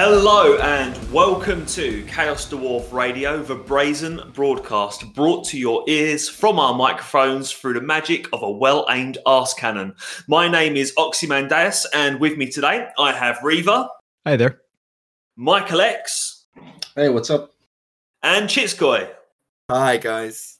Hello and welcome to Chaos Dwarf Radio, the brazen broadcast brought to your ears from our microphones through the magic of a well aimed arse cannon. My name is Oxymandeus, and with me today I have Reva. Hi there. Michael X. Hey, what's up? And Chitskoy. Hi, guys.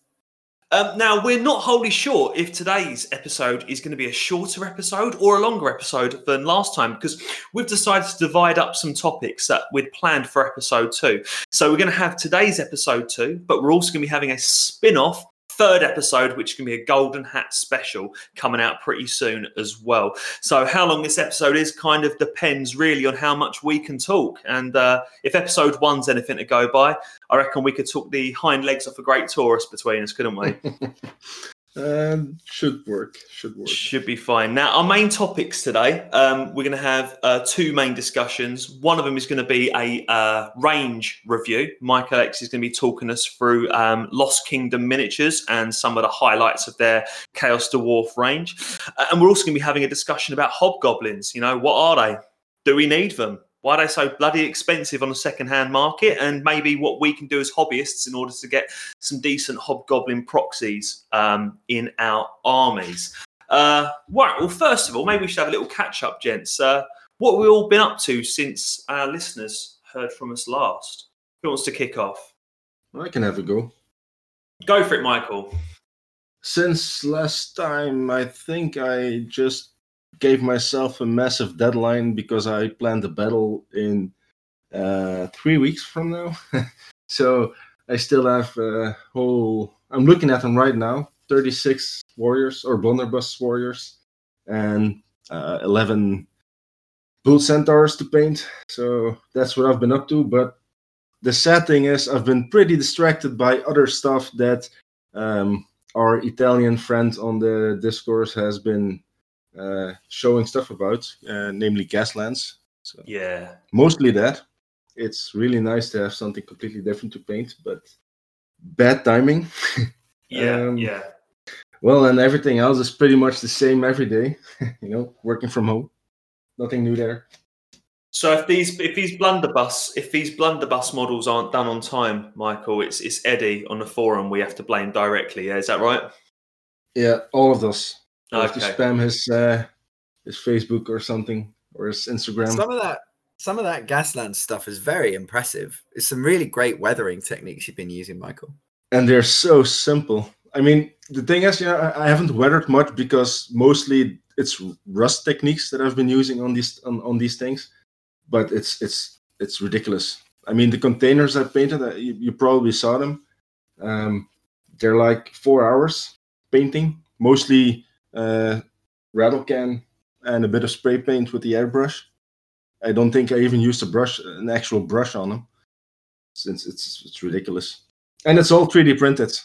Um, now, we're not wholly sure if today's episode is going to be a shorter episode or a longer episode than last time because we've decided to divide up some topics that we'd planned for episode two. So, we're going to have today's episode two, but we're also going to be having a spin off third episode, which can be a Golden Hat special coming out pretty soon as well. So, how long this episode is kind of depends really on how much we can talk. And uh, if episode one's anything to go by, I reckon we could talk the hind legs off a great Taurus between us, couldn't we? Um, should work. Should work. Should be fine. Now, our main topics today, um, we're going to have uh, two main discussions. One of them is going to be a uh, range review. Michael X is going to be talking us through um, Lost Kingdom miniatures and some of the highlights of their Chaos Dwarf range. Uh, and we're also going to be having a discussion about hobgoblins. You know, what are they? Do we need them? Why are they so bloody expensive on the second-hand market? And maybe what we can do as hobbyists in order to get some decent hobgoblin proxies um, in our armies. Uh, right. Well, first of all, maybe we should have a little catch-up, gents. Uh, what have we all been up to since our listeners heard from us last? Who wants to kick off? I can have a go. Go for it, Michael. Since last time, I think I just gave myself a massive deadline because I planned a battle in uh, three weeks from now. so I still have a whole. I'm looking at them right now 36 warriors or blunderbuss warriors and uh, 11 bull centaurs to paint. So that's what I've been up to. But the sad thing is, I've been pretty distracted by other stuff that um, our Italian friend on the Discourse has been uh, showing stuff about, uh, namely Gaslands. So Yeah. mostly that. It's really nice to have something completely different to paint, but bad timing. Yeah. Um, yeah. well, and everything else is pretty much the same every day. you know, working from home, nothing new there. So if these if these blunderbuss if these blunderbuss models aren't done on time, Michael, it's it's Eddie on the forum we have to blame directly. Yeah, is that right? Yeah, all of those. I have to spam his uh, his Facebook or something or his Instagram. Some of that, some of that Gasland stuff is very impressive. It's some really great weathering techniques you've been using, Michael. and they're so simple. I mean, the thing is, you know, I, I haven't weathered much because mostly it's rust techniques that I've been using on these on, on these things, but it's it's it's ridiculous. I mean, the containers I painted, uh, you, you probably saw them. Um, they're like four hours painting, mostly uh, rattle can and a bit of spray paint with the airbrush. I don't think I even used a brush, an actual brush on them, since it's it's ridiculous and it's all 3D printed.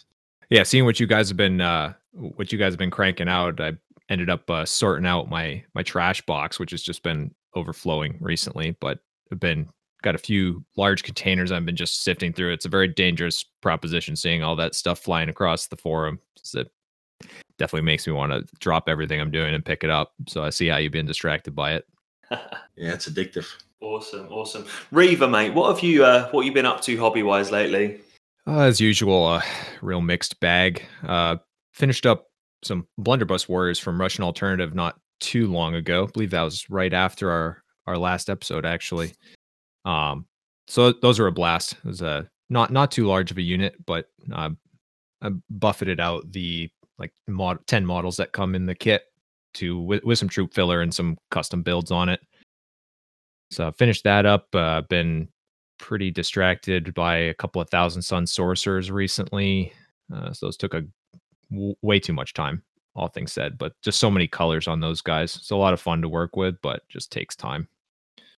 Yeah, seeing what you guys have been uh what you guys have been cranking out, I ended up uh, sorting out my my trash box, which has just been overflowing recently, but I've been got a few large containers I've been just sifting through. It's a very dangerous proposition seeing all that stuff flying across the forum. So it definitely makes me want to drop everything I'm doing and pick it up. So I see how you've been distracted by it. Yeah, it's addictive. awesome, awesome. Reva, mate, what have you uh, what you been up to hobby wise lately? Uh, as usual, a real mixed bag. Uh, finished up some Blunderbuss Warriors from Russian Alternative not too long ago. I believe that was right after our our last episode, actually. Um, so those are a blast. It was a not not too large of a unit, but uh, I buffeted out the like mod ten models that come in the kit to with, with some troop filler and some custom builds on it. So I finished that up. Uh, been pretty distracted by a couple of thousand son sorcerers recently. Uh, so those took a w- way too much time, all things said. But just so many colors on those guys. It's a lot of fun to work with, but just takes time.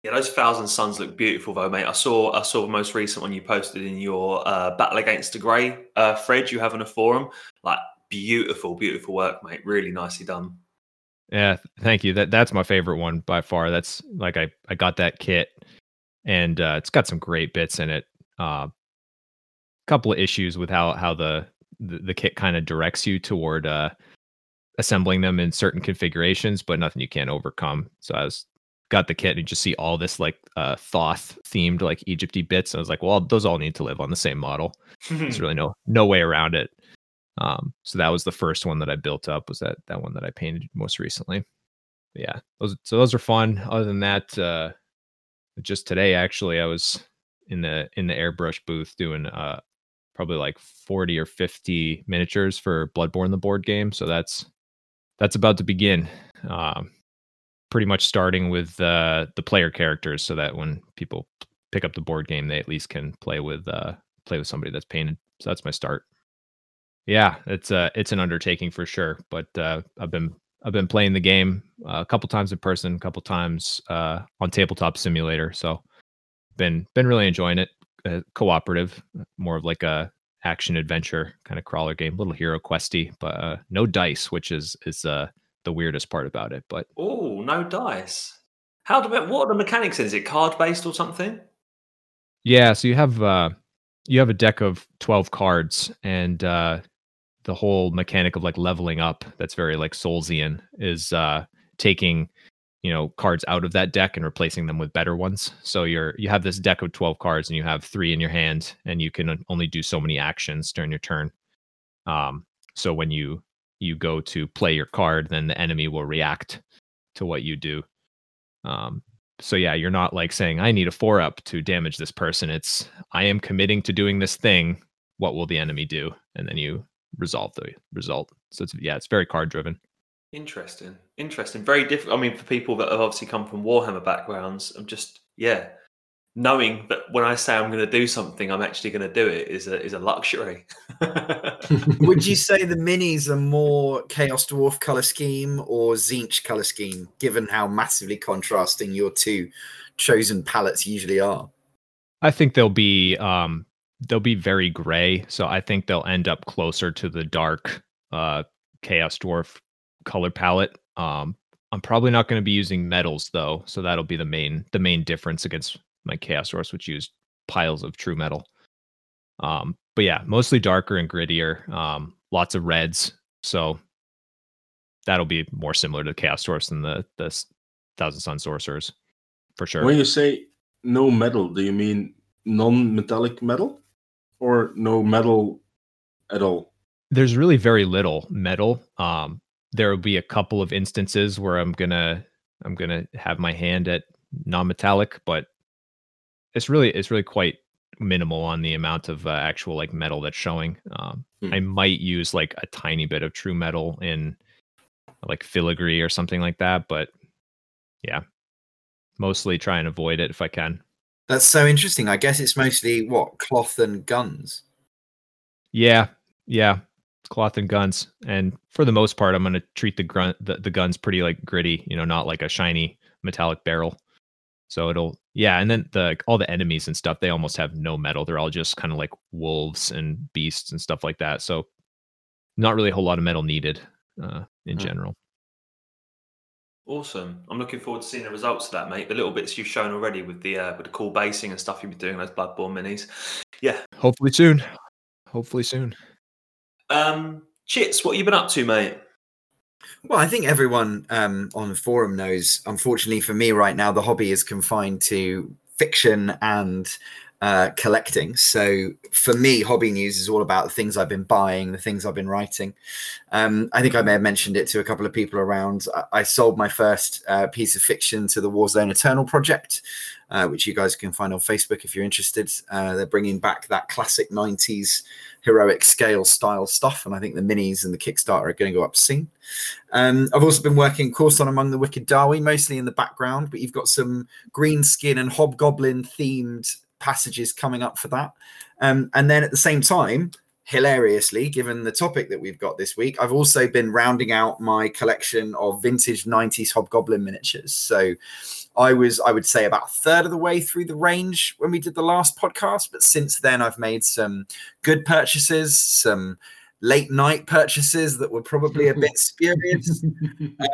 Yeah, those Thousand Sons look beautiful though, mate. I saw I saw the most recent one you posted in your uh, Battle Against the Grey uh, you have on a forum. Like beautiful, beautiful work, mate. Really nicely done. Yeah, thank you. That that's my favorite one by far. That's like I I got that kit, and uh, it's got some great bits in it. A uh, couple of issues with how how the the, the kit kind of directs you toward uh, assembling them in certain configurations, but nothing you can't overcome. So I was got the kit and you just see all this like uh, Thoth themed like Egypty bits. And I was like, well, those all need to live on the same model. There's really no no way around it. Um, so that was the first one that I built up. Was that that one that I painted most recently? But yeah, those so those are fun. Other than that, uh, just today actually, I was in the in the airbrush booth doing uh probably like 40 or 50 miniatures for Bloodborne the board game. So that's that's about to begin. Um, pretty much starting with uh, the player characters, so that when people pick up the board game, they at least can play with uh, play with somebody that's painted. So that's my start. Yeah, it's uh it's an undertaking for sure, but uh, I've been I've been playing the game uh, a couple times in person, a couple times uh, on tabletop simulator. So been been really enjoying it. Uh, cooperative, more of like a action adventure kind of crawler game, little hero questy, but uh, no dice, which is is uh, the weirdest part about it. But oh, no dice. How do what are the mechanics? Is it card based or something? Yeah, so you have uh, you have a deck of twelve cards, and uh, the whole mechanic of like leveling up that's very like Soulsian is uh, taking you know cards out of that deck and replacing them with better ones. So you're you have this deck of 12 cards and you have three in your hand and you can only do so many actions during your turn. Um so when you you go to play your card then the enemy will react to what you do. Um so yeah you're not like saying i need a four up to damage this person. It's i am committing to doing this thing. What will the enemy do? And then you resolve the result so it's yeah it's very card driven Interesting. Interesting. Very different. I mean, for people that have obviously come from Warhammer backgrounds, I'm just, yeah, knowing that when I say I'm going to do something, I'm actually going to do it is a, is a luxury. Would you say the minis are more Chaos Dwarf color scheme or Tzeentch color scheme, given how massively contrasting your two chosen palettes usually are? I think they'll be um they'll be very gray, so I think they'll end up closer to the dark uh Chaos Dwarf color palette. Um, I'm probably not going to be using metals though, so that'll be the main the main difference against my Chaos Source, which used piles of true metal. Um, but yeah, mostly darker and grittier. Um, lots of reds, so that'll be more similar to Chaos Source than the the Thousand Son Sorcerers, for sure. When you say no metal, do you mean non-metallic metal, or no metal at all? There's really very little metal. Um, there will be a couple of instances where I'm gonna I'm gonna have my hand at non-metallic, but it's really it's really quite minimal on the amount of uh, actual like metal that's showing. Um, hmm. I might use like a tiny bit of true metal in like filigree or something like that, but yeah, mostly try and avoid it if I can. That's so interesting. I guess it's mostly what cloth and guns. Yeah, yeah cloth and guns and for the most part i'm going to treat the grunt the, the guns pretty like gritty you know not like a shiny metallic barrel so it'll yeah and then the all the enemies and stuff they almost have no metal they're all just kind of like wolves and beasts and stuff like that so not really a whole lot of metal needed uh, in hmm. general awesome. I'm looking forward to seeing the results of that mate. The little bits you've shown already with the uh, with the cool basing and stuff you've been doing those bloodborne minis. Yeah. Hopefully soon. Hopefully soon. Um, Chits, what you been up to, mate? Well, I think everyone um, on the forum knows. Unfortunately for me, right now, the hobby is confined to fiction and uh, collecting. So for me, hobby news is all about the things I've been buying, the things I've been writing. Um, I think I may have mentioned it to a couple of people around. I, I sold my first uh, piece of fiction to the Warzone Eternal project, uh, which you guys can find on Facebook if you're interested. Uh, they're bringing back that classic 90s heroic scale style stuff. And I think the minis and the Kickstarter are going to go up soon. Um, I've also been working, of course, on Among the Wicked Dawi, mostly in the background, but you've got some green skin and hobgoblin themed passages coming up for that. Um, and then at the same time, hilariously, given the topic that we've got this week, I've also been rounding out my collection of vintage 90s hobgoblin miniatures. So I was, I would say, about a third of the way through the range when we did the last podcast. But since then, I've made some good purchases, some late night purchases that were probably a bit spurious,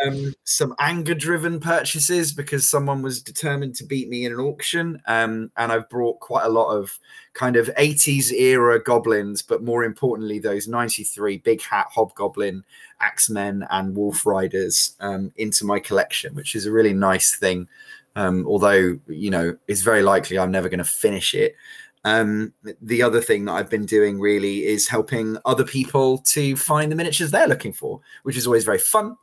um, some anger driven purchases because someone was determined to beat me in an auction. Um, and I've brought quite a lot of kind of 80s era goblins, but more importantly, those 93 big hat hobgoblin, axemen, and wolf riders um, into my collection, which is a really nice thing Um, although you know it's very likely I'm never going to finish it. Um, the other thing that I've been doing really is helping other people to find the miniatures they're looking for, which is always very fun.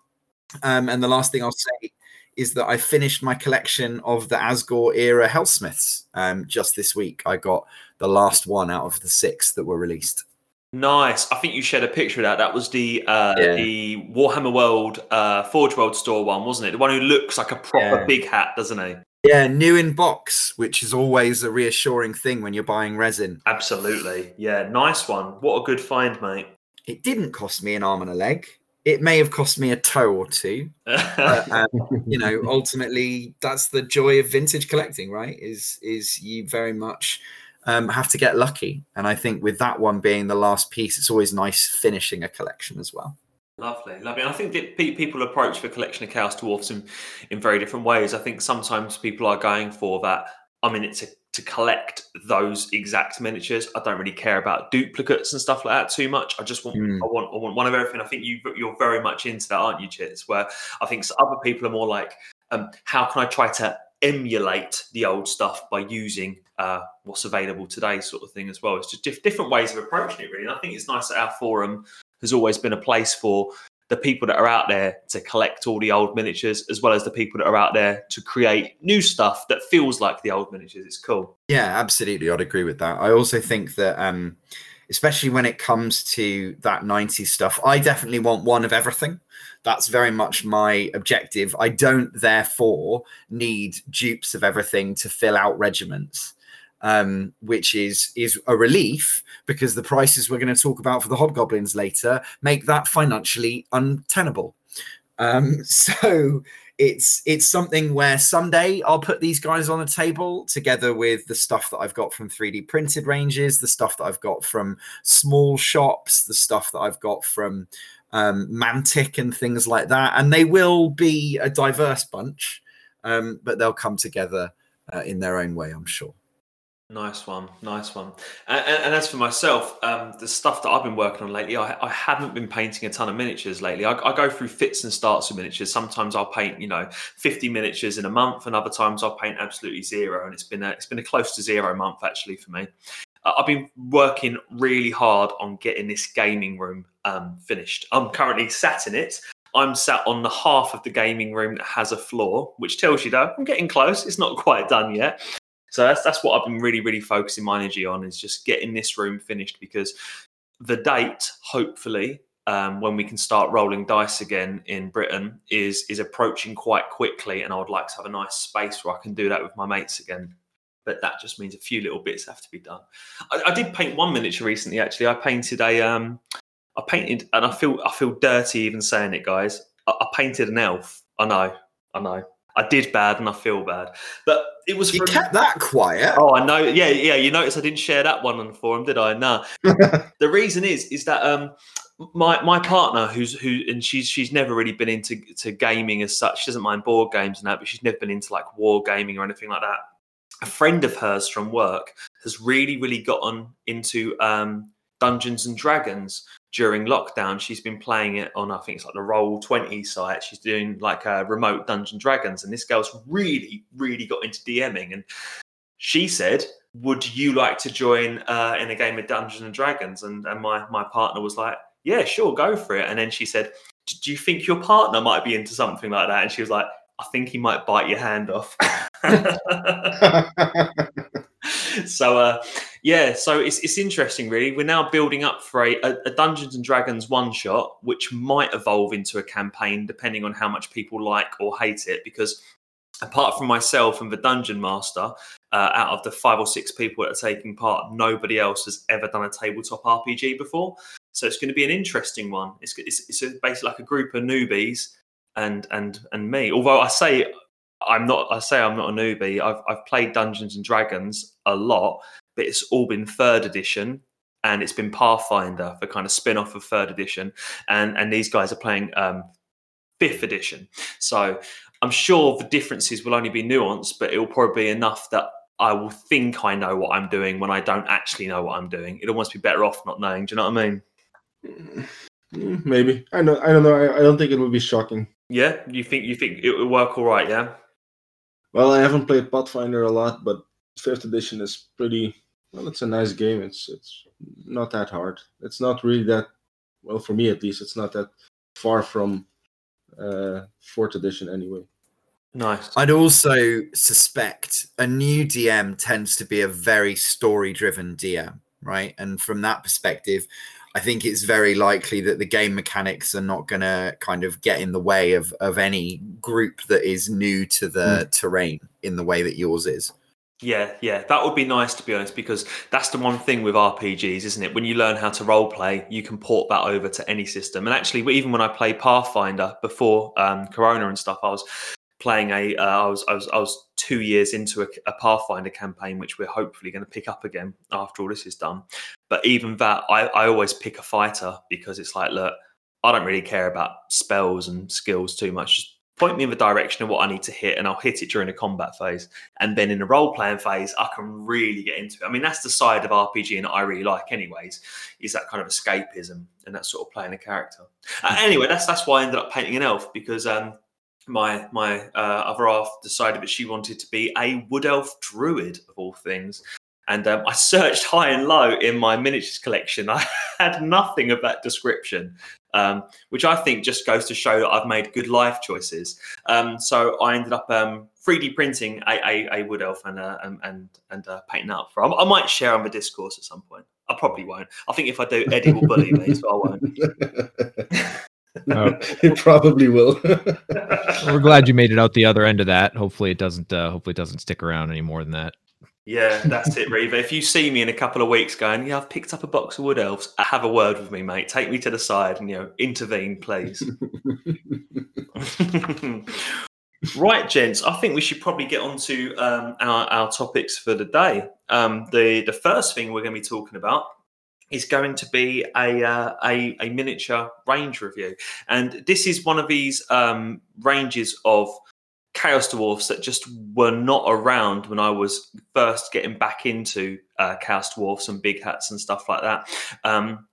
Um, and the last thing I'll say is that I finished my collection of the Asgore era Hellsmiths um, just this week. I got the last one out of the six that were released. Nice. I think you shared a picture of that. That was the uh, Yeah. the Warhammer World uh, Forge World store one, wasn't it? The one who looks like a proper Yeah. big hat, doesn't he? Yeah, new in box, which is always a reassuring thing when you're buying resin. Absolutely. Yeah, nice one. What a good find, mate. It didn't cost me an arm and a leg. It may have cost me a toe or two, but um, you know, ultimately, that's the joy of vintage collecting, right? Is is you very much um, have to get lucky, and I think with that one being the last piece, it's always nice finishing a collection as well. Lovely, lovely. And I think that pe- people approach the collection of Chaos Dwarfs in, in very different ways. I think sometimes people are going for that. I mean, it's it to, collect those exact miniatures. I don't really care about duplicates and stuff like that too much. I just want, Hmm. I want, I want one of everything. I think you, you're very much into that, aren't you, Chits? Where I think other people are more like, um, how can I try to emulate the old stuff by using uh, what's available today, sort of thing as well. It's just diff- different ways of approaching it, really. And I think it's nice that our forum has always been a place for the people that are out there to collect all the old miniatures, as well as the people that are out there to create new stuff that feels like the old miniatures. It's cool. Yeah, absolutely. I'd agree with that. I also think that, um, especially when it comes to that 90s stuff, I definitely want one of everything. That's very much my objective. I don't, therefore, need dupes of everything to fill out regiments, um, which is is a relief because the prices we're going to talk about for the hobgoblins later make that financially untenable. Um, so it's it's something where someday I'll put these guys on a table together with the stuff that I've got from 3D printed ranges, the stuff that I've got from small shops, the stuff that I've got from um, Mantic and things like that, and they will be a diverse bunch, um, but they'll come together uh, in their own way, I'm sure. Nice one, nice one. And, and, as for myself, um, the stuff that I've been working on lately, I, I haven't been painting a ton of miniatures lately. I, I go through fits and starts with miniatures. Sometimes I'll paint, you know, fifty miniatures in a month, and other times I'll paint absolutely zero. And it's been a, it's been a close to zero month actually for me. I've been working really hard on getting this gaming room um, finished. I'm currently sat in it. I'm sat on the half of the gaming room that has a floor, which tells you though I'm getting close. It's not quite done yet. So that's that's what I've been really, really focusing my energy on is just getting this room finished because the date, hopefully, um, when we can start rolling dice again in Britain, is is approaching quite quickly, and I would like to have a nice space where I can do that with my mates again. But that just means a few little bits have to be done. I, I did paint one miniature recently. Actually, I painted a um, I painted, and I feel I feel dirty even saying it, guys. I, I painted an elf. I know, I know. I did bad, and I feel bad, but it was You from- kept that quiet. Oh, I know. Yeah, yeah. You notice I didn't share that one on the forum, did I? No. the reason is is that um my my partner who's who and she's she's never really been into to gaming as such. She doesn't mind board games and that, but she's never been into like war gaming or anything like that. A friend of hers from work has really really gotten into um Dungeons and Dragons during lockdown. She's been playing it on I think it's like the Roll Twenty site. She's doing like a remote Dungeon Dragons, and this girl's really really got into DMing and she said, "Would you like to join uh, in a game of Dungeons and Dragons?" And and my my partner was like, "Yeah, sure, go for it." And then she said, "Do you think your partner might be into something like that?" And she was like, "I think he might bite your hand off." so uh, yeah, so it's it's interesting, really. We're now building up for a, a, Dungeons and Dragons one shot, which might evolve into a campaign depending on how much people like or hate it. Because apart from myself and the dungeon master, uh, out of the five or six people that are taking part, nobody else has ever done a tabletop RPG before. So it's going to be an interesting one. It's it's, it's basically like a group of newbies and and and me. Although I say I'm not, I say I'm not a newbie. I've I've played Dungeons and Dragons a lot, but it's all been third edition. And it's been Pathfinder, the kind of spin off of third edition. And and these guys are playing um, fifth edition. So I'm sure the differences will only be nuanced, but it will probably be enough that I will think I know what I'm doing when I don't actually know what I'm doing. It'll almost be better off not knowing. Do you know what I mean? Mm, Maybe I know. I don't know. I, I don't think it would be shocking. Yeah, you think you think it would work all right? Yeah. Well, I haven't played Pathfinder a lot, but fifth edition is pretty. Well, it's a nice game. It's it's not that hard. It's not really that. Well, for me at least, it's not that far from uh, fourth edition anyway. Nice. I'd also suspect a new DM tends to be a very story driven DM, right? And from that perspective, I think it's very likely that the game mechanics are not going to kind of get in the way of, of any group that is new to the mm. terrain in the way that yours is. Yeah, yeah, that would be nice to be honest, because that's the one thing with RPGs, isn't it? When you learn how to role play, you can port that over to any system. And actually, even when I played Pathfinder before um, Corona and stuff, I was playing a. Uh, I was I was I was two years into a, a Pathfinder campaign, which we're hopefully going to pick up again after all this is done. But even that, I, I always pick a fighter because it's like, look, I don't really care about spells and skills too much. Just point me in the direction of what I need to hit, and I'll hit it during a combat phase. And then in the role playing phase, I can really get into it. I mean, that's the side of RPG that I really like, anyways, is that kind of escapism and that sort of playing a character. Uh, anyway, that's that's why I ended up painting an elf because um, my my uh, other half decided that she wanted to be a wood elf druid of all things. And um, I searched high and low in my miniatures collection. I had nothing of that description, um, which I think just goes to show that I've made good life choices. Um, so I ended up 3D um, printing a, a, a, wood elf and uh, and and uh, painting up for. I, I might share on the discourse at some point. I probably won't. I think if I do, Eddie will bully me, so I won't. Oh. it probably will. We're glad you made it out the other end of that. Hopefully, it doesn't. Uh, hopefully, it doesn't stick around any more than that. Yeah, that's it, Reva. If you see me in a couple of weeks going, yeah, I've picked up a box of wood elves, have a word with me, mate. Take me to the side and you know intervene, please. right, gents. I think we should probably get on to um, our, our topics for the day. Um, the the first thing we're going to be talking about is going to be a, uh, a, a miniature range review, and this is one of these um, ranges of Chaos Dwarfs that just were not around when I was first getting back into uh, Chaos Dwarfs and Big Hats and stuff like that. Um,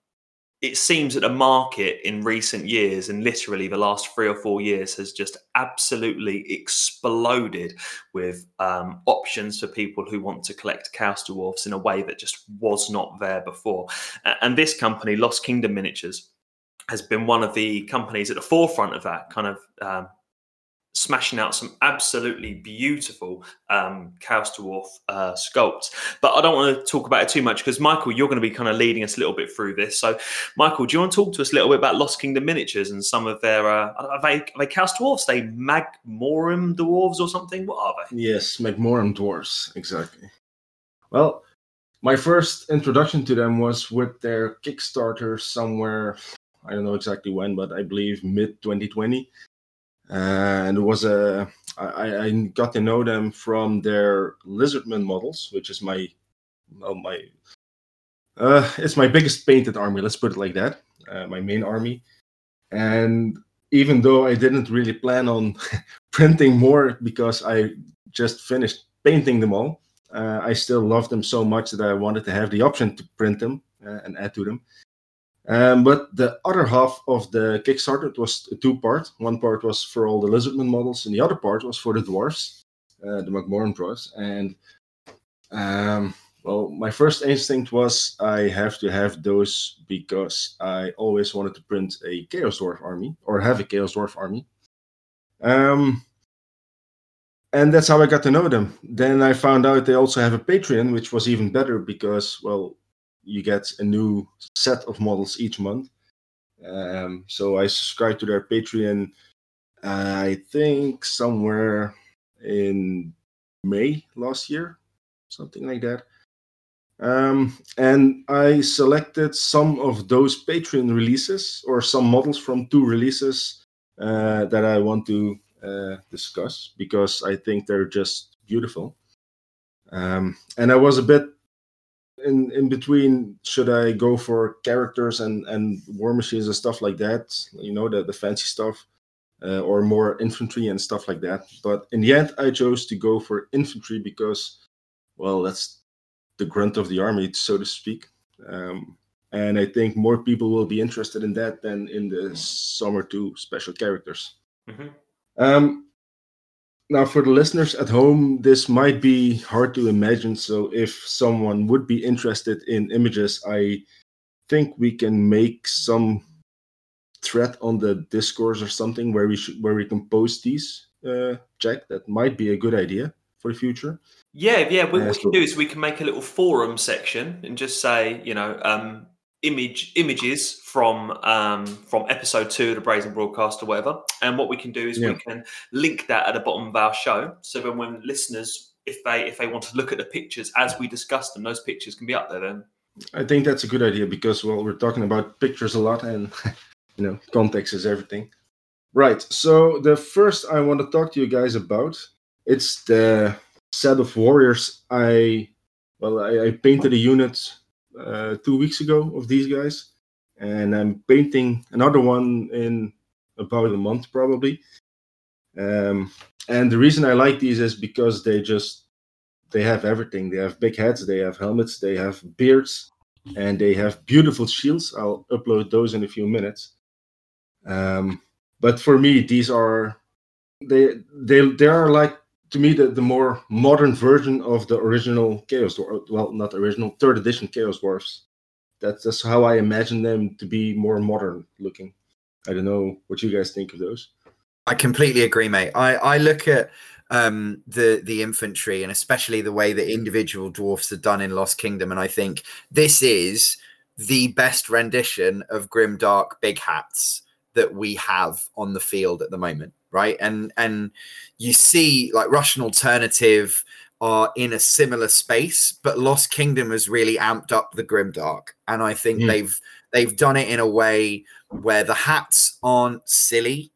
it seems that the market in recent years and literally the last three or four years has just absolutely exploded with um, options for people who want to collect Chaos Dwarfs in a way that just was not there before. And this company, Lost Kingdom Miniatures, has been one of the companies at the forefront of that kind of um, smashing out some absolutely beautiful um, Chaos Dwarf uh, sculpts. But I don't want to talk about it too much because Michael, you're going to be kind of leading us a little bit through this. So, Michael, do you want to talk to us a little bit about Lost Kingdom miniatures and some of their uh, are they are they Dwarfs? Are they Magmorum dwarves or something? What are they? Yes, Magmorum dwarves, exactly. Well. My first introduction to them was with their Kickstarter somewhere, I don't know exactly when, but I believe mid 2020 and it was a I, I got to know them from their lizardman models, which is my well my uh, it's my biggest painted army. Let's put it like that. Uh, my main army, and even though I didn't really plan on printing more because I just finished painting them all, uh, I still love them so much that I wanted to have the option to print them uh, and add to them. Um, but the other half of the Kickstarter was two part. One part was for all the lizardman models, and the other part was for the dwarfs, uh, the Magmorum dwarfs. And um, well, my first instinct was I have to have those because I always wanted to print a Chaos Dwarf army or have a Chaos Dwarf army. Um, and that's how I got to know them. Then I found out they also have a Patreon, which was even better because, well, you get a new set of models each month. Um, so I subscribed to their Patreon. I think somewhere in May last year, something like that. Um, and I selected some of those Patreon releases or some models from two releases uh, that I want to uh, discuss because I think they're just beautiful. Um, and I was a bit in in between should i go for characters and and war machines and stuff like that you know the, the fancy stuff uh, or more infantry and stuff like that. But in the end i chose to go for infantry because well that's the grunt of the army so to speak. Um, and i think more people will be interested in that than in the summer two special characters. Mm-hmm. um, now for the listeners at home, this might be hard to imagine. So if someone would be interested in images, I think we can make some thread on the discourse or something where we should where we can post these. Uh, Jack, that might be a good idea for the future. Yeah, yeah. What Yeah, we so- can do is we can make a little forum section and just say, you know, um, image images from um, from episode two of the Brazen Broadcast or whatever. And what we can do is we can link that at the bottom of our show, so then when listeners, if they if they want to look at the pictures as we discuss them, those pictures can be up there. Then I think that's a good idea because well, we're talking about pictures a lot, and you know, context is everything. Right. So the first I want to talk to you guys about it's the set of warriors. I well, I, I painted a unit uh, two weeks ago of these guys, and I'm painting another one in about a month probably. Um, and the reason I like these is because they just they have everything. They have big heads, they have helmets, they have beards, and they have beautiful shields. I'll upload those in a few minutes. Um, but for me, these are they they they are like to me the, the more modern version of the original Chaos Dwarf. Well, not original, third edition Chaos Dwarfs. That's that's how I imagine them to be more modern looking. I don't know what you guys think of those. I completely agree, mate. I, I look at um, the the infantry and especially the way that individual dwarfs are done in Lost Kingdom, and I think this is the best rendition of Grim Dark Big Hats that we have on the field at the moment, right? And and you see like Russian Alternative are in a similar space, but Lost Kingdom has really amped up the Grim Dark, and I think Mm. they've they've done it in a way where the hats aren't silly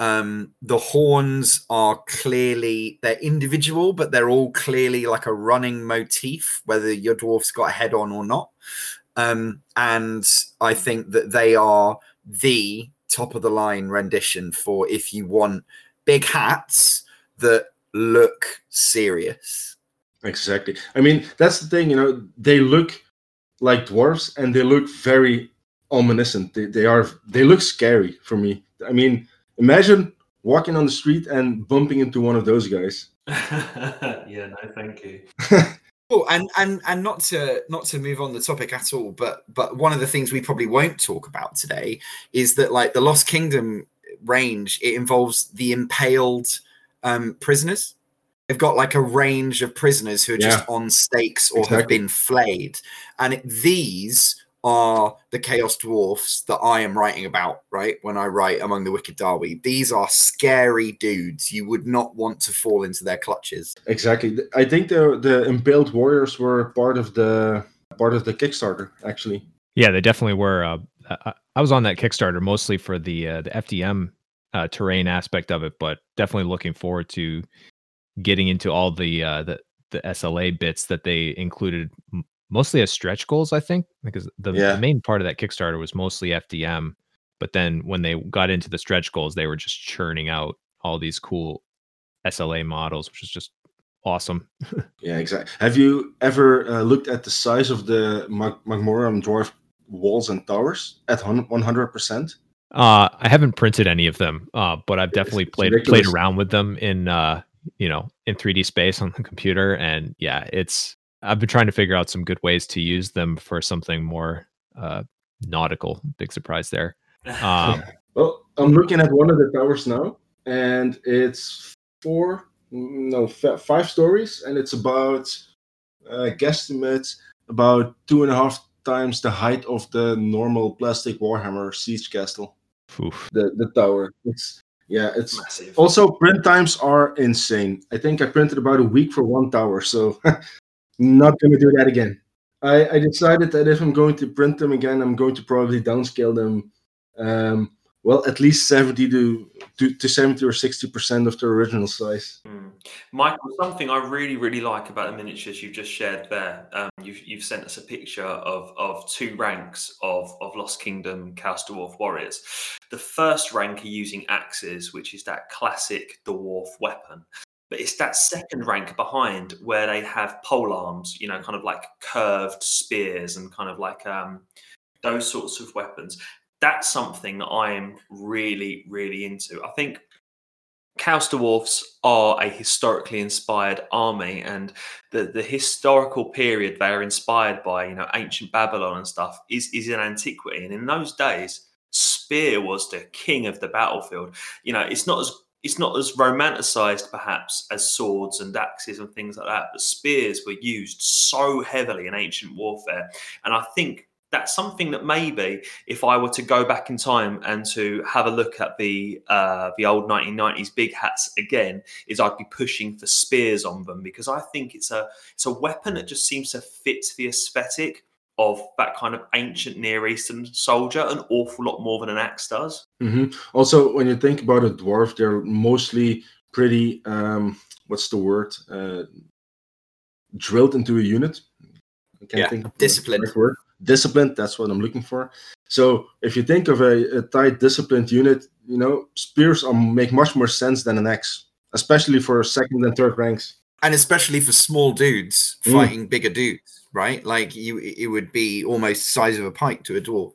um the horns are clearly they're individual but they're all clearly like a running motif whether your dwarf's got a head on or not um and i think that they are the top of the line rendition for if you want big hats that look serious Exactly. I mean, that's the thing, you know, they look like dwarves and they look very ominous. They, they are they look scary for me. I mean, imagine walking on the street and bumping into one of those guys. yeah, no, thank you. Oh, and and and not to not to move on the topic at all, but but one of the things we probably won't talk about today is that like the Lost Kingdom range, it involves the impaled um, prisoners. They've got like a range of prisoners who are just on stakes or have been flayed, and it, these are the Chaos Dwarfs that I am writing about. Right when I write Among the Wicked Dawi, these are scary dudes. You would not want to fall into their clutches. Exactly. I think the the impaled warriors were part of the part of the Kickstarter actually. Yeah, they definitely were. Uh, I, I was on that Kickstarter mostly for the uh, the FDM uh, terrain aspect of it, but definitely looking forward to getting into all the uh, the the SLA bits that they included, m- mostly as stretch goals. I think because the, Yeah. the main part of that Kickstarter was mostly FDM, but then when they got into the stretch goals, they were just churning out all these cool SLA models, which is just awesome. Yeah, exactly. Have you ever uh, looked at the size of the Mag- Magmorum dwarf walls and towers at one hundred percent? Uh, I haven't printed any of them, uh, but I've definitely it's played ridiculous. played around with them in uh, you know in 3D space on the computer, and yeah, it's I've been trying to figure out some good ways to use them for something more uh, nautical. Big surprise there. Um, Well, I'm looking at one of the towers now, and it's four, no, five stories, and it's about, uh, guesstimate, about two and a half times the height of the normal plastic Warhammer siege castle. oof. The the tower. It's yeah, it's Massive. also print times are insane. I think I printed about a week for one tower, so not gonna do that again. I, I decided that if I'm going to print them again, I'm going to probably downscale them. Um, well, at least seventy to to, to seventy or sixty percent of their original size. Mm. Michael, something I really, really like about the miniatures you've just shared there. Um, you've, you've sent us a picture of, of two ranks of, of Lost Kingdom Chaos Dwarf warriors. The first rank are using axes, which is that classic dwarf weapon. But it's that second rank behind where they have pole arms, you know, kind of like curved spears and kind of like um, those sorts of weapons. That's something that I'm really, really into. I think Chaos Dwarfs are a historically inspired army, and the, the historical period they are inspired by, you know, ancient Babylon and stuff, is is in antiquity. And in those days, spear was the king of the battlefield. You know, it's not as it's not as romanticized perhaps as swords and axes and things like that, but spears were used so heavily in ancient warfare. And I think that's something that maybe if I were to go back in time and to have a look at the uh, the old 1990s big hats again, is I'd be pushing for spears on them because I think it's a it's a weapon that just seems to fit the aesthetic of that kind of ancient Near Eastern soldier an awful lot more than an axe does. Mm-hmm. Also, when you think about a dwarf, they're mostly pretty. Um, what's the word? Uh, drilled into a unit. I can't yeah, think disciplined. Word disciplined. That's what I'm looking for. So if you think of a, a tight, disciplined unit, you know, spears make much more sense than an axe, especially for second and third ranks, and especially for small dudes mm. fighting mm. bigger dudes. Right, like you, it would be almost size of a pike to a dwarf.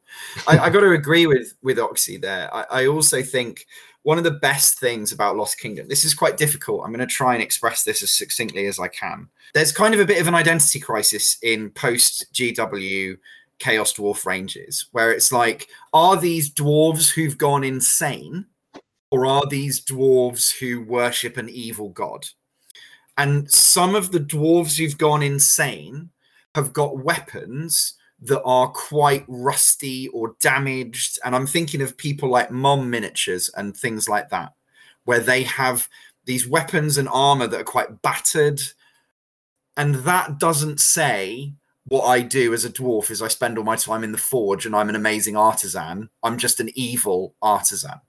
I, I got to agree with with Oxy there. I, I also think one of the best things about Lost Kingdom, this is quite difficult. I'm going to try and express this as succinctly as I can. There's kind of a bit of an identity crisis in post GW Chaos Dwarf ranges, where it's like, are these dwarves who've gone insane, or are these dwarves who worship an evil god? And some of the dwarves who've gone insane have got weapons that are quite rusty or damaged. And I'm thinking of people like Mom Miniatures and things like that, where they have these weapons and armor that are quite battered. And that doesn't say what I do as a dwarf is I spend all my time in the forge and I'm an amazing artisan. I'm just an evil artisan.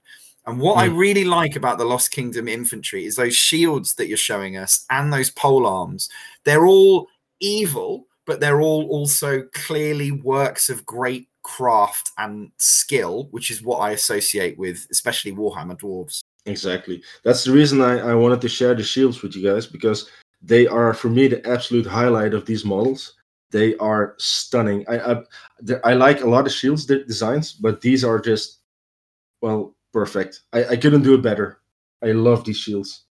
And what mm. I hmm. really like about the Lost Kingdom infantry is those shields that you're showing us and those pole arms. They're all evil, but they're all also clearly works of great craft and skill, which is what I associate with, especially Warhammer Dwarves. Exactly. That's the reason I, I wanted to share the shields with you guys because they are, for me, the absolute highlight of these models. They are stunning. I I, I like a lot of shields designs, but these are just, well, perfect. I, I couldn't do it better. I love these shields.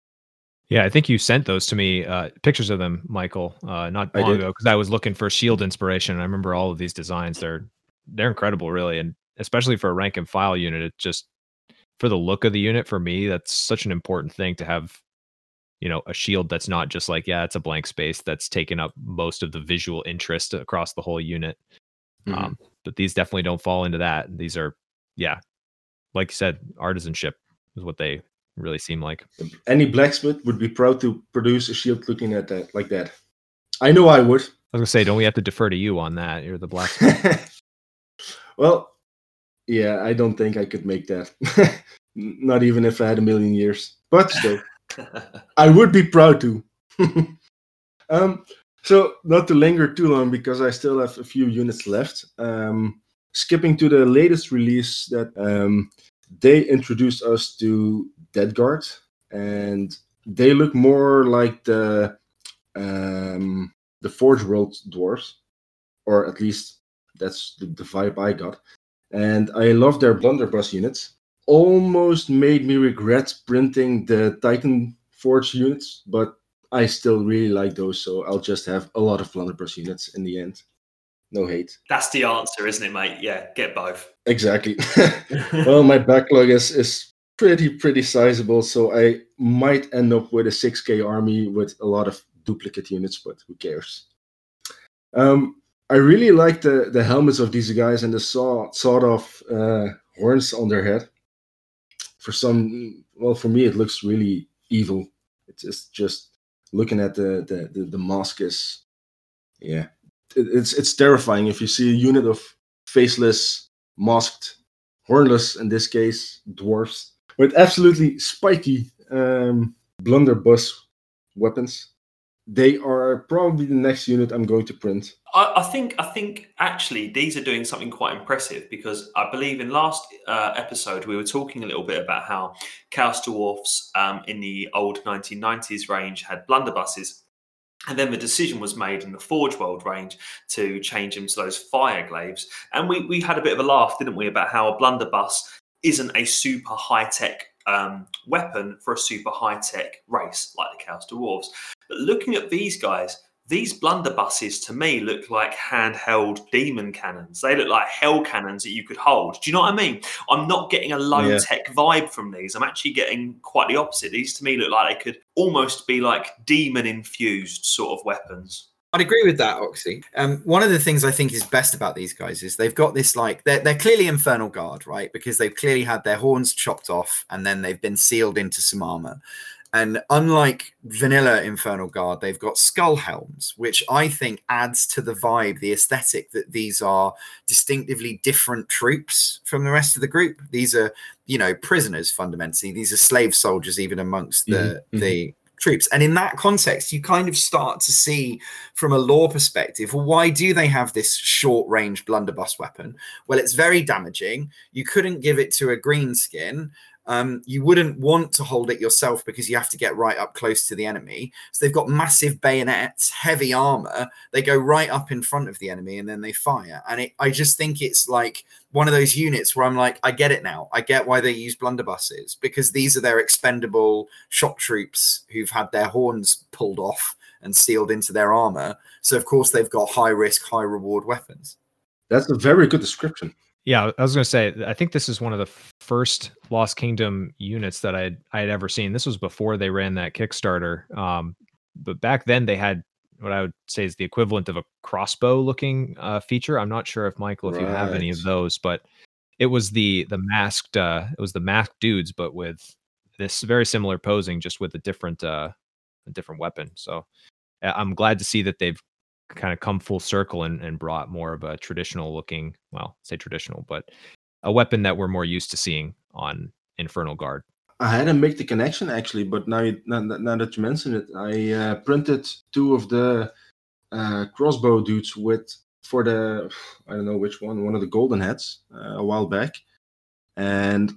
Yeah, I think you sent those to me, uh, pictures of them, Michael, uh, not long ago, because I was looking for shield inspiration. I remember all of these designs; they're they're incredible, really, and especially for a rank and file unit. It just for the look of the unit, for me, that's such an important thing to have. You know, a shield that's not just like yeah, it's a blank space that's taken up most of the visual interest across the whole unit. Mm-hmm. Um, but these definitely don't fall into that. These are, yeah, like you said, artisanship is what they really seem like. Any blacksmith would be proud to produce a shield looking at that like that. I know I would. I was gonna say, don't we have to defer to you on that? You're the blacksmith. well, yeah, I don't think I could make that. Not even if I had a million years. But still, I would be proud to. um, so not to linger too long because I still have a few units left. Um, skipping to the latest release that um, they introduced us to Dead Guard, and they look more like the um, the Forge World dwarves, or at least that's the, the vibe I got. And I love their blunderbuss units. Almost made me regret printing the Titan Forge units, but I still really like those, so I'll just have a lot of blunderbuss units in the end. No hate. That's the answer, isn't it, mate? Yeah, get both. Exactly. well, my backlog is is pretty pretty sizable. So I might end up with a 6k army with a lot of duplicate units, but who cares? Um, I really like the the helmets of these guys and the saw, sort of uh, horns on their head. For some, well, for me, it looks really evil. It's just just looking at the the the, the mask is, yeah, it, it's it's terrifying if you see a unit of faceless, masked, hornless in this case dwarfs with absolutely spiky um, blunderbuss weapons. They are probably the next unit I'm going to print. I, I, think I think actually these are doing something quite impressive because I believe in last uh, episode we were talking a little bit about how Chaos Dwarfs um, in the old 1990s range had blunderbusses. And then the decision was made in the Forge World range to change them to those fire glaives. And we, we had a bit of a laugh, didn't we, about how a blunderbuss isn't a super high tech um, weapon for a super high tech race like the Chaos Dwarves. But looking at these guys, these blunderbusses to me look like handheld demon cannons. They look like hell cannons that you could hold. Do you know what I mean? I'm not getting a low tech vibe from these. I'm actually getting quite the opposite. These to me look like they could almost be like demon infused sort of weapons. I'd agree with that, Oxy. Um, one of the things I think is best about these guys is they've got this like they're they're clearly Infernal Guard, right? Because they've clearly had their horns chopped off and then they've been sealed into some armor. And unlike vanilla Infernal Guard, they've got skull helms, which I think adds to the vibe, the aesthetic that these are distinctively different troops from the rest of the group. These are, you know, prisoners fundamentally. These are slave soldiers, even amongst the mm-hmm. the mm-hmm troops. And in that context, you kind of start to see from a lore perspective, well, why do they have this short range blunderbuss weapon? Well, it's very damaging. You couldn't give it to a green skin. Um, you wouldn't want to hold it yourself because you have to get right up close to the enemy. So they've got massive bayonets, heavy armor. They go right up in front of the enemy and then they fire. And it, I just think it's like one of those units where I'm like, I get it now. I get why they use blunderbusses because these are their expendable shock troops who've had their horns pulled off and sealed into their armor. So of course they've got high risk, high reward weapons. That's a very good description. Yeah, I was going to say, I think this is one of the first Lost Kingdom units that I I had ever seen. This was before they ran that Kickstarter. Um, but back then they had what I would say is the equivalent of a crossbow looking uh, feature. I'm not sure if Michael, if right. you have any of those, but it was the the masked uh, it was the masked dudes, but with this very similar posing, just with a different uh, a different weapon. So I'm glad to see that they've kind of come full circle and, and brought more of a traditional looking, well, say traditional, but a weapon that we're more used to seeing on Infernal Guard. I hadn't made the connection actually, but now you, now, now that you mention it, I uh, printed two of the uh, crossbow dudes with for the I don't know which one, one of the golden heads uh, a while back, and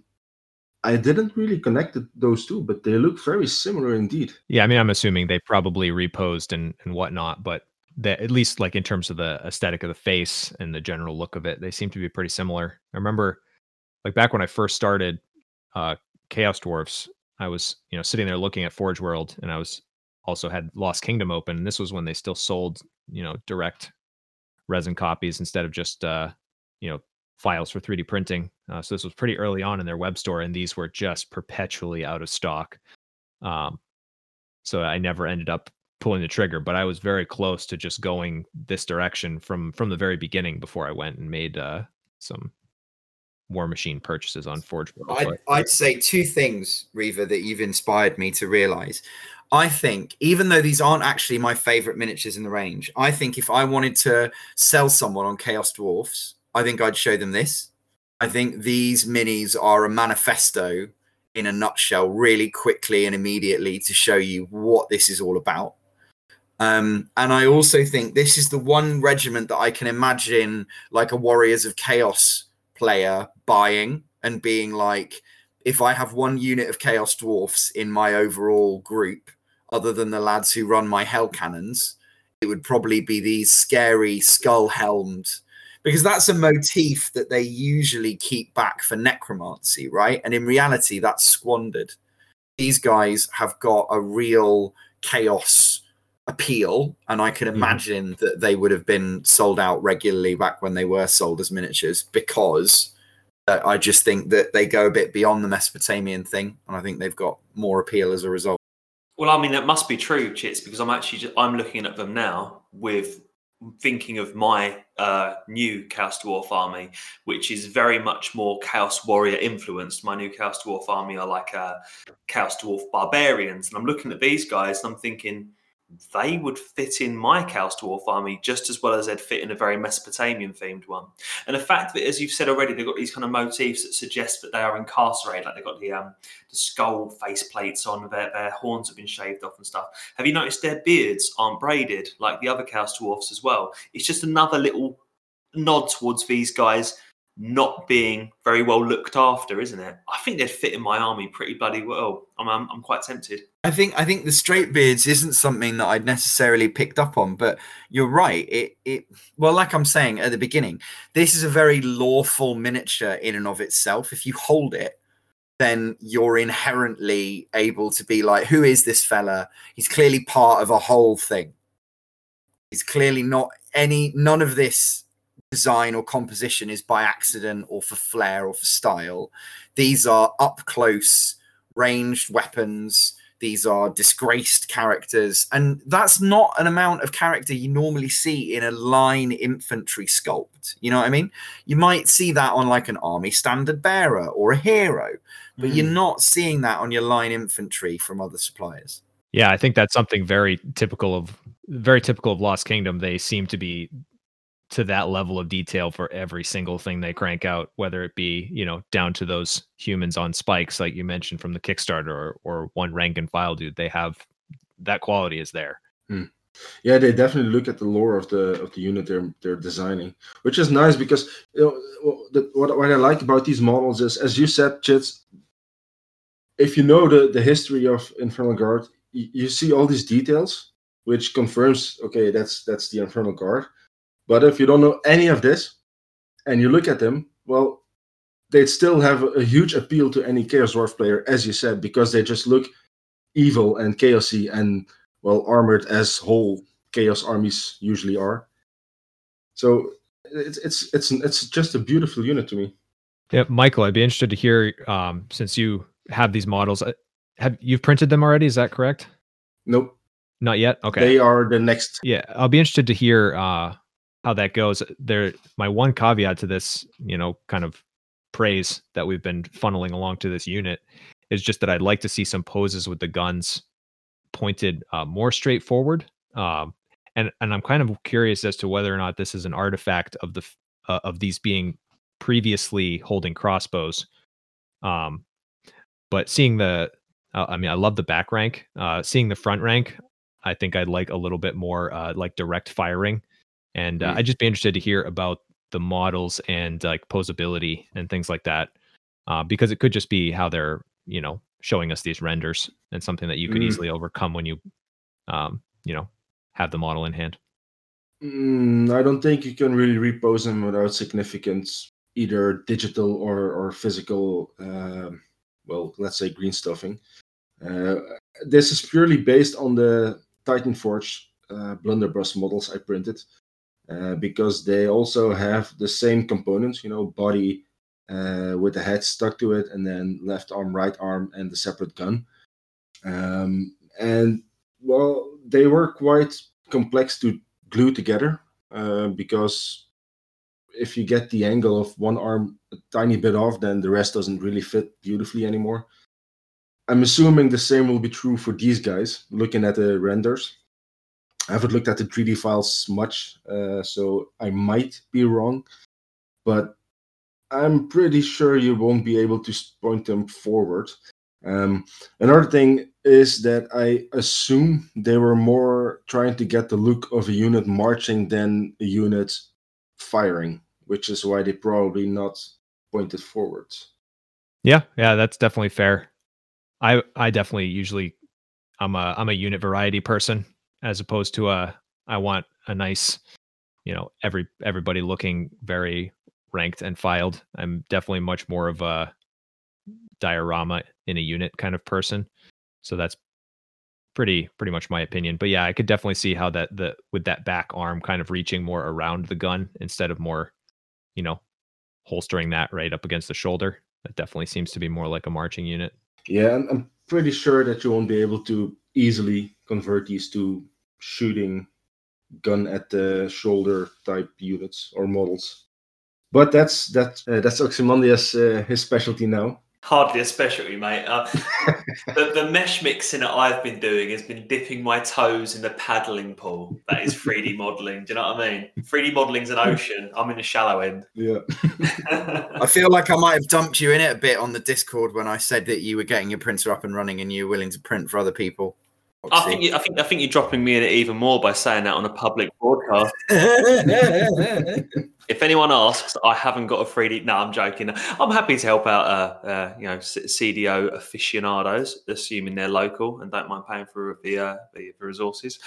I didn't really connect those two, but they look very similar indeed. Yeah, I mean, I'm assuming they probably reposed and and whatnot, but that at least like in terms of the aesthetic of the face and the general look of it, they seem to be pretty similar. I remember like back when I first started uh Chaos Dwarfs, I was, you know, sitting there looking at Forge World and I was also had Lost Kingdom open. And this was when they still sold, you know, direct resin copies instead of just uh, you know, files for 3D printing. Uh, so this was pretty early on in their web store, and these were just perpetually out of stock. Um, so I never ended up pulling the trigger, but I was very close to just going this direction from from the very beginning before I went and made uh, some War Machine purchases on Forge. I'd, I'd say two things, Reaver, that you've inspired me to realize. I think, even though these aren't actually my favorite miniatures in the range, I think if I wanted to sell someone on Chaos Dwarfs, I think I'd show them this. I think these minis are a manifesto in a nutshell, really quickly and immediately to show you what this is all about. Um, and I also think this is the one regiment that I can imagine like a Warriors of Chaos player buying and being like, if I have one unit of Chaos Dwarfs in my overall group, other than the lads who run my Hell Cannons, it would probably be these scary skull helmed because that's a motif that they usually keep back for necromancy, right? And in reality, that's squandered. These guys have got a real chaos appeal and i can mm-hmm. imagine mm. that they would have been sold out regularly back when they were sold as miniatures because uh, i just think that they go a bit beyond the mesopotamian thing and i think they've got more appeal as a result well i mean that must be true chits because i'm actually just, i'm looking at them now with thinking of my uh, new Chaos Dwarf army, which is very much more Chaos Warrior influenced. My new Chaos Dwarf army are like uh, Chaos Dwarf barbarians, and I'm looking at these guys and I'm thinking, they would fit in my Chaos Dwarf army just as well as they'd fit in a very Mesopotamian themed one. And the fact that, as you've said already, they've got these kind of motifs that suggest that they are incarcerated, like they've got the um, the skull face plates on, their, their horns have been shaved off and stuff. Have you noticed their beards aren't braided like the other Chaos Dwarfs as well? It's just another little nod towards these guys not being very well looked after, isn't it? I think they'd fit in my army pretty bloody well. I'm, I'm, I'm quite tempted. I think I think the straight beards isn't something that I'd necessarily picked up on, but you're right. It it well, like I'm saying at the beginning, this is a very lawful miniature in and of itself. If you hold it, then you're inherently able to be like, who is this fella? He's clearly part of a whole thing. He's clearly not any, none of this design or composition is by accident or for flair or for style. These are up close, ranged weapons. These are disgraced characters. And that's not an amount of character you normally see in a line infantry sculpt. You know what I mean? You might see that on like an army standard bearer or a hero but mm. you're not seeing that on your line infantry from other suppliers. Yeah, I think that's something very typical of very typical of Lost Kingdom. They seem to be to that level of detail for every single thing they crank out, whether it be, you know, down to those humans on spikes, like you mentioned from the Kickstarter or, or one rank and file dude. They have that quality is there. Hmm. Yeah, they definitely look at the lore of the of the unit they're they're designing, which is nice because you know the, what what I like about these models is, as you said, Chits, if you know the, the history of Infernal Guard, you, you see all these details, which confirms okay, that's that's the Infernal Guard. But if you don't know any of this, and you look at them, well, they'd still have a huge appeal to any Chaos Dwarf player, as you said, because they just look evil and chaosy and well armored as whole Chaos armies usually are. So it's it's it's it's just a beautiful unit to me. Yeah, Michael, I'd be interested to hear um, since you have these models. Uh, have you've printed them already? Is that correct? Nope. Not yet. Okay. They are the next. Yeah, I'll be interested to hear uh, how that goes. There, my one caveat to this, you know, kind of praise that we've been funneling along to this unit is just that I'd like to see some poses with the guns pointed uh, more straightforward. Um, and and I'm kind of curious as to whether or not this is an artifact of the uh, of these being previously holding crossbows. Um, but seeing the, uh, I mean, I love the back rank. Uh, seeing the front rank, I think I'd like a little bit more uh, like direct firing, and uh, mm. I'd just be interested to hear about the models and like posability and things like that, uh, because it could just be how they're you know showing us these renders and something that you could mm. easily overcome when you, um, you know, have the model in hand. Mm, I don't think you can really repose them without significant either digital or or physical uh, well, let's say green stuffing. Uh, this is purely based on the Titan Forge uh, blunderbuss models I printed uh, because they also have the same components, you know, body uh, with the head stuck to it, and then left arm, right arm, and the separate gun. Um, and well, they were quite complex to glue together uh, because if you get the angle of one arm a tiny bit off, then the rest doesn't really fit beautifully anymore. I'm assuming the same will be true for these guys. Looking at the renders, I haven't looked at the 3D files much, uh, so I might be wrong, but I'm pretty sure you won't be able to point them forward. Um, another thing is that I assume they were more trying to get the look of a unit marching than a unit firing which is why they probably not pointed forward. Yeah, yeah, that's definitely fair. I I definitely usually I'm a I'm a unit variety person as opposed to a I want a nice, you know, every everybody looking very ranked and filed. I'm definitely much more of a diorama in a unit kind of person. So that's pretty pretty much my opinion. But yeah, I could definitely see how that the with that back arm kind of reaching more around the gun instead of more you know, holstering that right up against the shoulder. That definitely seems to be more like a marching unit. Yeah, I'm pretty sure that you won't be able to easily convert these to shooting gun at the shoulder type units or models. But that's that uh, that's Ozymandias uh, his specialty now hardly a specialty, mate. Uh, the, the mesh mixing that I've been doing has been dipping my toes in the paddling pool. That is 3D modeling. Do you know what I mean? 3D modeling's an ocean. I'm in the shallow end. Yeah. I feel like I might have dumped you in it a bit on the Discord when I said that you were getting your printer up and running and you were willing to print for other people. I think you, I think I think you're dropping me in it even more by saying that on a public broadcast. if anyone asks, I haven't got a 3D. No, I'm joking. I'm happy to help out, uh, uh, you know, CDO aficionados, assuming they're local and don't mind paying for the, uh, the, the resources.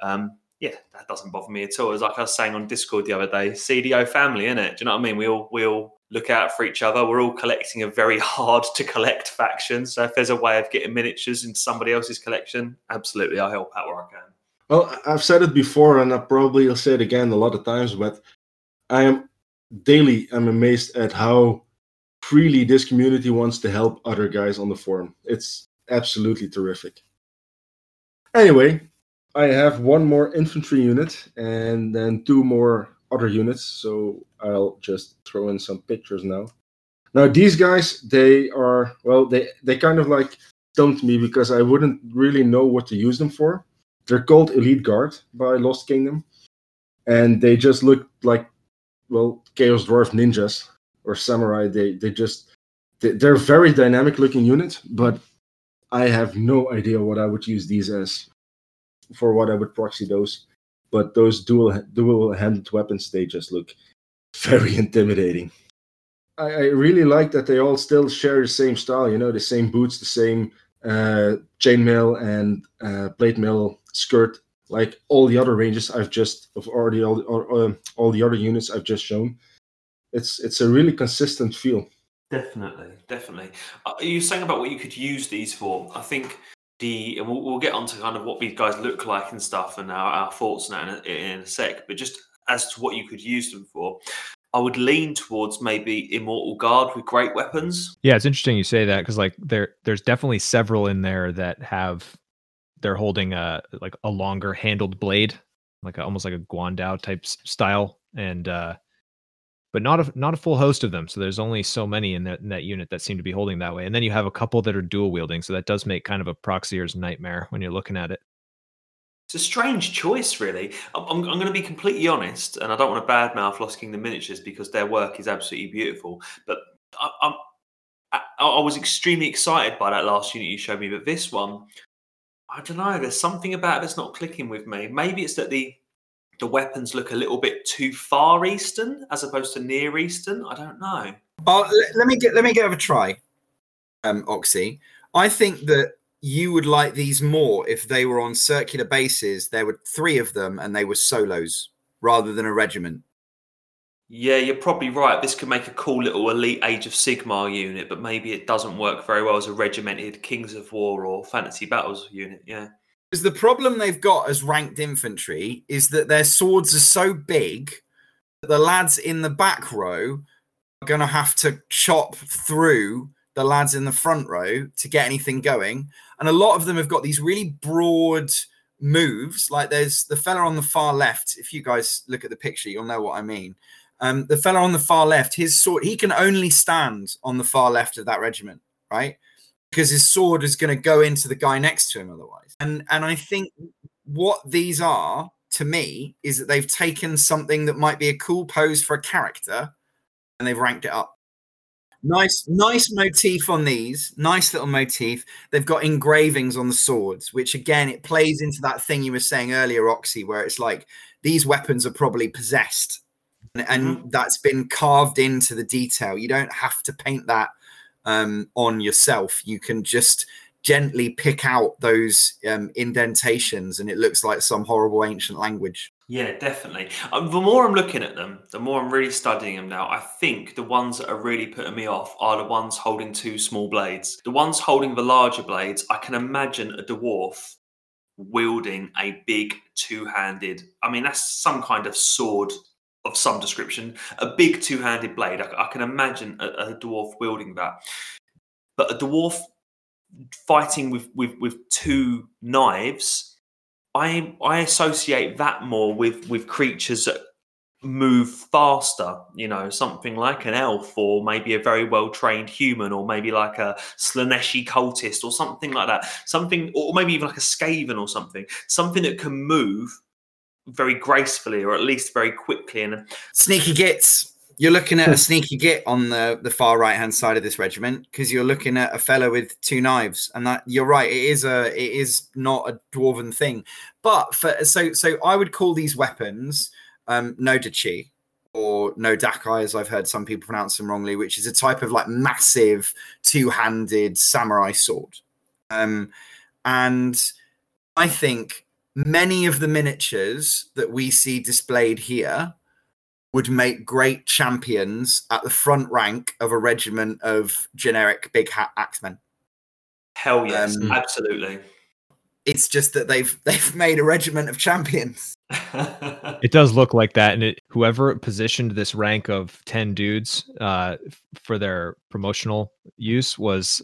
Um, yeah, that doesn't bother me at all. It's like I was saying on Discord the other day, CDO family, isn't it? Do you know what I mean? We all we all look out for each other. We're all collecting a very hard to collect faction. So if there's a way of getting miniatures into somebody else's collection, absolutely, I'll help out where I can. Well, I've said it before, and I probably will say it again a lot of times, but I am daily I'm amazed at how freely this community wants to help other guys on the forum. It's absolutely terrific. Anyway, I have one more infantry unit and then two more other units. So I'll just throw in some pictures now. Now these guys, they are well, they they kind of like stumped me because I wouldn't really know what to use them for. They're called Elite Guard by Lost Kingdom, and they just look like well Chaos Dwarf ninjas or samurai. They they just they, they're very dynamic looking units, but I have no idea what I would use these as for what I would proxy those. But those dual dual handed weapons, they just look very intimidating. I, I, really like that they all still share the same style. You know, the same boots, the same uh, chainmail and uh, plate mail skirt, like all the other ranges I've just of already all all, uh, all the other units I've just shown. It's it's a really consistent feel. Definitely, definitely. Uh, you saying about what you could use these for? I think the and we'll, we'll, get on to kind of what these guys look like and stuff and our, our thoughts on that in, in a sec. But just as to what you could use them for, I would lean towards maybe Immortal Guard with great weapons. Yeah, it's interesting you say that because like there there's definitely several in there that have they're holding a like a longer handled blade, like a, almost like a Guandao type style, and uh but not a not a full host of them. So there's only so many in that in that unit that seem to be holding that way. And then you have a couple that are dual wielding. So that does make kind of a proxier's nightmare when you're looking at it. It's a strange choice, really. I'm, I'm, going to be completely honest, and I don't want to badmouth Lost Kingdom Miniatures because their work is absolutely beautiful. But I, I'm, I, I was extremely excited by that last unit you showed me, but this one, I don't know. There's something about it that's not clicking with me. Maybe it's that the the weapons look a little bit too far eastern as opposed to near eastern. I don't know. Oh, let me get let me give a try, um, Oxy. I think that you would like these more if they were on circular bases. There were three of them, and they were solos rather than a regiment. Yeah, you're probably right. This could make a cool little elite Age of Sigmar unit, but maybe it doesn't work very well as a regimented Kings of War or Fantasy Battles unit. Yeah. Because the problem they've got as ranked infantry is that their swords are so big that the lads in the back row are going to have to chop through the lads in the front row to get anything going. And a lot of them have got these really broad moves. Like there's the fella on the far left. If you guys look at the picture, you'll know what I mean. Um, the fella on the far left, his sword, he can only stand on the far left of that regiment, right? Because his sword is going to go into the guy next to him otherwise. And and I think what these are to me is that they've taken something that might be a cool pose for a character and they've ranked it up. Nice, nice motif on these. Nice little motif. They've got engravings on the swords, which again it plays into that thing you were saying earlier, Oxy, where it's like these weapons are probably possessed, and, and mm-hmm. that's been carved into the detail. You don't have to paint that um, on yourself, you can just gently pick out those um, indentations and it looks like some horrible ancient language. Yeah, definitely. Um, the more I'm looking at them, the more I'm really studying them now. I think the ones that are really putting me off are the ones holding two small blades. The ones holding the larger blades, I can imagine a dwarf wielding a big two handed, I mean, that's some kind of sword of some description, a big two-handed blade. I, I can imagine a, a, dwarf wielding that, but a dwarf fighting with with, with two knives. I I associate that more with with creatures that move faster. You know, something like an elf, or maybe a very well trained human, or maybe like a Slaaneshi cultist, or something like that. Something, or maybe even like a Skaven or something. Something that can move very gracefully or at least very quickly. And sneaky gits. You're looking at a sneaky git on the, the far right hand side of this regiment because you're looking at a fellow with two knives, and that you're right. It is a it is not a dwarven thing, but for so so I would call these weapons um, nodachi or no dakai, as I've heard some people pronounce them wrongly, which is a type of like massive two handed samurai sword. Um, and I think many of the miniatures that we see displayed here would make great champions at the front rank of a regiment of generic big hat axemen. Hell yes, Um, absolutely. It's just that they've they've made a regiment of champions. It does look like that, and it, whoever positioned this rank of ten dudes uh, f- for their promotional use was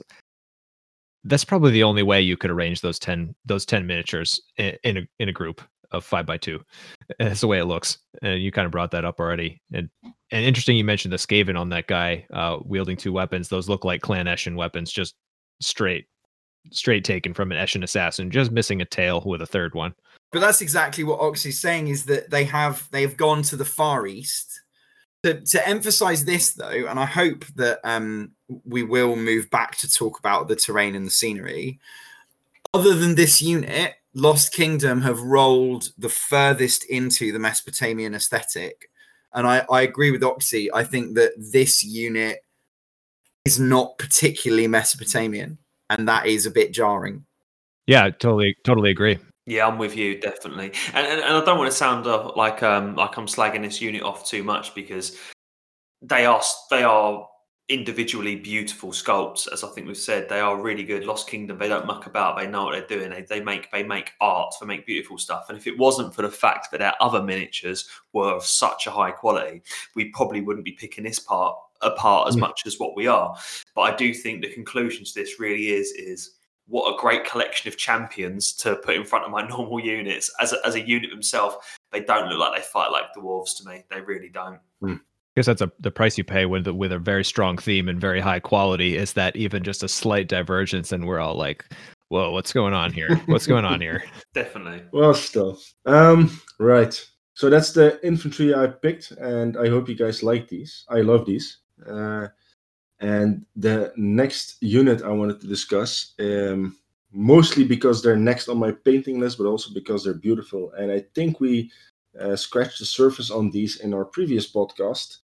that's probably the only way you could arrange those ten those ten miniatures in, in a in a group of five by two. That's the way it looks, and you kind of brought that up already. And and interesting, you mentioned the Skaven on that guy uh, wielding two weapons. Those look like Clan Eshin weapons, just straight straight taken from an Eshin assassin, just missing a tail with a third one. But that's exactly what Oxy's saying is that they have they've gone to the far east. To, to emphasize this though, and I hope that um, we will move back to talk about the terrain and the scenery. Other than this unit, Lost Kingdom have rolled the furthest into the Mesopotamian aesthetic. And I, I agree with Oxy. I think that this unit is not particularly Mesopotamian, and that is a bit jarring. Yeah, totally, totally agree. Yeah, I'm with you definitely, and, and and I don't want to sound like um like I'm slagging this unit off too much because they are they are individually beautiful sculpts, as I think we've said. They are really good. Lost Kingdom, they don't muck about. They know what they're doing. They, they make they make art. They make beautiful stuff. And if it wasn't for the fact that our other miniatures were of such a high quality, we probably wouldn't be picking this part apart as Mm. much as what we are. But I do think the conclusion to this really is is what a great collection of champions to put in front of my normal units. As a, as a unit themselves, they don't look like they fight like dwarves to me. They really don't. I guess that's a, the price you pay with with a very strong theme and very high quality is that even just a slight divergence and we're all like whoa what's going on here what's going on here Definitely. Well, still. Um, right. So that's the infantry I picked, and I hope you guys like these. I love these. Uh, and the next unit I wanted to discuss, um, mostly because they're next on my painting list, but also because they're beautiful. And I think we uh, scratched the surface on these in our previous podcast.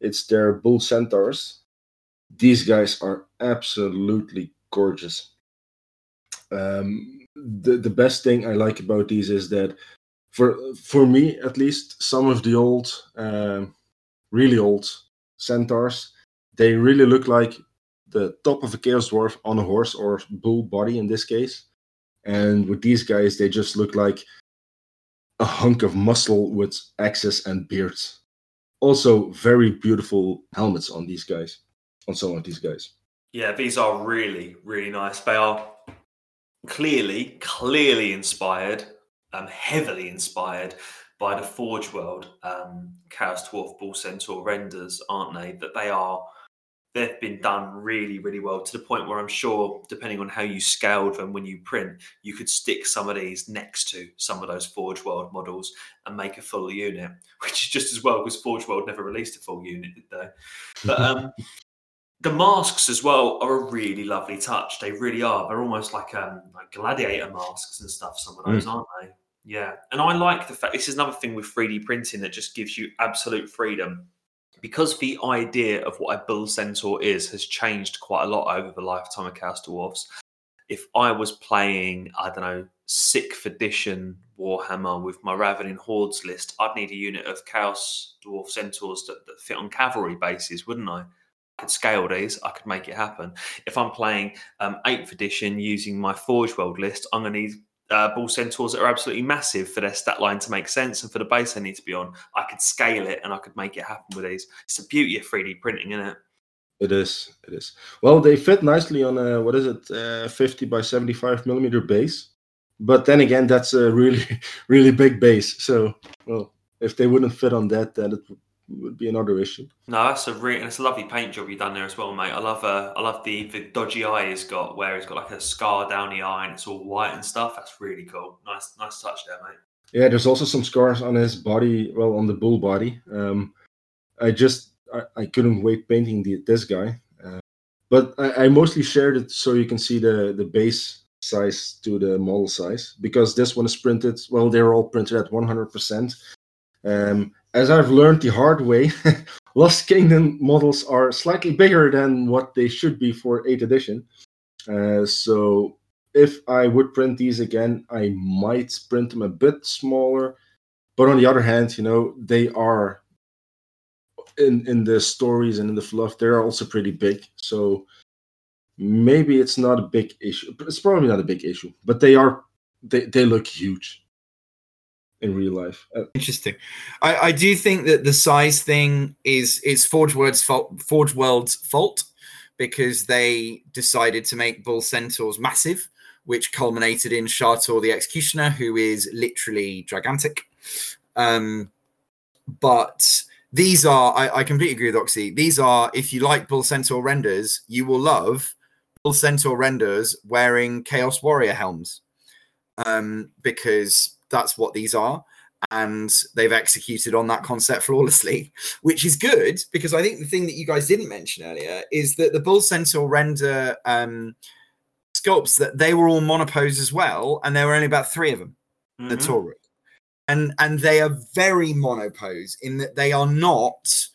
It's their bull centaurs. These guys are absolutely gorgeous. Um, the the best thing I like about these is that for for me at least some of the old um, really old centaurs they really look like the top of a chaos dwarf on a horse or bull body in this case and with these guys they just look like a hunk of muscle with axes and beards also very beautiful helmets on these guys on some of these guys Yeah, these are really, really nice. They are clearly, clearly inspired, um, heavily inspired by the Forge World um, Chaos Dwarf Bull Centaur renders, aren't they? That they are, they've been done really, really well to the point where I'm sure, depending on how you scaled them when you print, you could stick some of these next to some of those Forge World models and make a full unit, which is just as well because Forge World never released a full unit, did they? But um, the masks as well are a really lovely touch. They really are. They're almost like um like gladiator masks and stuff. Some of those, aren't they? Yeah. And I like the fact this is another thing with 3D printing that just gives you absolute freedom. Because the idea of what a bull centaur is has changed quite a lot over the lifetime of Chaos Dwarfs. If I was playing, I don't know, sixth edition Warhammer with my Ravening Hordes list, I'd need a unit of Chaos Dwarf centaurs that, that fit on cavalry bases, wouldn't I? I could scale these, I could make it happen. If I'm playing um, 8th edition using my Forge World list, I'm going to need uh, Bull Centaurs that are absolutely massive for their stat line to make sense and for the base I need to be on. I could scale it and I could make it happen with these. It's the beauty of 3D printing, isn't it? It is. It is. Well, they fit nicely on a what is it, uh, 50 by 75 millimeter base. But then again, that's a really, really big base. So, well, if they wouldn't fit on that, then it would- would be another issue. No, that's a re- and it's a lovely paint job you've done there as well, mate. I love uh, I love the the dodgy eye he's got where he's got like a scar down the eye and it's all white and stuff. That's really cool. Nice, nice touch there, mate. Yeah, there's also some scars on his body. Well, on the bull body. Um, I just I, I couldn't wait painting the, this guy, uh, but I, I mostly shared it so you can see the the base size to the model size because this one is printed. Well, they're all printed at 100%. Um, as I've learned the hard way, Lost Kingdom models are slightly bigger than what they should be for 8th edition. Uh, so if I would print these again, I might print them a bit smaller. But on the other hand, you know, they are in in the stories and in the fluff, they're also pretty big. So maybe it's not a big issue. It's probably not a big issue, but they are they, they look huge in real life. Uh, Interesting. I, I do think that the size thing is is Forge World's fault. Forge World's fault because they decided to make Bull Centaurs massive, which culminated in Shator the Executioner, who is literally gigantic. Um, but these are, I, I completely agree with Oxy. These are, if you like Bull Centaur renders, you will love Bull Centaur renders wearing Chaos Warrior helms um, because that's what these are. And they've executed on that concept flawlessly, which is good because I think the thing that you guys didn't mention earlier is that the Bull Centaur render um, sculpts that they were all monopose as well, and there were only about three of them. Mhm. The Toruk. And and they are very monopose in that they are not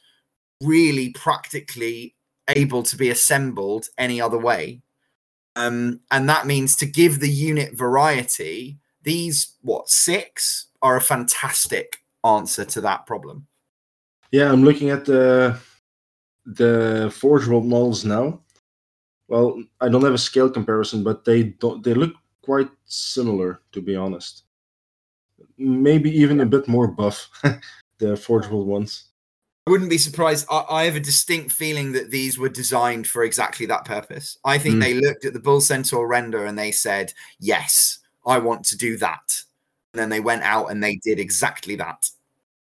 really practically able to be assembled any other way. Um, and that means to give the unit variety, these what six are a fantastic answer to that problem. Yeah, I'm looking at the the Forge World models now. Well, I don't have a scale comparison, but they don't they look quite similar to be honest. Maybe even a bit more buff, the Forge World ones. I wouldn't be surprised. I, I have a distinct feeling that these were designed for exactly that purpose. I think Mm. they looked at the Bull Centaur render and they said, "Yes, I want to do that." And then they went out and they did exactly that.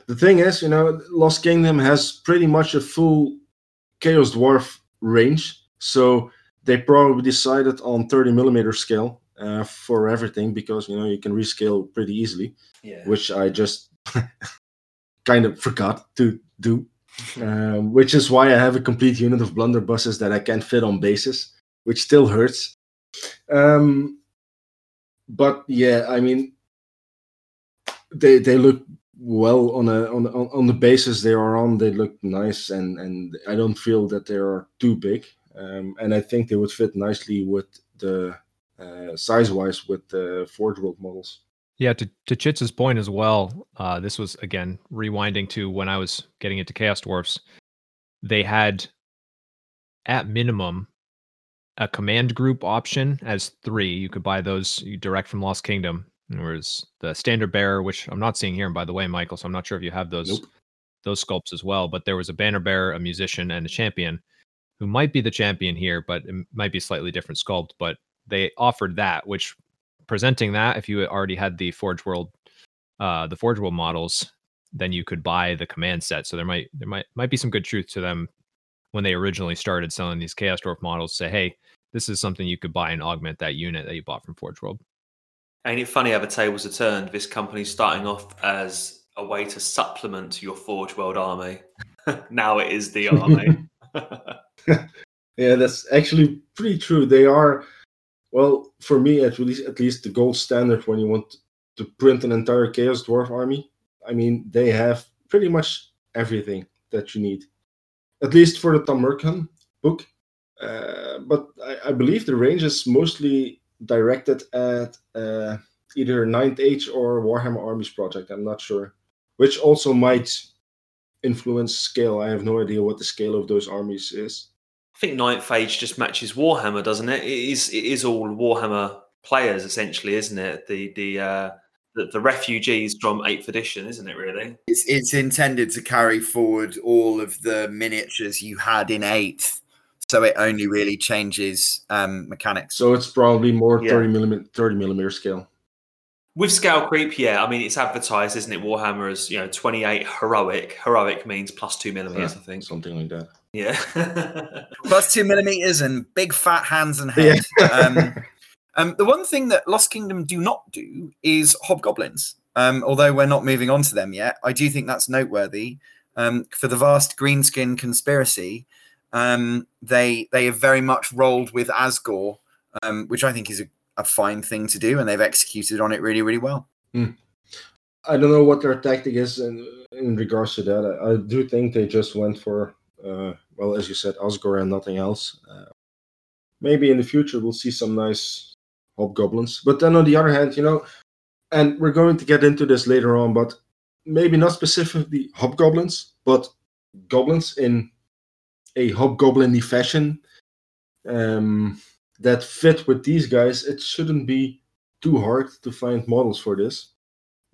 The thing is, you know, Lost Kingdom has pretty much a full Chaos Dwarf range, so they probably decided on 30 millimeter scale uh, for everything because you know you can rescale pretty easily. Yeah. which I just kind of forgot to do. Um, which is why I have a complete unit of blunderbusses that I can't fit on bases, which still hurts. Um, but yeah, I mean, they they look well on a on on, the basis they are on. They look nice, and and I don't feel that they are too big. Um, and I think they would fit nicely with the uh, size wise with the Forge World models. Yeah, to, to Chitz's point as well, uh, this was again rewinding to when I was getting into Chaos Dwarfs. They had, at minimum, a command group option as three. You could buy those direct from Lost Kingdom. Whereas the standard bearer, which I'm not seeing here, and by the way, Michael, so I'm not sure if you have those Nope. those sculpts as well. But there was a banner bearer, a musician, and a champion, who might be the champion here, but it might be a slightly different sculpt. But they offered that, which presenting that if you already had the Forge World, uh, the Forge World models, then you could buy the command set. So there might there might might be some good truth to them when they originally started selling these Chaos Dwarf models. Say, hey, this is something you could buy and augment that unit that you bought from Forge World. Ain't it funny how the tables are turned? This company's starting off as a way to supplement your Forge World army. now it is the army. Yeah, that's actually pretty true. They are, well, for me at least, at least the gold standard when you want to print an entire Chaos Dwarf army. I mean, they have pretty much everything that you need, at least for the Tamurkhan book. Uh, but I, I believe the range is mostly directed at uh, either Ninth Age or Warhammer Armies Project. I'm not sure, which also might influence scale. I have no idea what the scale of those armies is. I think Ninth Age just matches Warhammer, doesn't it? It is it is all Warhammer players essentially, isn't it? The the uh, the, the refugees from Eighth Edition, isn't it? Really? It's, it's intended to carry forward all of the miniatures you had in eighth, so it only really changes um, mechanics. So it's probably more Yeah. 30 millimeter 30 millimeter scale. With scale creep, yeah. I mean, it's advertised, isn't it? Warhammer as you know, twenty eight heroic. Heroic means plus two millimeters, I think. Something like that. Yeah. plus two millimeters and big fat hands and head. Um, um, the one thing that Lost Kingdom do not do is hobgoblins. Um, although we're not moving on to them yet, I do think that's noteworthy. Um, for the vast greenskin conspiracy, um, they they have very much rolled with Asgore, um, which I think is a, a fine thing to do, and they've executed on it really, really well. I don't know what their tactic is in, in regards to that. I, I do think they just went for, uh, well, as you said, Osgore and nothing else. Uh, maybe in the future we'll see some nice hobgoblins. But then on the other hand, you know, and we're going to get into this later on, but maybe not specifically hobgoblins, but goblins in a hobgoblin fashion um, that fit with these guys. It shouldn't be too hard to find models for this,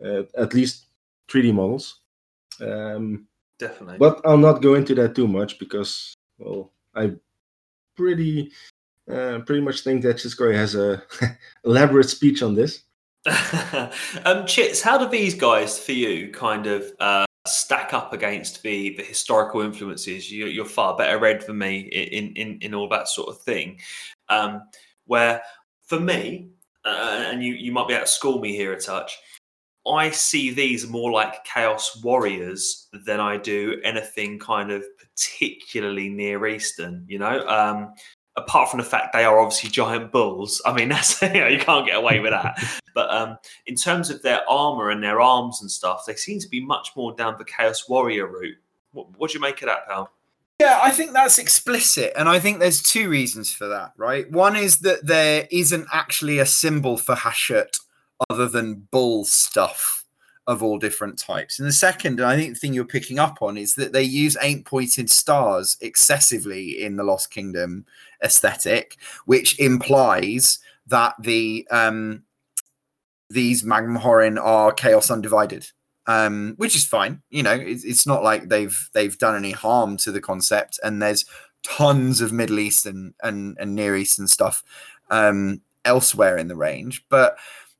uh, at least 3D models. Um, Definitely. but I'll not go into that too much because, well, I pretty uh, pretty much think that Chiscoy has a elaborate speech on this. um, Chits, how do these guys, for you, kind of uh, stack up against the the historical influences? You, you're far better read than me in in in all that sort of thing. Um, where for me, uh, and you you might be able to school me here a touch. I see these more like Chaos Warriors than I do anything kind of particularly Near Eastern. You know, um, apart from the fact they are obviously giant bulls. I mean, that's you, know, you can't get away with that. but um, in terms of their armor and their arms and stuff, they seem to be much more down the Chaos Warrior route. What, what do you make of that, pal? Yeah, I think that's explicit. And I think there's two reasons for that, right? One is that there isn't actually a symbol for Hashut other than bull stuff of all different types. And the second, and I think the thing you're picking up on is that they use eight pointed stars excessively in the Lost Kingdom aesthetic, which implies that the um these Magmahorn are chaos undivided. Um, which is fine, you know, it's, it's not like they've they've done any harm to the concept, and there's tons of Middle Eastern and, and Near Eastern stuff um, elsewhere in the range. But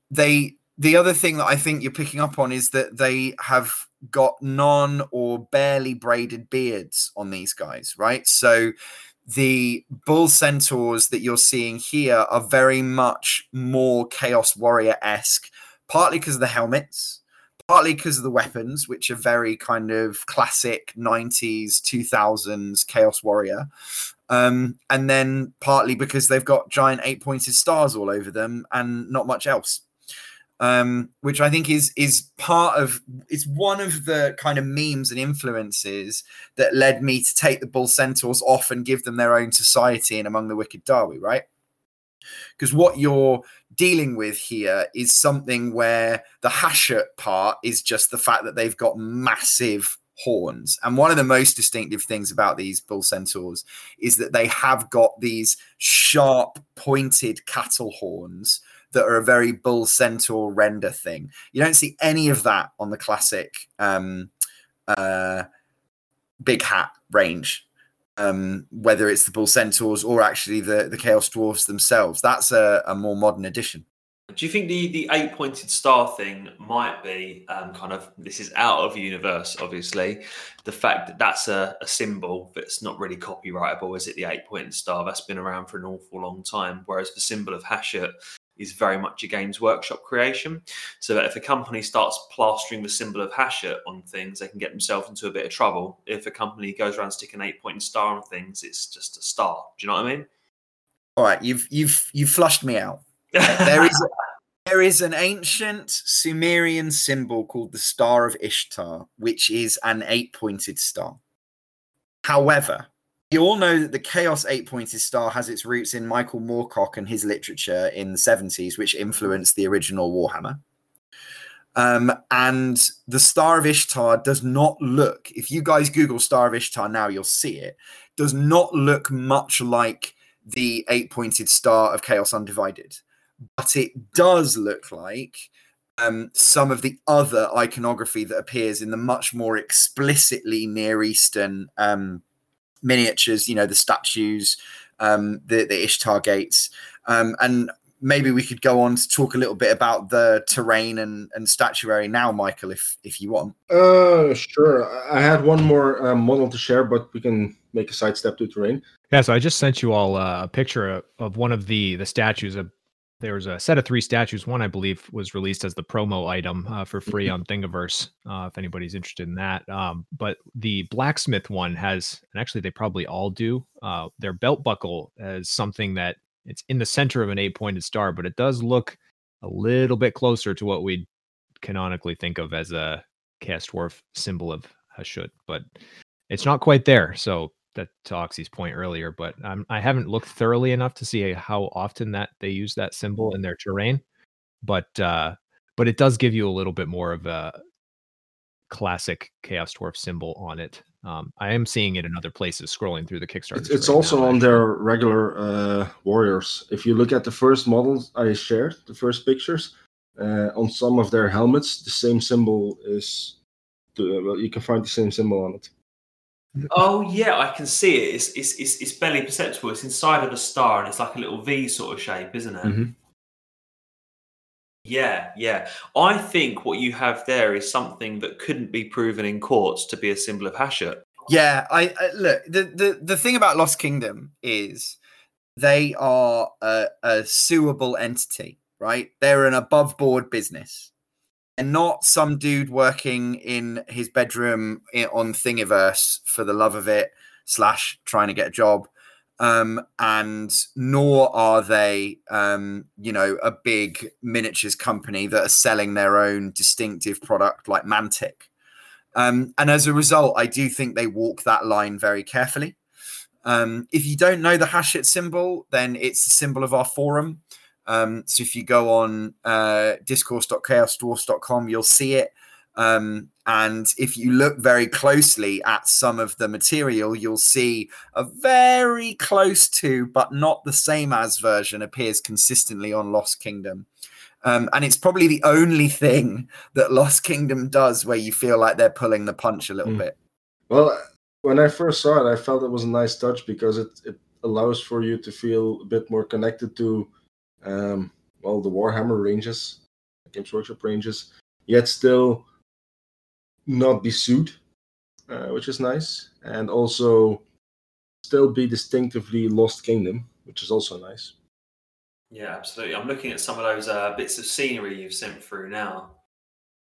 they the other thing that I think you're picking up on is that they have got non or barely braided beards on these guys, right? So the bull centaurs that you're seeing here are very much more chaos warrior esque, partly because of the helmets, partly because of the weapons, which are very kind of classic 90s, 2000s chaos warrior. Um, and then partly because they've got giant eight pointed stars all over them and not much else um, which I think is is part of it's one of the kind of memes and influences that led me to take the Bull Centaurs off and give them their own society and among the Wicked Dawi, right? Because what you're dealing with here is something where the Hashut part is just the fact that they've got massive horns. And one of the most distinctive things about these bull centaurs is that they have got these sharp, pointed cattle horns that are a very bull centaur render thing. You don't see any of that on the classic um, uh, big hat range. Um, whether it's the bull centaurs or actually the, the chaos dwarfs themselves, that's a, a more modern addition. Do you think the the eight pointed star thing might be um, kind of this is out of universe? Obviously, the fact that that's a, a symbol that's not really copyrightable, is it? The eight pointed star that's been around for an awful long time, whereas the symbol of Hashut is very much a Games Workshop creation. So that if a company starts plastering the symbol of Hashut on things, they can get themselves into a bit of trouble. If a company goes around sticking eight point star on things, it's just a star. Do you know what I mean? All right, you've you've you've flushed me out. there is there is an ancient Sumerian symbol called the Star of Ishtar, which is an eight-pointed star. However, you all know that the Chaos eight pointed star has its roots in Michael Moorcock and his literature in the 70s, which influenced the original Warhammer. Um, and the Star of Ishtar does not look, if you guys Google Star of Ishtar now, you'll see it, does not look much like the eight pointed star of Chaos Undivided. But it does look like um, some of the other iconography that appears in the much more explicitly Near Eastern um, miniatures, you know, the statues, um, the, the Ishtar gates. Um, and maybe we could go on to talk a little bit about the terrain and, and statuary now, Michael, if if you want. Uh, sure. I had one more uh, model to share, but we can make a sidestep to terrain. Yeah, so I just sent you all uh, a picture of, of one of the the statues, of there was a set of three statues. One, I believe, was released as the promo item uh, for free Mm-hmm. on Thingiverse, uh, if anybody's interested in that. Um, but the blacksmith one has, and actually they probably all do, uh, their belt buckle as something that it's in the center of an eight-pointed star, but it does look a little bit closer to what we canonically think of as a cast dwarf symbol of Hashut, but it's not quite there. So that to Oxy's point earlier, but um, I haven't looked thoroughly enough to see how often that they use that symbol in their terrain. But uh, but it does give you a little bit more of a classic Chaos Dwarf symbol on it. Um, I am seeing it in other places scrolling through the Kickstarter. It's, it's also now, on actually. their regular uh, warriors. If you look at the first models I shared, the first pictures, uh, on some of their helmets, the same symbol is. The, well, you can find the same symbol on it. Oh yeah, I can see it. It's, it's it's it's barely perceptible. It's inside of a star, and it's like a little V sort of shape, isn't it? Mm-hmm. Yeah, yeah. I think what you have there is something that couldn't be proven in courts to be a symbol of Hashut. Yeah, I, I look. The, the the thing about Lost Kingdom is they are a, a suable entity, right? They're an above board business and not some dude working in his bedroom on Thingiverse for the love of it, slash trying to get a job. Um, and nor are they, um, you know, a big miniatures company that are selling their own distinctive product like Mantic. Um, and as a result, I do think they walk that line very carefully. Um, if you don't know the Hashut symbol, then it's the symbol of our forum. Um, so if you go on uh, discourse.chaosdwarfs.com, you'll see it. Um, and if you look very closely at some of the material, you'll see a very close to, but not the same as version appears consistently on Lost Kingdom. Um, and it's probably the only thing that Lost Kingdom does where you feel like they're pulling the punch a little mm. bit. Well, when I first saw it, I felt it was a nice touch because it, it allows for you to feel a bit more connected to um, well, the Warhammer ranges, Games Workshop ranges, yet still not be sued, uh, which is nice, and also still be distinctively Lost Kingdom, which is also nice. Yeah, absolutely. I'm looking at some of those uh, bits of scenery you've sent through now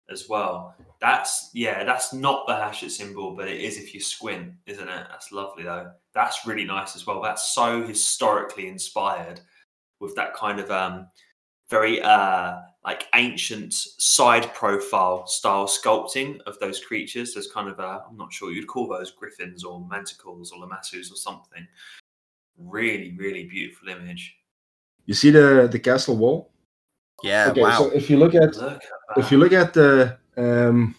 as well. That's yeah, that's not the Hashut symbol, but it is if you squint, isn't it? That's lovely though. That's really nice as well. That's so historically inspired with that kind of um, very uh, like ancient side profile style sculpting of those creatures. There's kind of uh, I'm not sure you'd call those griffins or manticores or lamassus or something. Really, really beautiful image. You see the the castle wall? Yeah. Okay, wow. So if you look at, look at if you look at the um,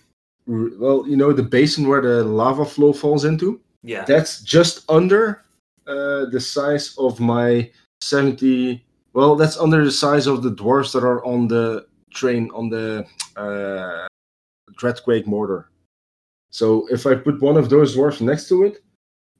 well, you know the basin where the lava flow falls into. Yeah. That's just under uh, the size of my 70 well, that's under the size of the dwarfs that are on the train on the uh, Dreadquake mortar. So if I put one of those dwarfs next to it,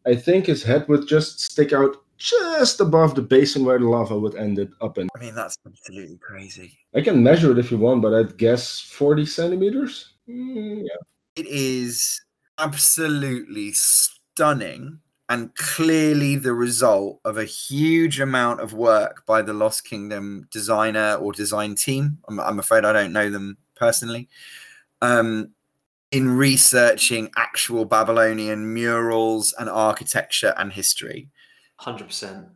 I think his head would just stick out just above the basin where the lava would end it up in. I mean, that's absolutely crazy. I can measure it if you want, but I'd guess 40 centimeters. Mm, yeah. It is absolutely stunning and clearly the result of a huge amount of work by the Lost Kingdom designer or design team. I'm, I'm afraid I don't know them personally. Um, in researching actual Babylonian murals and architecture and history. 100%.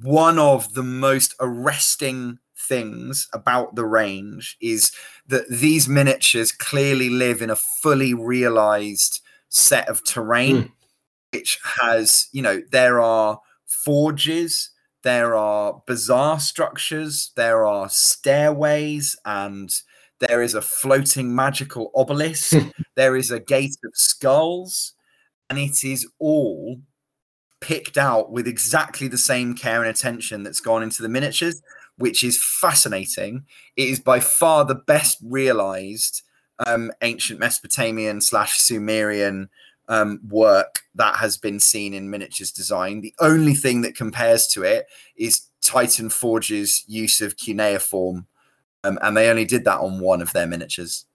One of the most arresting things about the range is that these miniatures clearly live in a fully realized set of terrain. Mm which has, you know, there are forges, there are bizarre structures, there are stairways, and there is a floating magical obelisk, there is a gate of skulls, and it is all picked out with exactly the same care and attention that's gone into the miniatures, which is fascinating. It is by far the best realized um, ancient Mesopotamian slash Sumerian um, work that has been seen in miniatures design. The only thing that compares to it is Titan Forge's use of cuneiform, um, and they only did that on one of their miniatures.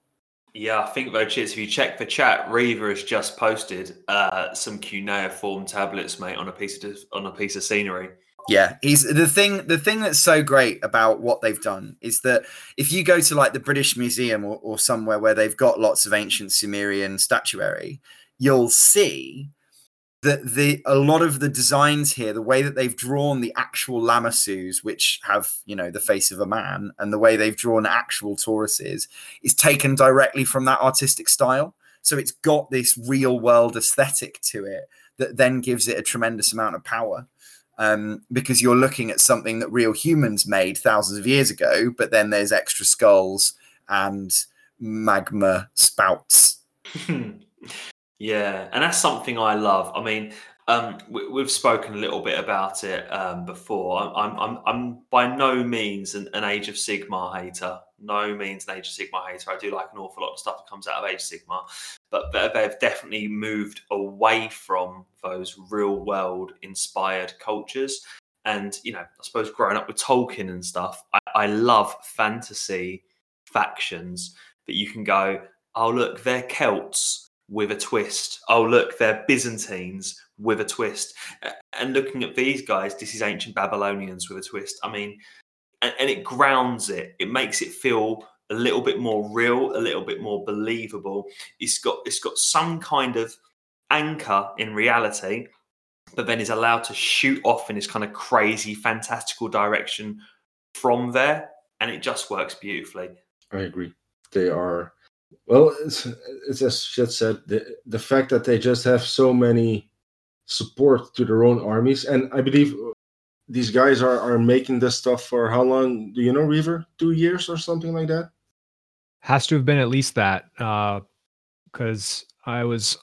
Yeah, I think though, if you check the chat, Reaver has just posted uh, some cuneiform tablets, mate, on a piece of on a piece of scenery. Yeah, he's the thing. The thing that's so great about what they've done is that if you go to like the British Museum or, or somewhere where they've got lots of ancient Sumerian statuary, you'll see that the a lot of the designs here, the way that they've drawn the actual lamassus, which have you know the face of a man, and the way they've drawn actual Tauruses, is taken directly from that artistic style. So it's got this real world aesthetic to it that then gives it a tremendous amount of power. Um, because you're looking at something that real humans made thousands of years ago, but then there's extra skulls and magma spouts. yeah, and that's something I love. I mean, um, we, have spoken a little bit about it um, before. I'm, I'm, I'm by no means an, an, Age of Sigmar hater. No means an Age of Sigmar hater. I do like an awful lot of stuff that comes out of Age of Sigmar, but they've definitely moved away from those real world inspired cultures. And you know, I suppose growing up with Tolkien and stuff, I, I love fantasy factions that you can go, oh look, they're Celts with a twist. Oh look, they're Byzantines with a twist. And looking at these guys, this is ancient Babylonians with a twist. I mean, and, and it grounds it. It makes it feel a little bit more real, a little bit more believable. It's got it's got some kind of anchor in reality, but then is allowed to shoot off in this kind of crazy, fantastical direction from there, and it just works beautifully. I agree. They are well. It's, it's as Shed said, the the fact that they just have so many support to their own armies, and I believe these guys are are making this stuff for how long? Do you know, Reaver? Two years or something like that. Has to have been at least that, because uh, I was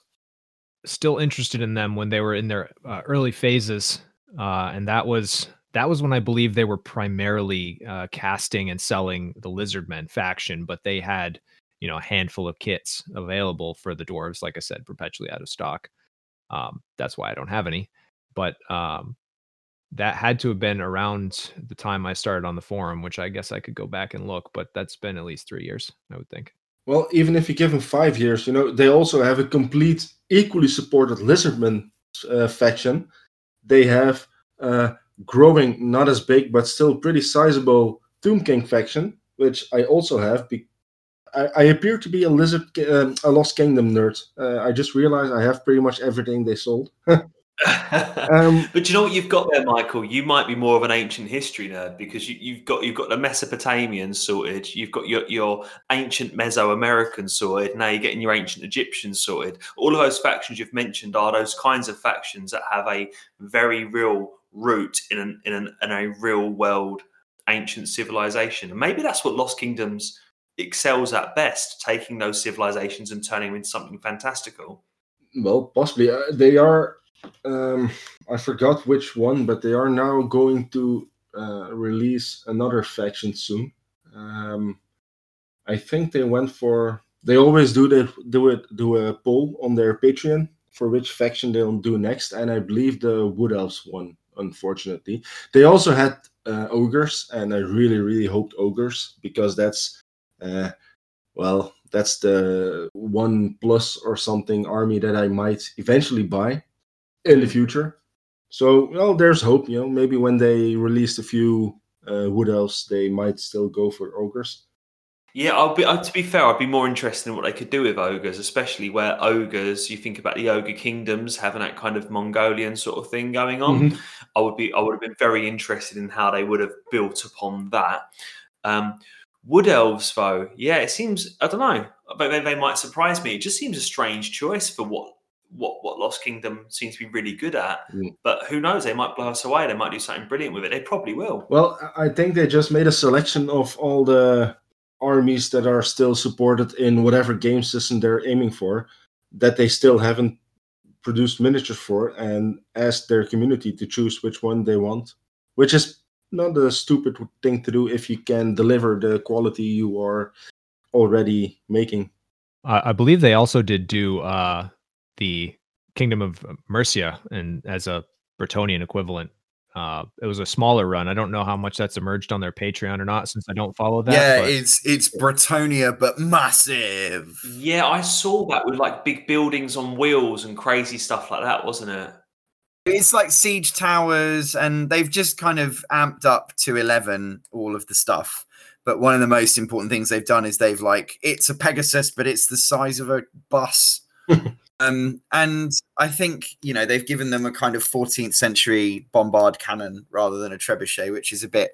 still interested in them when they were in their uh, early phases, uh, and that was that was when I believe they were primarily uh, casting and selling the Lizardmen faction, but they had you know a handful of kits available for the dwarves. Like I said, perpetually out of stock. Um, that's why I don't have any. But um, that had to have been around the time I started on the forum, which I guess I could go back and look, but that's been at least three years, I would think. Well, even if you give them five years, you know, they also have a complete, equally supported Lizardman uh, faction. They have uh, growing, not as big, but still pretty sizable Tomb King faction, which I also have. I, appear to be a Lizard, uh, a Lost Kingdom nerd. Uh, I just realized I have pretty much everything they sold. um, but you know what you've got there, Michael? You might be more of an ancient history nerd because you, have got you've got the Mesopotamian sorted, you've got your your ancient Mesoamerican sorted. Now you're getting your ancient Egyptian sorted. All of those factions you've mentioned are those kinds of factions that have a very real root in an, in, an, in a real world ancient civilization, and maybe that's what Lost Kingdoms excels at best, taking those civilizations and turning them into something fantastical. Well, possibly uh, they are um, I forgot which one, but they are now going to uh, release another faction soon. Um, I think they went for. They always do that. Do it. Do a poll on their Patreon for which faction they'll do next, and I believe the Wood Elves won. Unfortunately, they also had uh, ogres, and I really, really hoped ogres because that's, uh, well, that's the one plus or something army that I might eventually buy in the future. So well, there's hope. You know, maybe when they released a few uh, wood elves, they might still go for ogres. Yeah, I'll be. Uh, to be fair, I'd be more interested in what they could do with ogres, especially where ogres. You think about the ogre kingdoms having that kind of Mongolian sort of thing going on. Mm-hmm. I would be. I would have been very interested in how they would have built upon that. Um, wood elves, though, yeah, it seems. I don't know, but they, they might surprise me. It just seems a strange choice for what what what Lost Kingdom seems to be really good at. Mm. But who knows? They might blow us away. They might do something brilliant with it. They probably will. Well, I think they just made a selection of all the armies that are still supported in whatever game system they're aiming for that they still haven't produced miniatures for and asked their community to choose which one they want which is not a stupid thing to do if you can deliver the quality you are already making uh, i believe they also did do uh the Kingdom of Mercia and as a Bretonnian equivalent. Uh, it was a smaller run. I don't know how much that's emerged on their Patreon or not, since I don't follow that. Yeah, but... it's it's Bretonnia, but massive. Yeah, I saw that with like big buildings on wheels and crazy stuff like that, wasn't it? It's like siege towers, and they've just kind of amped up to eleven all of the stuff. But one of the most important things they've done is they've like it's a Pegasus, but it's the size of a bus. Um, and I think you know they've given them a kind of 14th century bombard cannon rather than a trebuchet, which is a bit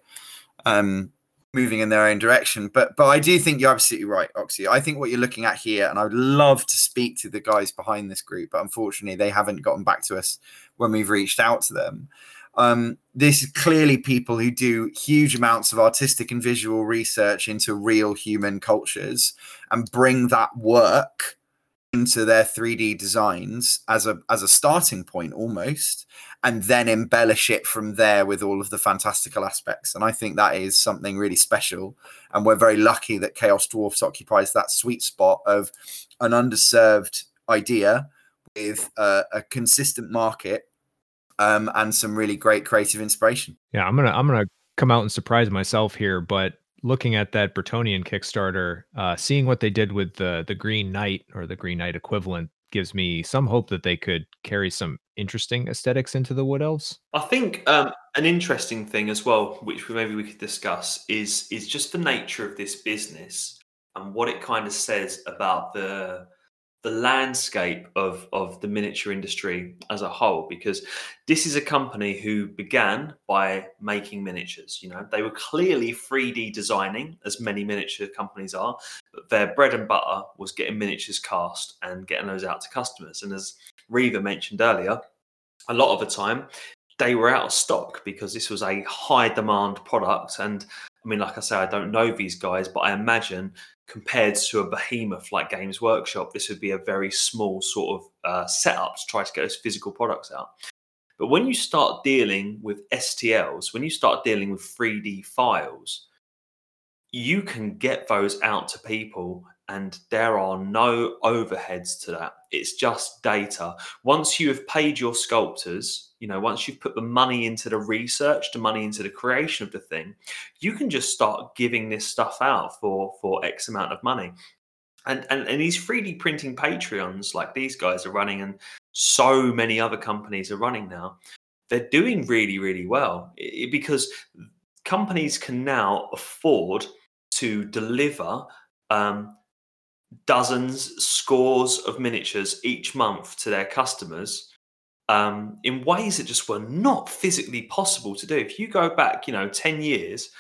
um, moving in their own direction. But but I do think you're absolutely right, Oxy. I think what you're looking at here, and I would love to speak to the guys behind this group, but unfortunately they haven't gotten back to us when we've reached out to them. Um, this is clearly people who do huge amounts of artistic and visual research into real human cultures and bring that work into their 3D designs as a as a starting point almost and then embellish it from there with all of the fantastical aspects and I think that is something really special and we're very lucky that Chaos Dwarfs occupies that sweet spot of an underserved idea with a, a consistent market um, and some really great creative inspiration. Yeah, I'm gonna I'm gonna come out and surprise myself here, but looking at that Bretonnian Kickstarter, uh, seeing what they did with the the Green Knight or the Green Knight equivalent gives me some hope that they could carry some interesting aesthetics into the Wood Elves. I think um, an interesting thing as well, which maybe we could discuss, is is just the nature of this business and what it kind of says about the the landscape of of the miniature industry as a whole because this is a company who began by making miniatures you know. They were clearly 3d designing as many miniature companies are but their bread and butter was getting miniatures cast and getting those out to customers. And as Reaver mentioned earlier a lot of the time they were out of stock because this was a high demand product and I mean, like I say, I don't know these guys, but I imagine compared to a behemoth like Games Workshop, this would be a very small sort of uh, setup to try to get those physical products out. But when you start dealing with STLs, when you start dealing with 3D files, you can get those out to people and there are no overheads to that. It's just data. Once you have paid your sculptors, you know, once you've put the money into the research, the money into the creation of the thing, you can just start giving this stuff out for for X amount of money. And and, and these 3D printing Patreons like these guys are running and so many other companies are running now, they're doing really, really well because companies can now afford to deliver um, dozens, scores of miniatures each month to their customers um, in ways that just were not physically possible to do. If you go back, you know, 10 years,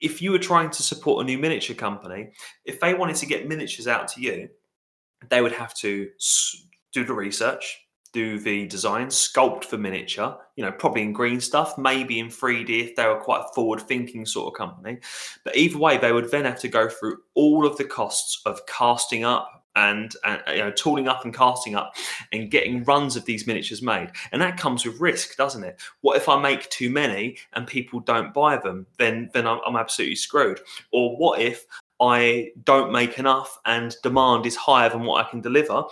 if you were trying to support a new miniature company, if they wanted to get miniatures out to you, they would have to do the research, do the design, sculpt for miniature, you know, probably in green stuff, maybe in 3D if they were quite forward thinking sort of company. But either way, they would then have to go through all of the costs of casting up and, and you know, tooling up and casting up and getting runs of these miniatures made. And that comes with risk, doesn't it? What if I make too many and people don't buy them? Then, then I'm, I'm absolutely screwed. Or what if I don't make enough and demand is higher than what I can deliver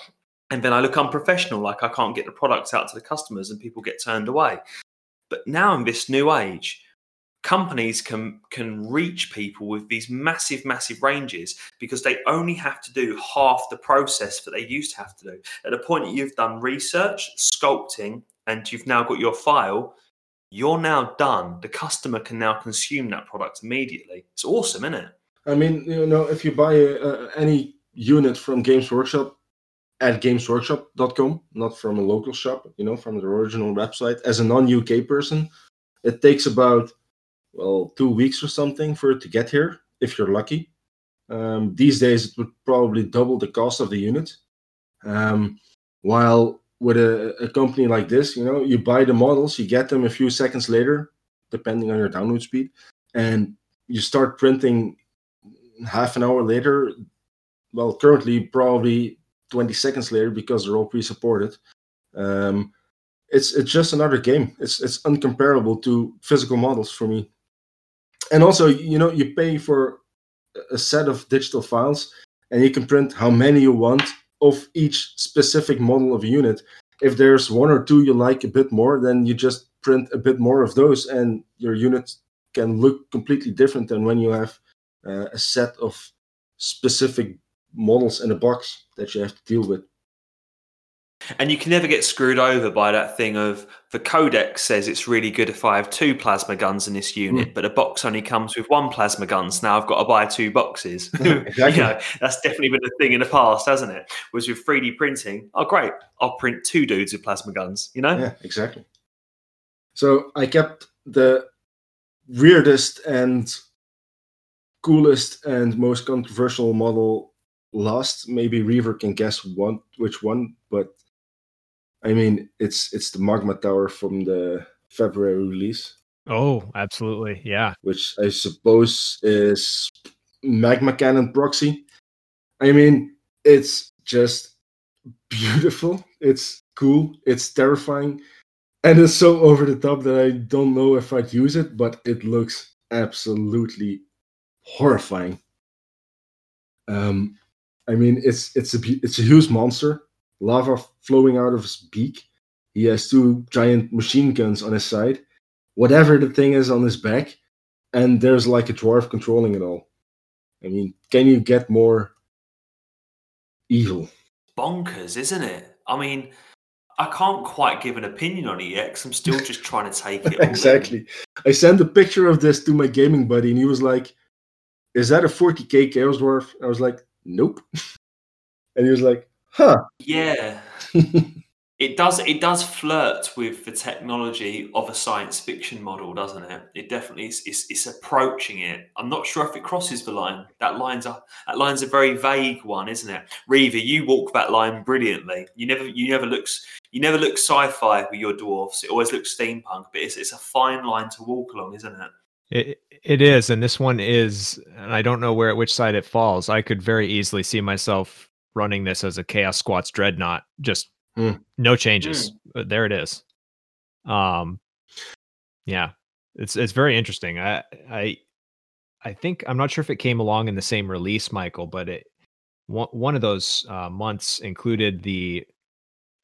and then I look unprofessional, like I can't get the products out to the customers and people get turned away. But now in this new age, companies can can reach people with these massive, massive ranges because they only have to do half the process that they used to have to do. At the point that you've done research, sculpting, and you've now got your file, you're now done. The customer can now consume that product immediately. It's awesome, isn't it? I mean, you know, if you buy a, any unit from Games Workshop, at gamesworkshop.com, not from a local shop, you know, from the original website. As a non-UK person, it takes about well two weeks or something for it to get here, if you're lucky. Um, these days, it would probably double the cost of the unit. Um, while with a, a company like this, you know, you buy the models, you get them a few seconds later, depending on your download speed, and you start printing half an hour later. Well, currently, probably 20 seconds later because they're all pre-supported. Um, it's it's just another game. It's it's uncomparable to physical models for me. And also, you know, you pay for a set of digital files, and you can print how many you want of each specific model of a unit. If there's one or two you like a bit more, then you just print a bit more of those, and your unit can look completely different than when you have uh, a set of specific models in a box that you have to deal with. And you can never get screwed over by that thing of the codex says it's really good if I have two plasma guns in this unit, mm. but a box only comes with one plasma gun, so now I've got to buy two boxes. exactly. you know, that's definitely been a thing in the past, hasn't it? Was with 3D printing, oh great, I'll print two dudes with plasma guns, you know? Yeah, exactly. So I kept the weirdest and coolest and most controversial model lost. Maybe Reaver can guess one which one, but I mean it's it's the Magma Tower from the February release, Oh, absolutely. Yeah. which I suppose is Magma Cannon proxy. I mean, it's just beautiful. It's cool. It's terrifying. And it's so over the top that I don't know if I'd use it, but it looks absolutely horrifying. Um, I mean, it's it's a it's a huge monster, lava flowing out of his beak. He has two giant machine guns on his side, whatever the thing is on his back, and there's like a dwarf controlling it all. I mean, can you get more evil? bonkers, isn't it? I mean, I can't quite give an opinion on it yet because I'm still just trying to take it. in. exactly. I sent a picture of this to my gaming buddy, and he was like, "Is that a 40k Chaos Dwarf?" I was like, "Nope." And he was like, "Huh." Yeah, it does. It does flirt with the technology of a science fiction model, doesn't it? It definitely is. It's, it's approaching it. I'm not sure if it crosses the line. That line's a that line's a very vague one, isn't it? Reaver, you walk that line brilliantly. You never you never looks you never look sci-fi with your dwarfs. It always looks steampunk, but it's it's a fine line to walk along, isn't it? It it is, and this one is, and I don't know where which side it falls. I could very easily see myself running this as a Chaos Squats Dreadnought, just Hmm. no changes. But there it is. Um, yeah, it's it's very interesting. I I I think I'm not sure if it came along in the same release, Michael, but it one one of those uh, months included the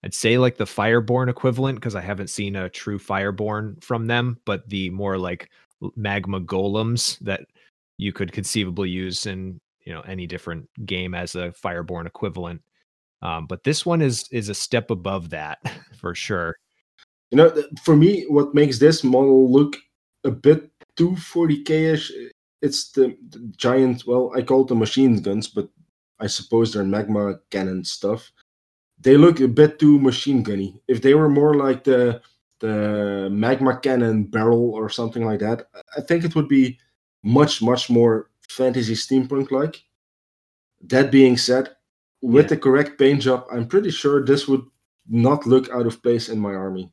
I'd say like the Fireborn equivalent because I haven't seen a true Fireborn from them, but the more like magma golems that you could conceivably use in you know any different game as a Fireborn equivalent. Um, but this one is is a step above that for sure. You know, for me, what makes this model look a bit too 40k-ish, it's the, the giant. Well, I call them machine guns, but I suppose they're magma cannon stuff. They look a bit too machine gunny. If they were more like the the magma cannon barrel or something like that, I think it would be much much more fantasy steampunk like. That being said, with Yeah. the correct paint job, I'm pretty sure this would not look out of place in my army.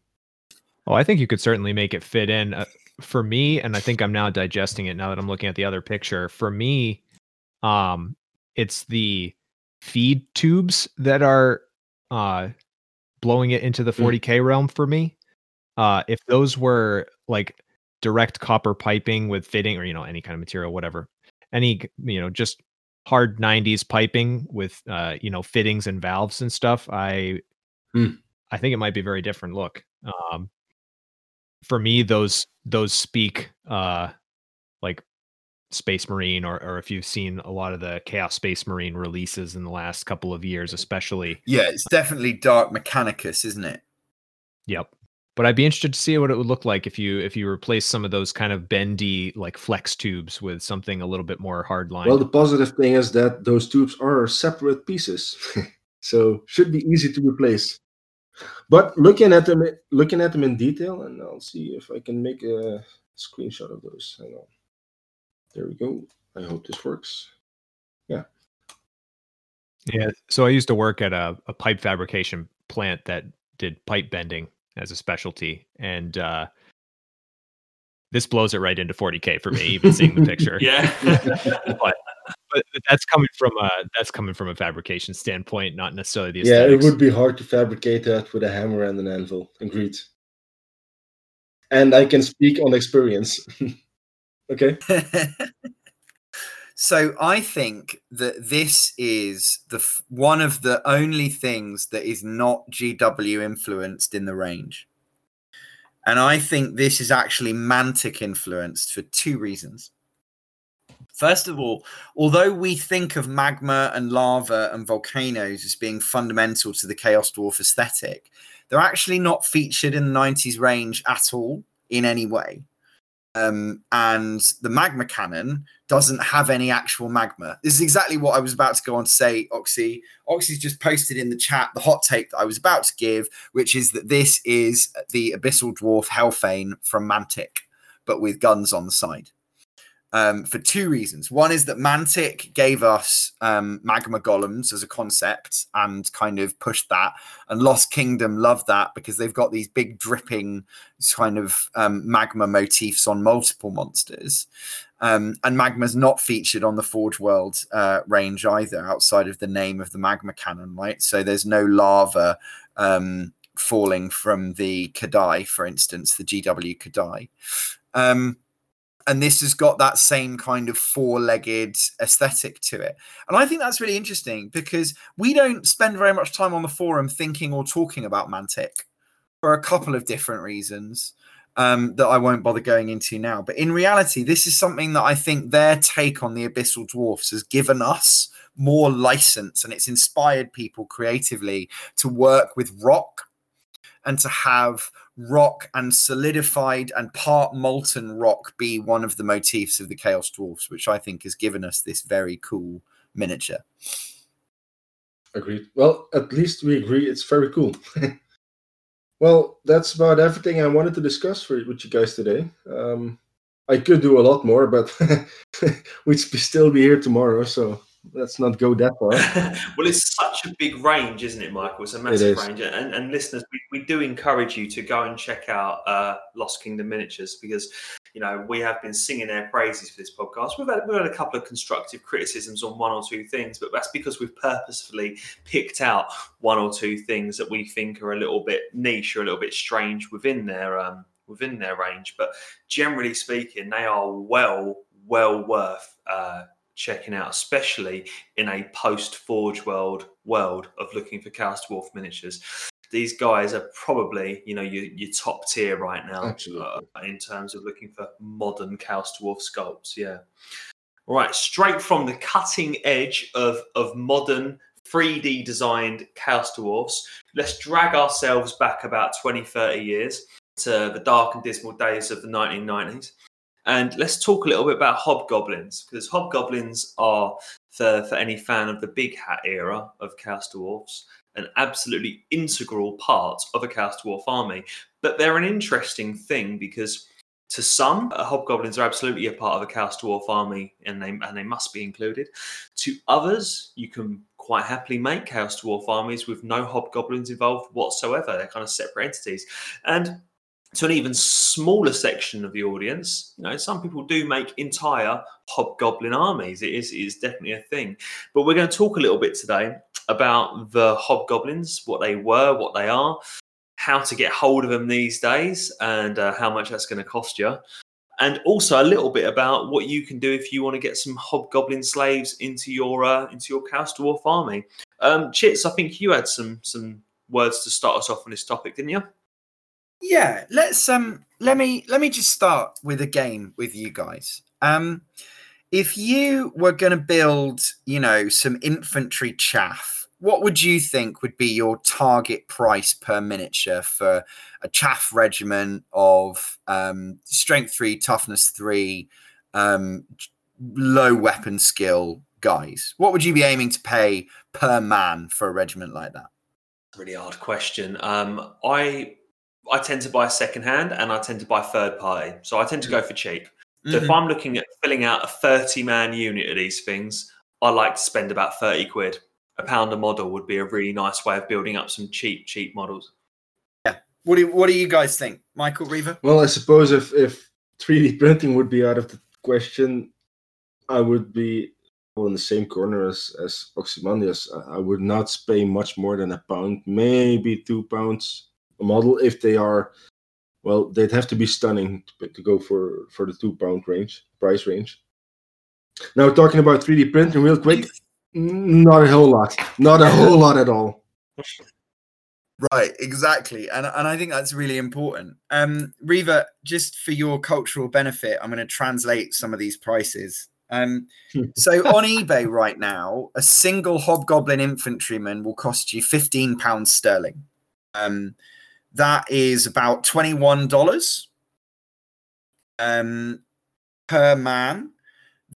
Oh, I think you could certainly make it fit in. Uh, for me, and I think I'm now digesting it now that I'm looking at the other picture. For me, um, it's the feed tubes that are uh blowing it into the Mm. 40k realm for me. Uh, if those were like direct copper piping with fitting or you know any kind of material, whatever, any you know just hard 90s piping with uh you know fittings and valves and stuff, I Hmm. I think it might be a very different look. Um, for me those those speak uh like space marine or or if you've seen a lot of the chaos space marine releases in the last couple of years especially Yeah, it's definitely Dark Mechanicus, isn't it? yep but i'd be interested to see what it would look like if you if you replace some of those kind of bendy like flex tubes with something a little bit more hard line Well, the positive thing is that those tubes are separate pieces, so should be easy to replace. But looking at them, looking at them in detail, and I'll see if I can make a screenshot of those. Hang on. There we go. I hope this works. yeah Yeah. so i used to work at a, a pipe fabrication plant that did pipe bending as a specialty and uh this blows it right into 40k for me even seeing the picture Yeah. but, but that's coming from a that's coming from a fabrication standpoint, not necessarily the Yeah, it would be hard to fabricate that with a hammer and an anvil. Agreed. And I can speak on experience. okay. So I think that this is the one of the only things that is not GW influenced in the range. And I think this is actually Mantic influenced for two reasons. First of all, although we think of magma and lava and volcanoes as being fundamental to the Chaos Dwarf aesthetic, they're actually not featured in the 90s range at all in any way. Um, and the magma cannon doesn't have any actual magma. This is exactly what I was about to go on to say, Oxy. Oxy's just posted in the chat the hot take that I was about to give, which is that this is the Abyssal Dwarf Hellfane from Mantic, but with guns on the side. Um, for two reasons. One is that Mantic gave us um, magma golems as a concept and kind of pushed that, and Lost Kingdom loved that because they've got these big dripping kind of um, magma motifs on multiple monsters. Um, and magma's not featured on the Forge World uh, range either, outside of the name of the magma cannon, right? So there's no lava um, falling from the K'daai, for instance, the GW K'daai. Um, and this has got that same kind of four-legged aesthetic to it. And i think that's really interesting because we don't spend very much time on the forum thinking or talking about mantic for a couple of different reasons um, that i won't bother going into now. But in reality this is something that i think their take on the abyssal dwarfs has given us more license and it's inspired people creatively to work with rock and to have rock and solidified and part molten rock be one of the motifs of the Chaos Dwarfs, which I think has given us this very cool miniature. Agreed. Well, at least we agree it's very cool. well, that's about everything I wanted to discuss for, with you guys today. Um, I could do a lot more, but we'd still be here tomorrow, so let's not go that far. well, it's such a big range, isn't it, Michael? It's a massive it range. And, and listeners, we, we, do encourage you to go and check out uh, Lost Kingdom Miniatures because, you know, we have been singing their praises for this podcast. We've had, we've had a couple of constructive criticisms on one or two things, but that's because we've purposefully picked out one or two things that we think are a little bit niche or a little bit strange within their um, within their range. But generally speaking, they are well, well worth uh, checking out, especially in a post Forge World world of looking for Chaos Dwarf miniatures. These guys are probably, you know, your, your top tier right now uh, in terms of looking for modern Chaos Dwarf sculpts. Yeah. All right, straight from the cutting edge of, of modern 3D designed Chaos Dwarfs, let's drag ourselves back about 20, 30 years to the dark and dismal days of the 1990s. And let's talk a little bit about hobgoblins because hobgoblins are, for, for any fan of the big hat era of Chaos Dwarfs, an absolutely integral part of a Chaos Dwarf army. But they're an interesting thing because to some, uh, hobgoblins are absolutely a part of a Chaos Dwarf army and they, and they must be included. To others, you can quite happily make Chaos Dwarf armies with no hobgoblins involved whatsoever. They're kind of separate entities. And to an even smaller section of the audience, you know, some people do make entire hobgoblin armies. It is, it is definitely a thing. But we're going to talk a little bit today about the hobgoblins, what they were, what they are, how to get hold of them these days, and uh, how much that's going to cost you. And also a little bit about what you can do if you want to get some hobgoblin slaves into your uh, into your Chaos Dwarf army. Um, Chits, I think you had some some words to start us off on this topic, didn't you? Yeah, let's um let me let me just start with a game with you guys. Um if you were going to build, you know, some infantry chaff, what would you think would be your target price per miniature for a chaff regiment of um, strength three, toughness three, um, low weapon skill guys? What would you be aiming to pay per man for a regiment like that? Really hard question. Um, I I tend to buy second hand and I tend to buy third party. So I tend to go for cheap. So mm-hmm. if I'm looking at filling out a 30 man unit of these things, I like to spend about 30 quid. A pound a model would be a really nice way of building up some cheap, cheap models. Yeah. What do you, what do you guys think, Michael Reaver? Well, I suppose if if 3D printing would be out of the question, I would be in the same corner as as Ozymandias. I would not pay much more than a pound, maybe two pounds model if they are well they'd have to be stunning to, to go for for the two pound range price range. Now talking about 3d printing real quick. Not a whole lot. Not a whole lot at all. Right exactly. And, and i think that's really important. Um Reaver just for your cultural benefit i'm going to translate some of these prices. Um, so on eBay right now, a single hobgoblin infantryman will cost you fifteen pounds sterling. Um, that is about $21 um, per man.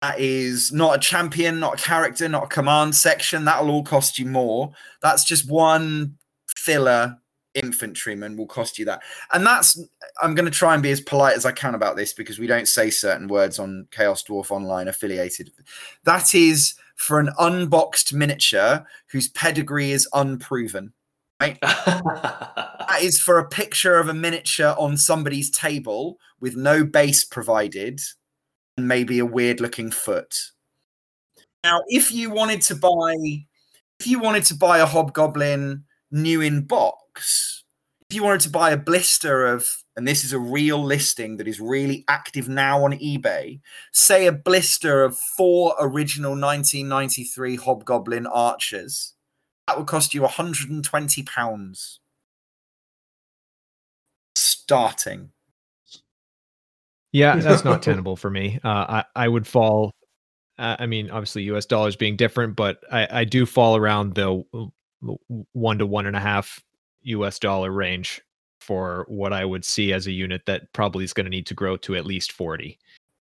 That is not a champion, not a character, not a command section. That'll all cost you more. That's just one filler infantryman will cost you that. And that's I'm going to try and be as polite as I can about this because we don't say certain words on Chaos Dwarf Online affiliated. That is for an unboxed miniature whose pedigree is unproven. Right? that is for a picture of a miniature on somebody's table with no base provided and maybe a weird looking foot. Now, if you wanted to buy if you wanted to buy a hobgoblin new in box, if you wanted to buy a blister of, and this is a real listing that is really active now on eBay, say a blister of four original 1993 Hobgoblin archers, that would cost you 120 pounds starting. Yeah, that's not tenable for me. Uh, I I would fall. Uh, I mean, obviously, U.S. dollars being different, but I I do fall around the one to one and a half US dollar range for what I would see as a unit that probably is going to need to grow to at least 40.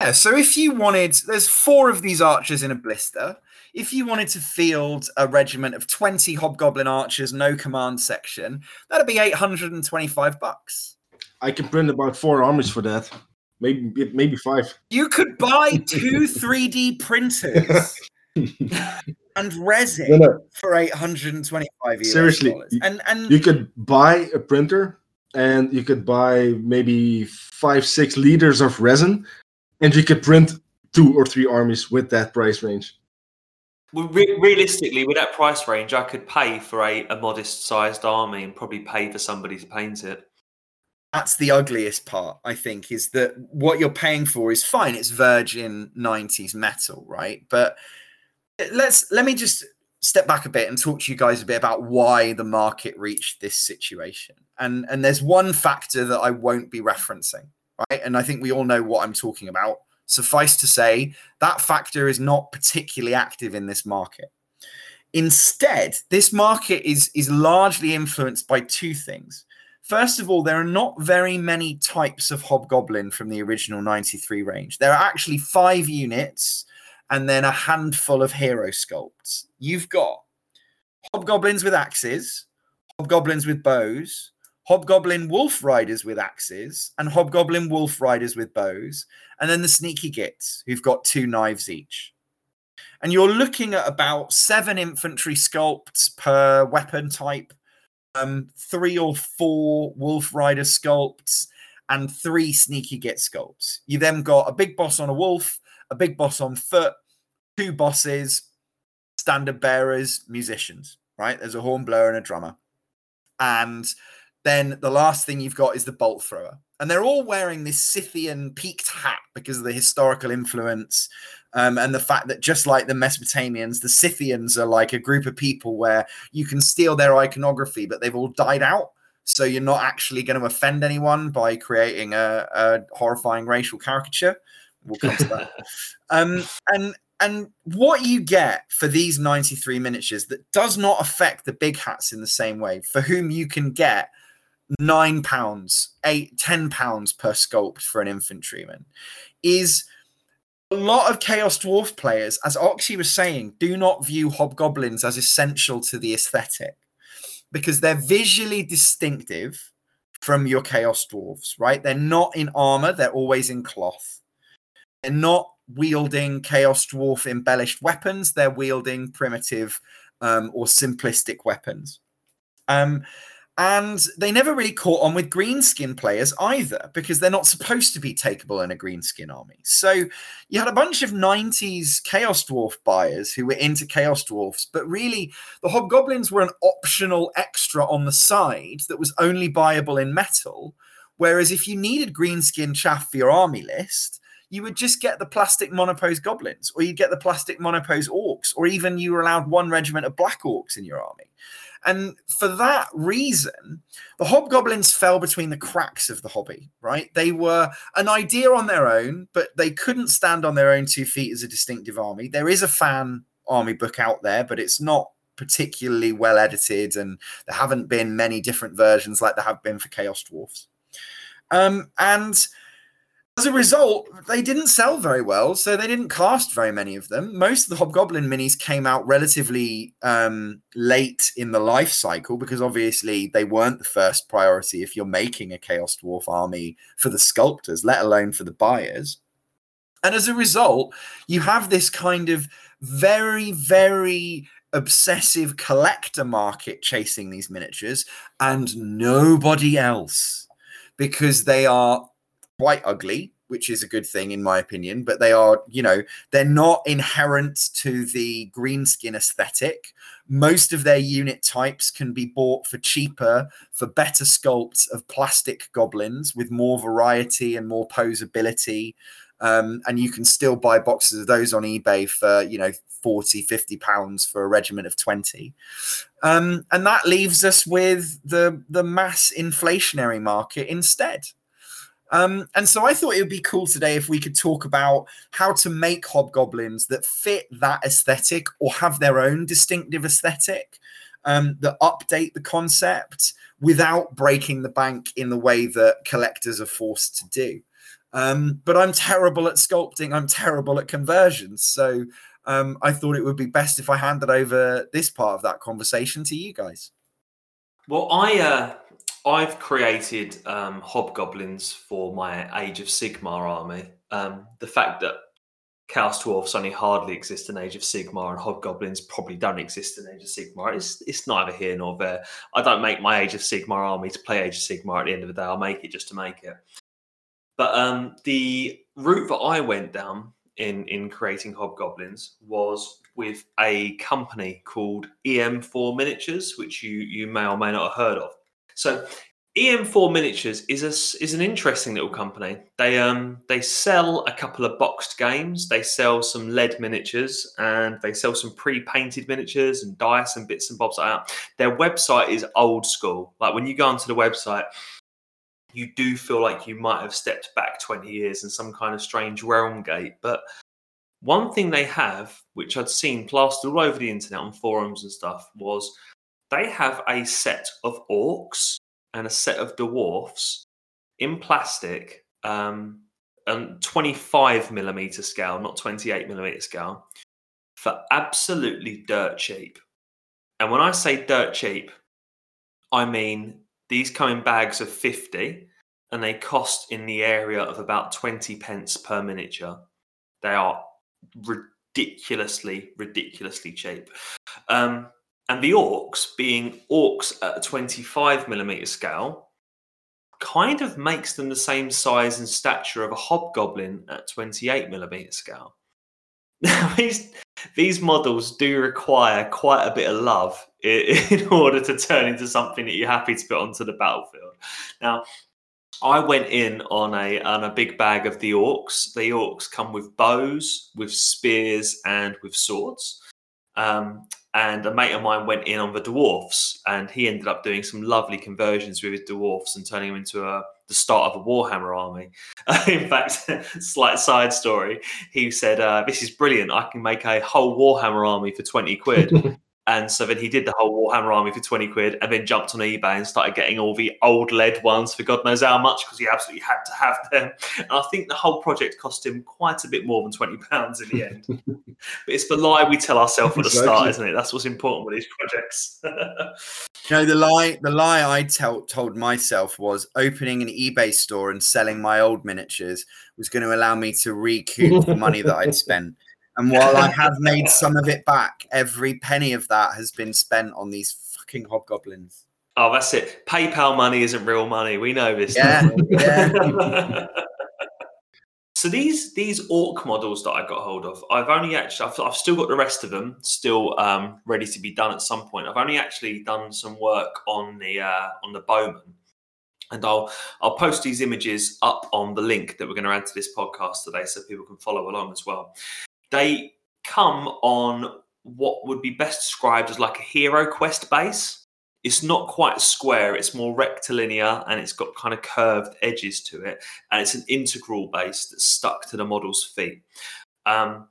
Yeah, so if you wanted, there's four of these archers in a blister. If you wanted to field a regiment of 20 hobgoblin archers, no command section, that'd be 825 bucks. I can print about four armies for that. Maybe maybe five. You could buy two 3D printers and resin no, no. for 825 US Seriously. And and you could buy a printer and you could buy maybe five, six liters of resin, and you could print two or three armies with that price range. Well, re- realistically, with that price range, I could pay for a, a modest sized army and probably pay for somebody to paint it. That's the ugliest part, I think, is that what you're paying for is fine. It's virgin 90s metal, right? But let's let me just step back a bit and talk to you guys a bit about why the market reached this situation. And and there's one factor that I won't be referencing, right? And I think we all know what I'm talking about. Suffice to say, that factor is not particularly active in this market. Instead, this market is is largely influenced by two things. First of all, there are not very many types of hobgoblin from the original 93 range. There are actually five units and then a handful of hero sculpts. You've got hobgoblins with axes, hobgoblins with bows, hobgoblin wolf riders with axes, and hobgoblin wolf riders with bows, and then the sneaky gits who've got two knives each. And you're looking at about seven infantry sculpts per weapon type, um, three or four wolf rider sculpts, and three sneaky git sculpts. You then got a big boss on a wolf, a big boss on foot, two bosses, standard bearers, musicians, right? There's a horn blower and a drummer. And then the last thing you've got is the bolt thrower. And they're all wearing this Scythian peaked hat because of the historical influence um, and the fact that just like the Mesopotamians, the Scythians are like a group of people where you can steal their iconography, but they've all died out. So you're not actually going to offend anyone by creating a, a horrifying racial caricature. We'll come to that. um, and and what you get for these 93 miniatures that does not affect the big hats in the same way, for whom you can get nine pounds, eight, ten pounds per sculpt for an infantryman, is a lot of Chaos Dwarf players, as Oxy was saying, do not view hobgoblins as essential to the aesthetic because they're visually distinctive from your Chaos Dwarfs, right? They're not in armor, they're always in cloth. They're not wielding Chaos Dwarf embellished weapons, they're wielding primitive um, or simplistic weapons. Um, and they never really caught on with greenskin players either, because they're not supposed to be takeable in a greenskin army. So you had a bunch of 90s Chaos Dwarf buyers who were into Chaos Dwarfs, but really the Hobgoblins were an optional extra on the side that was only buyable in metal. Whereas if you needed greenskin chaff for your army list, you would just get the plastic monopose goblins, or you'd get the plastic monopose orcs, or even you were allowed one regiment of black orcs in your army. And for that reason, the hobgoblins fell between the cracks of the hobby, right? They were an idea on their own, but they couldn't stand on their own two feet as a distinctive army. There is a fan army book out there, but it's not particularly well edited, and there haven't been many different versions like there have been for Chaos Dwarfs. Um, and as a result, they didn't sell very well, so they didn't cast very many of them. Most of the Hobgoblin minis came out relatively um, late in the life cycle because obviously they weren't the first priority if you're making a Chaos Dwarf army for the sculptors, let alone for the buyers. And as a result, you have this kind of very, very obsessive collector market chasing these miniatures and nobody else because they are quite ugly, which is a good thing in my opinion, but they are, you know, they're not inherent to the green skin aesthetic. Most of their unit types can be bought for cheaper for better sculpts of plastic goblins with more variety and more posability. Um, and you can still buy boxes of those on eBay for, you know, 40, 50 pounds for a regiment of 20. Um, and that leaves us with the, the mass inflationary market instead. Um, and so I thought it would be cool today if we could talk about how to make hobgoblins that fit that aesthetic or have their own distinctive aesthetic um, that update the concept without breaking the bank in the way that collectors are forced to do. Um, but I'm terrible at sculpting, I'm terrible at conversions. So um, I thought it would be best if I handed over this part of that conversation to you guys. Well, I uh, I've created um, hobgoblins for my Age of Sigmar army. Um, the fact that Chaos Dwarfs only hardly exist in Age of Sigmar and hobgoblins probably don't exist in Age of Sigmar. It's, it's neither here nor there. I don't make my Age of Sigmar army to play Age of Sigmar at the end of the day. I'll make it just to make it. But um, the route that I went down in in creating hobgoblins was with a company called EM4 Miniatures, which you you may or may not have heard of. So EM4 Miniatures is a, is an interesting little company. They um they sell a couple of boxed games. They sell some lead miniatures and they sell some pre-painted miniatures and dice and bits and bobs like that. Their website is old school. Like when you go onto the website, you do feel like you might have stepped back 20 years in some kind of strange realm gate. But one thing they have, which I'd seen plastered all over the internet on forums and stuff, was they have a set of orcs and a set of dwarfs in plastic, um, and 25 millimeter scale, not 28 millimeter scale, for absolutely dirt cheap. And when I say dirt cheap, I mean these come in bags of 50 and they cost in the area of about 20 pence per miniature. They are ridiculously, ridiculously cheap. Um, and the orcs, being orcs at a 25 millimeter scale, kind of makes them the same size and stature of a hobgoblin at 28 millimeter scale. Now, these, these models do require quite a bit of love in, in order to turn into something that you're happy to put onto the battlefield. Now, I went in on a on a big bag of the orcs. The orcs come with bows, with spears, and with swords. Um, and a mate of mine went in on the dwarfs, and he ended up doing some lovely conversions with his dwarfs and turning them into a the start of a Warhammer army. in fact, slight side story, he said, uh, "This is brilliant. I can make a whole Warhammer army for twenty quid." And so then he did the whole Warhammer army for 20 quid and then jumped on eBay and started getting all the old lead ones for God knows how much because he absolutely had to have them. And I think the whole project cost him quite a bit more than 20 pounds in the end. but it's the lie we tell ourselves at the exactly. start, isn't it? That's what's important with these projects. you know, the lie the lie I tell, told myself was opening an eBay store and selling my old miniatures was going to allow me to recoup the money that I'd spent. And while I have made some of it back, every penny of that has been spent on these fucking hobgoblins. Oh, that's it. PayPal money isn't real money. We know this. Yeah. yeah. so these these orc models that I got hold of, I've only actually I've, I've still got the rest of them still um, ready to be done at some point. I've only actually done some work on the uh, on the bowman, and I'll I'll post these images up on the link that we're going to add to this podcast today, so people can follow along as well they come on what would be best described as like a hero quest base. It's not quite square, it's more rectilinear and it's got kind of curved edges to it. And it's an integral base that's stuck to the model's feet. Um,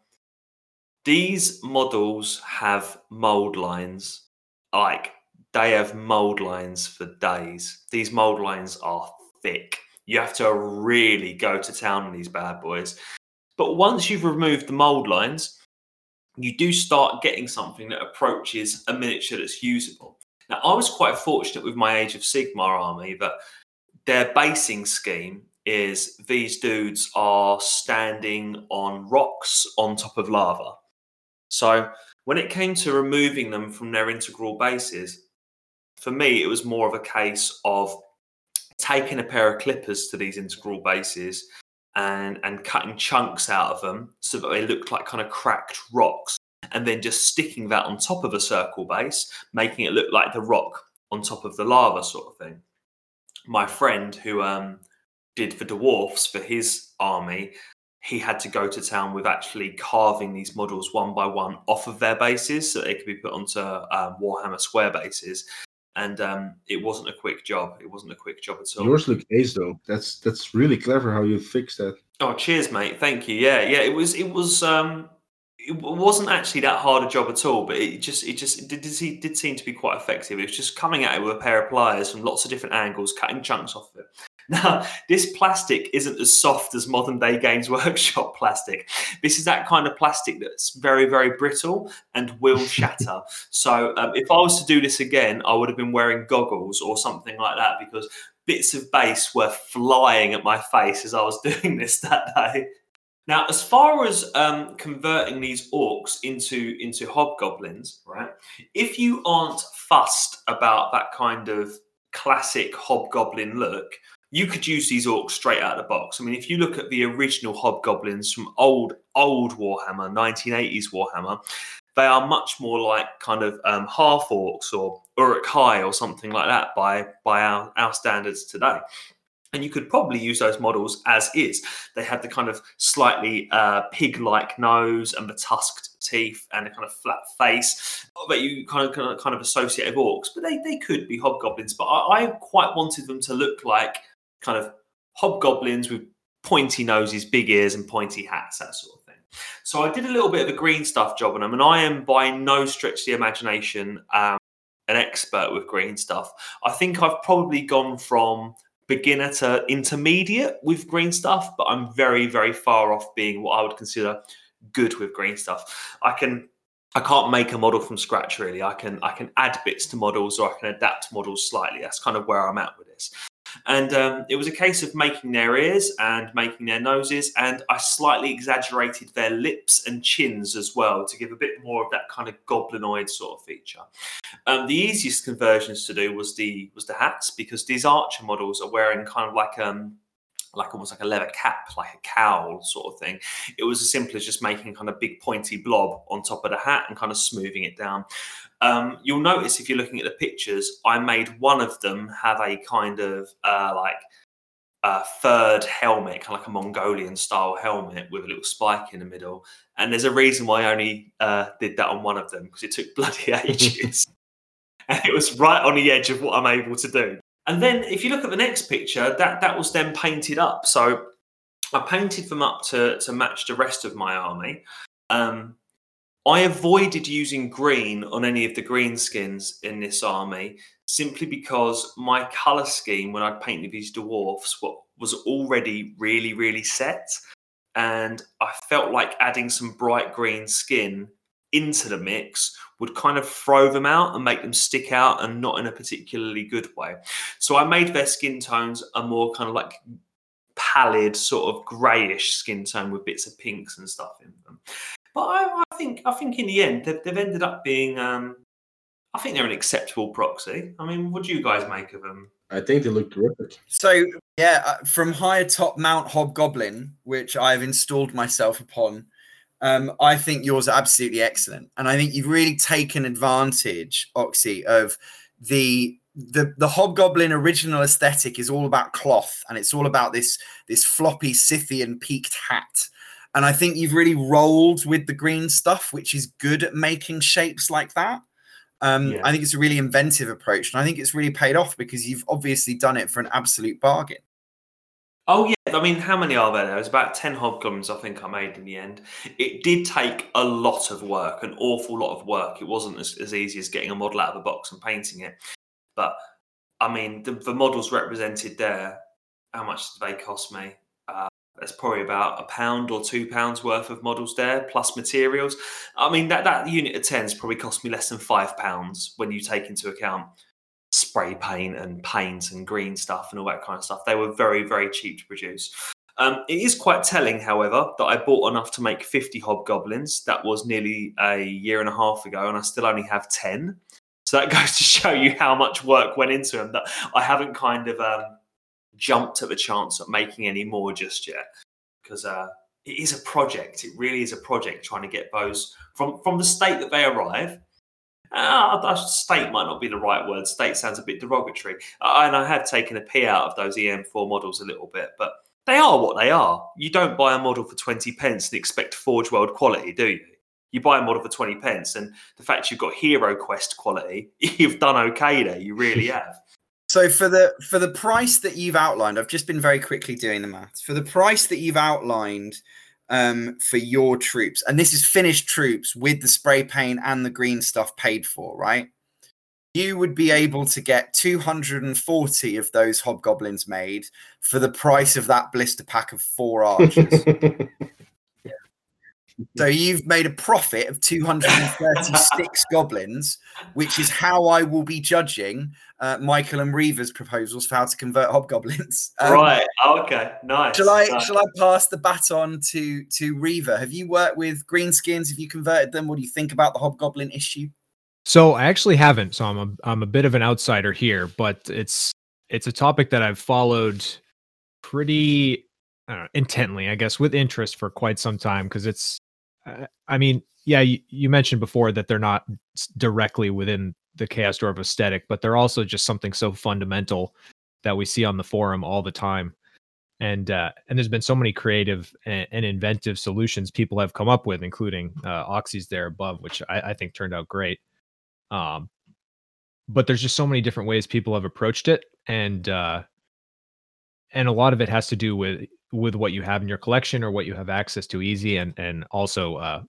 these models have mold lines, like they have mold lines for days. These mold lines are thick You have to really go to town on these bad boys. But once you've removed the mold lines, you do start getting something that approaches a miniature that's usable. Now, I was quite fortunate with my Age of Sigmar army that their basing scheme is these dudes are standing on rocks on top of lava. So when it came to removing them from their integral bases, for me, it was more of a case of taking a pair of clippers to these integral bases and and cutting chunks out of them so that they looked like kind of cracked rocks and then just sticking that on top of a circle base making it look like the rock on top of the lava sort of thing. My friend who um, did the dwarfs for his army he had to go to town with actually carving these models one by one off of their bases so they could be put onto um, warhammer square bases and um, it wasn't a quick job. It wasn't a quick job at all. Yours look ace though. That's that's really clever how you fixed that. Oh, cheers, mate. Thank you. Yeah, yeah. It was it was um, it wasn't actually that hard a job at all, but it just it just it did, it did seem to be quite effective. It was just coming at it with a pair of pliers from lots of different angles, cutting chunks off of it. Now, this plastic isn't as soft as modern day Games Workshop plastic. This is that kind of plastic that's very, very brittle and will shatter. so, um, if I was to do this again, I would have been wearing goggles or something like that because bits of base were flying at my face as I was doing this that day. Now, as far as um, converting these orcs into into hobgoblins, right? If you aren't fussed about that kind of classic hobgoblin look, you could use these orcs straight out of the box. I mean, if you look at the original hobgoblins from old old Warhammer, 1980s Warhammer, they are much more like kind of um, half orcs or Uruk-hai or something like that by by our, our standards today. And you could probably use those models as is. They had the kind of slightly uh, pig-like nose and the tusked teeth and a kind of flat face that you kind of kind of, kind of associate with orcs. But they, they could be hobgoblins. But I, I quite wanted them to look like kind of hobgoblins with pointy noses, big ears, and pointy hats, that sort of thing. So I did a little bit of a green stuff job on them, and I am by no stretch of the imagination um, an expert with green stuff. I think I've probably gone from beginner to intermediate with green stuff, but I'm very, very far off being what I would consider good with green stuff. I can I can't make a model from scratch really. I can I can add bits to models or I can adapt models slightly. That's kind of where I'm at with this. And um, it was a case of making their ears and making their noses, and I slightly exaggerated their lips and chins as well to give a bit more of that kind of goblinoid sort of feature. Um, the easiest conversions to do was the was the hats because these archer models are wearing kind of like um like almost like a leather cap, like a cowl sort of thing. It was as simple as just making kind of big pointy blob on top of the hat and kind of smoothing it down. Um, you'll notice if you're looking at the pictures, I made one of them have a kind of uh, like a third helmet, kind of like a Mongolian style helmet with a little spike in the middle. And there's a reason why I only uh, did that on one of them because it took bloody ages. and it was right on the edge of what I'm able to do. And then if you look at the next picture, that that was then painted up. So I painted them up to to match the rest of my army. Um, I avoided using green on any of the green skins in this army simply because my color scheme when I painted these dwarfs was already really, really set. And I felt like adding some bright green skin into the mix would kind of throw them out and make them stick out and not in a particularly good way. So I made their skin tones a more kind of like pallid, sort of greyish skin tone with bits of pinks and stuff in them. But I, I think I think in the end they've, they've ended up being. Um, I think they're an acceptable proxy. I mean, what do you guys make of them? I think they look terrific. So yeah, uh, from higher top Mount Hobgoblin, which I've installed myself upon, um, I think yours are absolutely excellent, and I think you've really taken advantage, Oxy, of the the the Hobgoblin original aesthetic is all about cloth, and it's all about this this floppy Scythian peaked hat and I think you've really rolled with the green stuff, which is good at making shapes like that. Um, yeah. I think it's a really inventive approach, and I think it's really paid off because you've obviously done it for an absolute bargain. Oh yeah, I mean, how many are there? There was about ten hobgoblins, I think I made in the end. It did take a lot of work, an awful lot of work. It wasn't as, as easy as getting a model out of a box and painting it. But I mean, the, the models represented there how much did they cost me? Uh, there's probably about a pound or two pounds worth of models there, plus materials. I mean, that, that unit of 10s probably cost me less than five pounds when you take into account spray paint and paint and green stuff and all that kind of stuff. They were very, very cheap to produce. Um, it is quite telling, however, that I bought enough to make 50 hobgoblins. That was nearly a year and a half ago, and I still only have 10. So that goes to show you how much work went into them. That I haven't kind of um, jumped at the chance of making any more just yet, because uh, it is a project. It really is a project trying to get those from from the state that they arrive. Uh, state might not be the right word. State sounds a bit derogatory, uh, and I have taken a pee out of those EM4 models a little bit, but they are what they are. You don't buy a model for 20 pence and expect Forge World quality, do you? You buy a model for 20 pence, and the fact you've got Hero Quest quality, you've done okay there. You really have. So for the for the price that you've outlined, I've just been very quickly doing the maths. For the price that you've outlined um, for your troops, and this is finished troops with the spray paint and the green stuff paid for, right? you would be able to get 240 of those hobgoblins made for the price of that blister pack of four archers. So you've made a profit of 236 goblins, which is how I will be judging uh, Michael and Reaver's proposals for how to convert hobgoblins. Um, right. Oh, okay. Nice. Shall I nice. shall I pass the baton to to Reaver? Have you worked with greenskins? Have you converted them? What do you think about the hobgoblin issue? So I actually haven't. So I'm a I'm a bit of an outsider here, but it's it's a topic that I've followed pretty know, intently, I guess, with interest for quite some time because it's. Uh, I mean, yeah, you, you mentioned before that they're not directly within the Chaos Dwarf aesthetic, but they're also just something so fundamental that we see on the forum all the time. And uh, and there's been so many creative and, and, inventive solutions people have come up with, including uh, Oxy's there above, which I, I think turned out great. Um, but there's just so many different ways people have approached it, and uh, and a lot of it has to do with with what you have in your collection or what you have access to easy, and and also uh,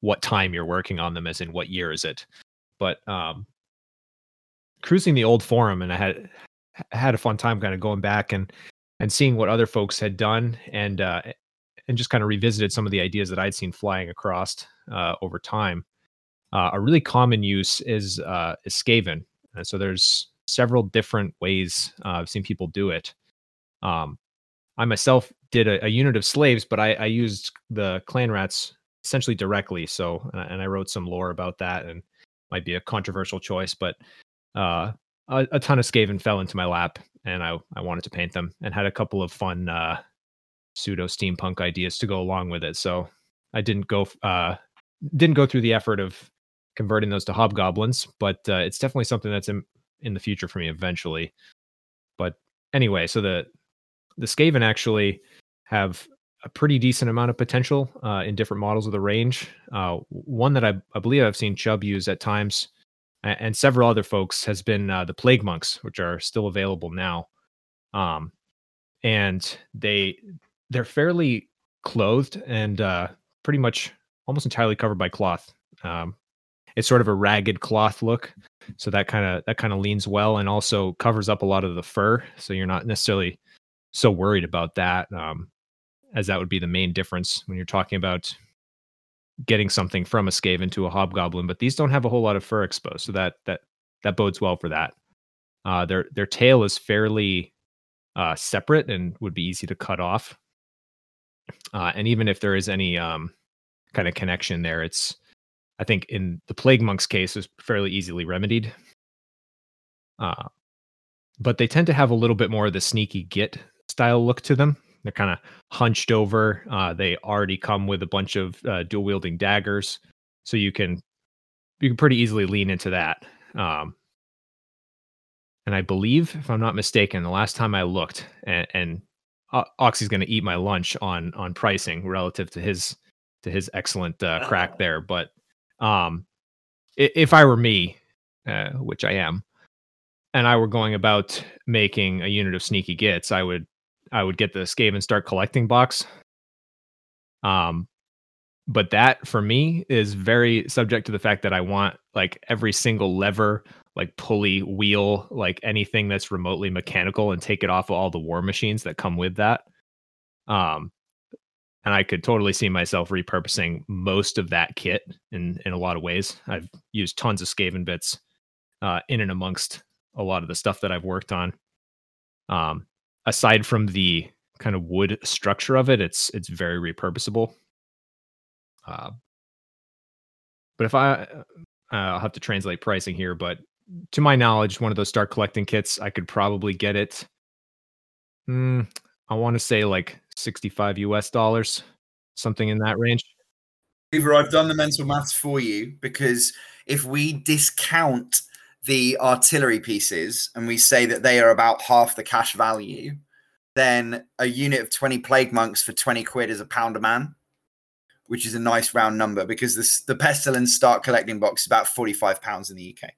what time you're working on them, as in what year is it. But um, cruising the old forum, and I had had a fun time kind of going back and and seeing what other folks had done, and uh, and just kind of revisited some of the ideas that I'd seen flying across uh, over time. Uh, a really common use is uh, is Skaven. And so there's several different ways uh, I've seen people do it. Um, I myself did a, a, unit of slaves, but I, I, used the clan rats essentially directly. So, and I, and I, wrote some lore about that, and might be a controversial choice, but uh, a, a, ton of Skaven fell into my lap, and I I wanted to paint them, and had a couple of fun uh, pseudo steampunk ideas to go along with it. So I didn't go uh, didn't go through the effort of converting those to hobgoblins, but uh, it's definitely something that's in in the future for me eventually. But anyway, so the the Skaven actually have a pretty decent amount of potential uh, in different models of the range. Uh, one that I, I, believe I've seen Chubb use at times, and, and several other folks, has been uh, the Plague Monks, which are still available now. Um, and they they're fairly clothed and uh, pretty much almost entirely covered by cloth. Um, it's sort of a ragged cloth look so that kind of that kind of leans well and also covers up a lot of the fur so you're not necessarily so worried about that um, as that would be the main difference when you're talking about getting something from a skaven to a hobgoblin but these don't have a whole lot of fur exposed so that that that bodes well for that uh, their their tail is fairly uh, separate and would be easy to cut off uh, and even if there is any um, kind of connection there it's I think in the Plague Monk's case was fairly easily remedied. Uh, but they tend to have a little bit more of the sneaky git style look to them. They're kind of hunched over. Uh, they already come with a bunch of uh, dual wielding daggers, so you can you can pretty easily lean into that. Um, and I believe, if I'm not mistaken, the last time I looked, and, and Oxy's going to eat my lunch on on pricing relative to his to his excellent uh, crack there, but um, if I were me, uh, which I am, and I were going about making a unit of sneaky gits, I would I would get the Skaven start collecting box. Um, but that for me is very subject to the fact that I want like every single lever like pulley wheel, like anything that's remotely mechanical, and take it off of all the war machines that come with that. Um, and I could totally see myself repurposing most of that kit in in a lot of ways. I've used tons of Skaven bits uh, in and amongst a lot of the stuff that I've worked on. Um, aside from the kind of wood structure of it, it's it's very repurposable. Uh, but if I, uh, I'll have to translate pricing here, but to my knowledge, one of those start collecting kits, I could probably get it. Mm, I want to say like 65 US dollars, something in that range. Hoover, I've done the mental maths for you because if we discount the artillery pieces and we say that they are about half the cash value, then a unit of 20 plague monks for 20 quid is a pound a man, which is a nice round number because this, the pestilence start collecting box is about 45 pounds in the UK.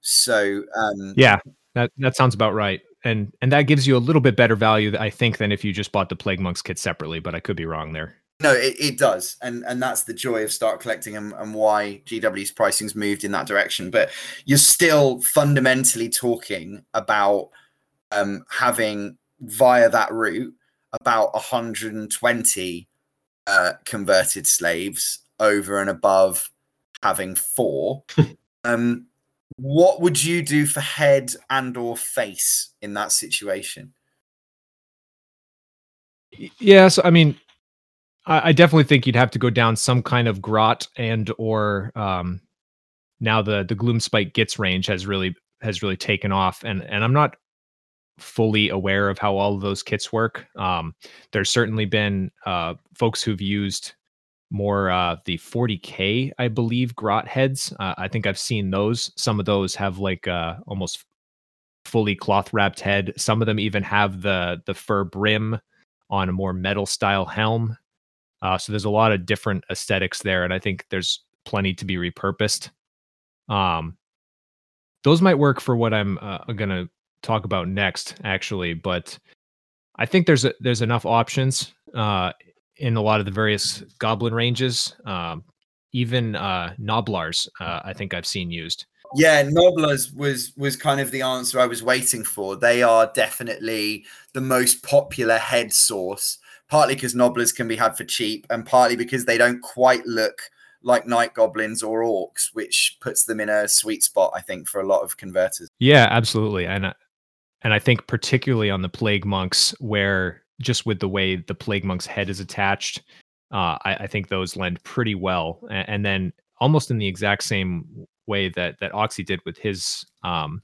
So, um, yeah, that, that sounds about right. And and that gives you a little bit better value, I think, than if you just bought the Plague Monks kit separately. But I could be wrong there. No, it, it does, and and that's the joy of start collecting and, and why GW's pricing's moved in that direction. But you're still fundamentally talking about um, having via that route about 120 uh, converted slaves over and above having four. um, what would you do for head and or face in that situation? Yeah, so I mean, I, I definitely think you'd have to go down some kind of grot and or um, now the the Gloomspite Gitz range has really has really taken off, and and I'm not fully aware of how all of those kits work. Um, there's certainly been uh, folks who've used more uh, the 40k, I believe, grot heads. Uh, I think I've seen those. Some of those have like uh, almost fully cloth wrapped head. Some of them even have the the fur brim on a more metal style helm. Uh, so there's a lot of different aesthetics there, and I think there's plenty to be repurposed. Um, those might work for what I'm uh, going to talk about next, actually, but I think there's a, there's enough options uh, in a lot of the various goblin ranges. Um, even uh, Gnoblars, uh, I think I've seen used. Yeah, Gnoblars was was kind of the answer I was waiting for. They are definitely the most popular head source, partly because Gnoblars can be had for cheap, and partly because they don't quite look like night goblins or orcs, which puts them in a sweet spot, I think, for a lot of converters. Yeah, absolutely, and and I think particularly on the plague monks, where just with the way the plague monk's head is attached, uh, I, I, think those lend pretty well. And, and, then almost in the exact same way that that Oxy did with his um,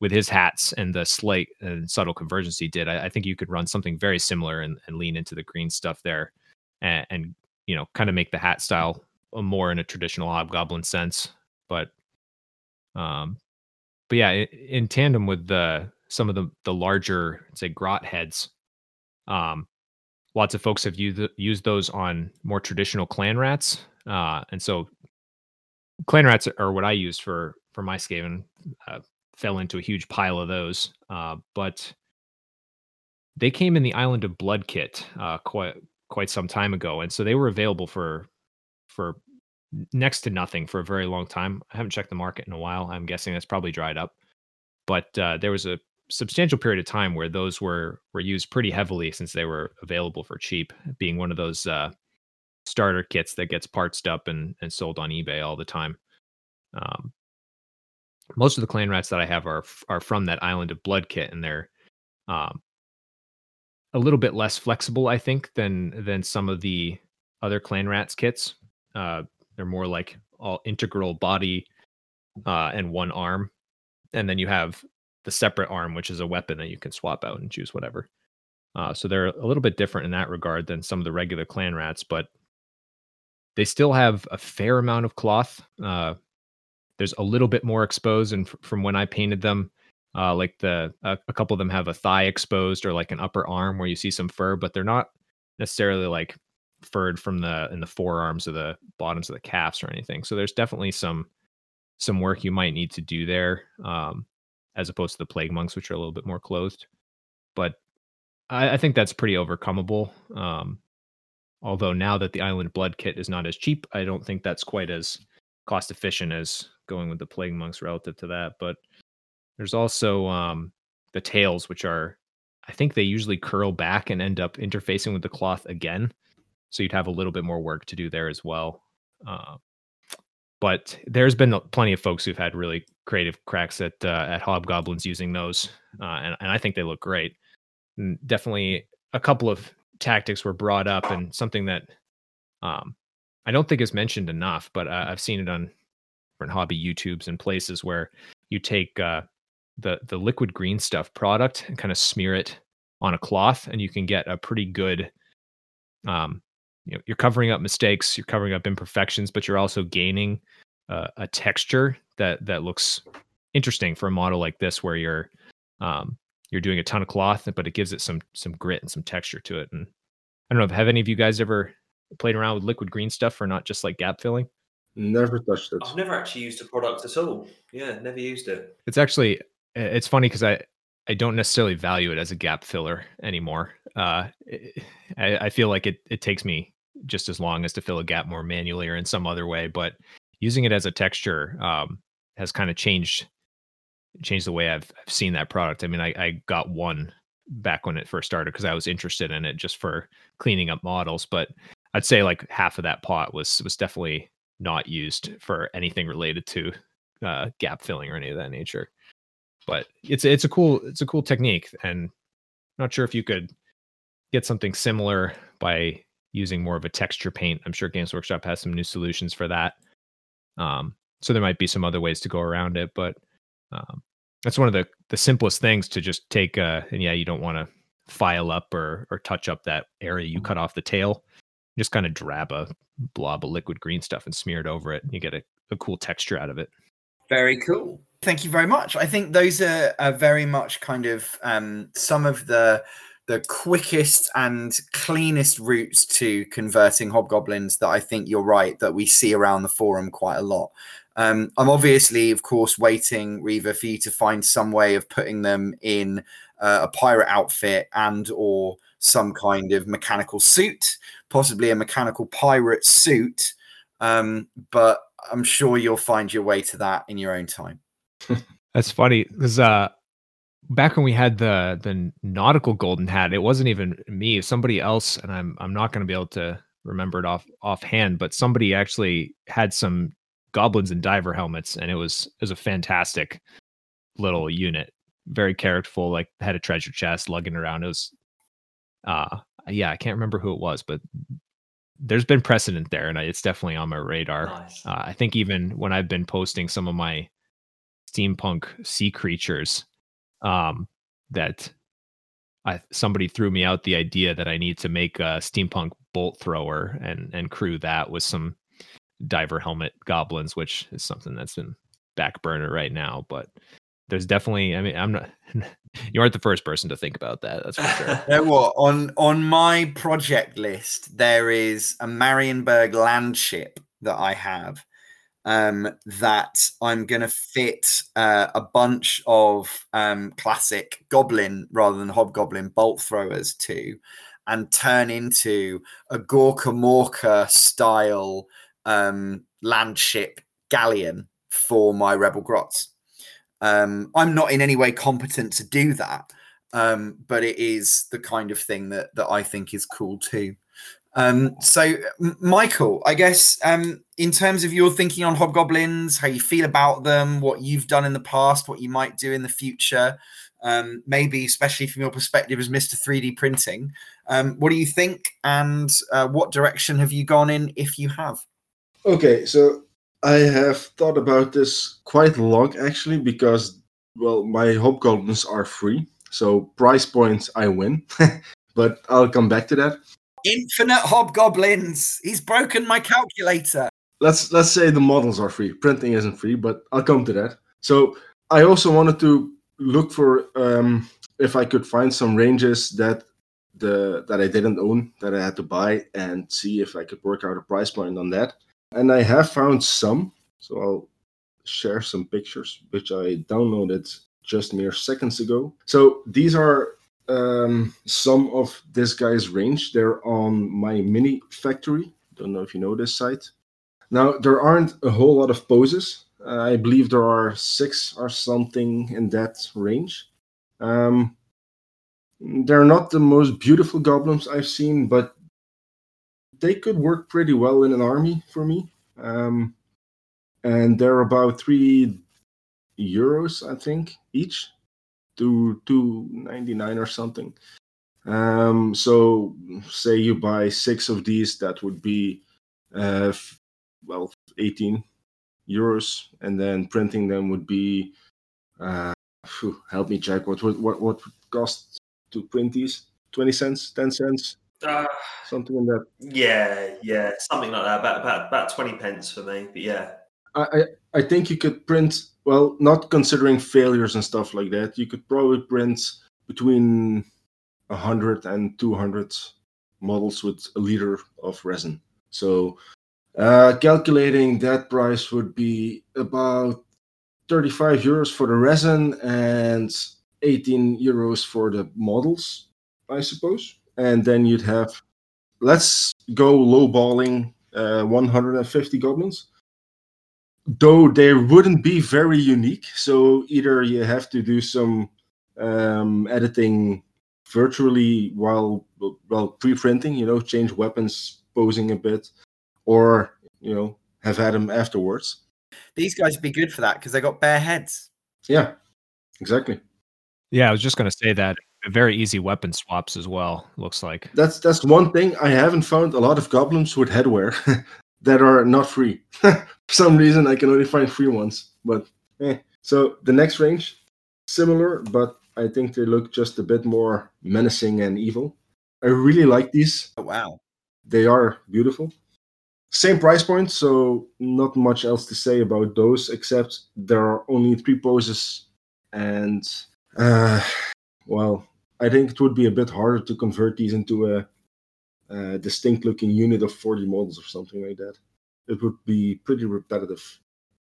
with his hats and the slight and subtle convergence he did, I, I, think you could run something very similar and, and lean into the green stuff there, and, and you know, kind of make the hat style more in a traditional hobgoblin sense. But um, but yeah, in tandem with the some of the the larger say grot heads um, lots of folks have used used those on more traditional clan rats, uh, and so clan rats are what I used for for my Skaven. Uh, fell into a huge pile of those, uh, but they came in the Island of Blood kit uh, quite quite some time ago, and so they were available for for next to nothing for a very long time. I haven't checked the market in a while. I'm guessing that's probably dried up. But uh, there was a substantial period of time where those were were used pretty heavily since they were available for cheap, being one of those uh, starter kits that gets partsed up and, and sold on eBay all the time. Um, most of the clan rats that I have are are from that Island of Blood kit, and they're um, a little bit less flexible, I think, than than some of the other clan rats kits. Uh, they're more like all integral body uh, and one arm, and then you have the separate arm, which is a weapon that you can swap out and choose whatever. Uh, so they're a little bit different in that regard than some of the regular clan rats, but they still have a fair amount of cloth. Uh, there's a little bit more exposed, and f- from when I painted them, uh, like the uh, a couple of them have a thigh exposed or like an upper arm where you see some fur, but they're not necessarily like furred from the in the forearms or the bottoms of the calves or anything. So there's definitely some some work you might need to do there. Um, as opposed to the plague monks, which are a little bit more clothed. But I, I think that's pretty overcomable. Um, although now that the Island Blood kit is not as cheap, I don't think that's quite as cost efficient as going with the plague monks relative to that. But there's also um, the tails, which are I think they usually curl back and end up interfacing with the cloth again. So you'd have a little bit more work to do there as well. Uh, but there's been plenty of folks who've had really creative cracks at uh, at hobgoblins using those, uh, and, and I think they look great. And definitely, a couple of tactics were brought up, and something that um, I don't think is mentioned enough, but I've seen it on different hobby YouTubes and places where you take uh, the the liquid green stuff product and kind of smear it on a cloth, and you can get a pretty good. Um, you know, you're covering up mistakes, you're covering up imperfections, but you're also gaining uh, a texture that that looks interesting for a model like this, where you're um, you're doing a ton of cloth, but it gives it some some grit and some texture to it. And I don't know, if have any of you guys ever played around with liquid green stuff for not just like gap filling? Never touched it. I've never actually used a product at all. Yeah, never used it. It's actually it's funny because I I don't necessarily value it as a gap filler anymore. Uh, I, I feel like it it takes me just as long as to fill a gap more manually or in some other way, but using it as a texture um, has kind of changed changed the way I've, I've seen that product. I mean, I, I got one back when it first started because I was interested in it just for cleaning up models, but I'd say like half of that pot was was definitely not used for anything related to uh, gap filling or any of that nature. But it's it's a cool it's a cool technique and not sure if you could get something similar by using more of a texture paint. I'm sure games workshop has some new solutions for that. Um, so there might be some other ways to go around it but um, that's one of the the simplest things to just take uh and yeah you don't want to file up or or touch up that area you cut off the tail. Just kind of drab a blob of liquid green stuff and smear it over it and you get a, a cool texture out of it very cool Thank you very much. I think those are, are very much kind of um, some of the the quickest and cleanest routes to converting hobgoblins that I think you're right that we see around the forum quite a lot. Um, I'm obviously, of course, waiting, Reaver, for you to find some way of putting them in uh, a pirate outfit and or some kind of mechanical suit, possibly a mechanical pirate suit. Um, but I'm sure you'll find your way to that in your own time. That's funny because uh, back when we had the the nautical golden hat, it wasn't even me, somebody else, and I'm I'm not going to be able to remember it off offhand, but somebody actually had some goblins and diver helmets, and it was it was a fantastic little unit, very characterful, like had a treasure chest lugging around. It was, uh, yeah, I can't remember who it was, but there's been precedent there, and it's definitely on my radar. Nice. Uh, I think even when I've been posting some of my steampunk sea creatures um, that I somebody threw me out the idea that I need to make a steampunk bolt thrower and and crew that with some diver helmet goblins, which is something that's been back burner right now. But there's definitely, I mean, I'm not. you aren't the first person to think about that. That's for sure. you know what? On on my project list, there is a Marienburg land ship that I have um, that I'm going to fit uh, a bunch of um, classic goblin rather than hobgoblin bolt throwers to and turn into a Gorkamorka style um, landship galleon for my Rebel Grots. Um, I'm not in any way competent to do that, um, but it is the kind of thing that that I think is cool too. Um, so, Michael, I guess um, in terms of your thinking on hobgoblins, how you feel about them, what you've done in the past, what you might do in the future, um, maybe especially from your perspective as Mr. 3D printing, um, what do you think, and uh, what direction have you gone in, if you have? Okay, so I have thought about this quite long actually, because well, my hobgoblins are free, so price points I win, but I'll come back to that. Infinite hobgoblins. He's broken my calculator. Let's let's say the models are free. Printing isn't free, but I'll come to that. So I also wanted to look for um, if I could find some ranges that the that I didn't own that I had to buy and see if I could work out a price point on that. And I have found some. So I'll share some pictures which I downloaded just mere seconds ago. So these are um, some of this guy's range. They're on MyMiniFactory. Don't know if you know this site. Now there aren't a whole lot of poses. I believe there are six or something in that range. Um, they're not the most beautiful goblins I've seen, but they could work pretty well in an army for me. Um, and they're about three euros, I think, each, to two ninety nine or something. Um, so, say you buy six of these, that would be, uh, f- well, eighteen euros, and then printing them would be, uh, phew, help me check what what what would cost to print these? Twenty cents, ten cents, Uh, something in that. yeah, yeah, something like that. About about about twenty pence for me. But yeah, I, I think you could print well, not considering failures and stuff like that. You could probably print between 100 and 200 models with a liter of resin. So, uh, calculating that price would be about 35 euros for the resin and 18 euros for the models, I suppose. And then you'd have, let's go lowballing, uh, 150 goblins though they wouldn't be very unique. So either you have to do some um, editing virtually while well pre-printing, you know, change weapons posing a bit, or you know have had them afterwards. These guys would be good for that because they got bare heads. Yeah, exactly. Yeah, I was just going to say that very easy weapon swaps as well. Looks like. That's that's one thing I haven't found a lot of goblins with headwear that are not free. For some reason, I can only find free ones. But eh. so the next range, similar, but I think they look just a bit more menacing and evil. I really like these. Oh, wow. They are beautiful. Same price point, so not much else to say about those except there are only three poses, and uh, well, I think it would be a bit harder to convert these into a uh, distinct looking unit of 40 models or something like that. It would be pretty repetitive.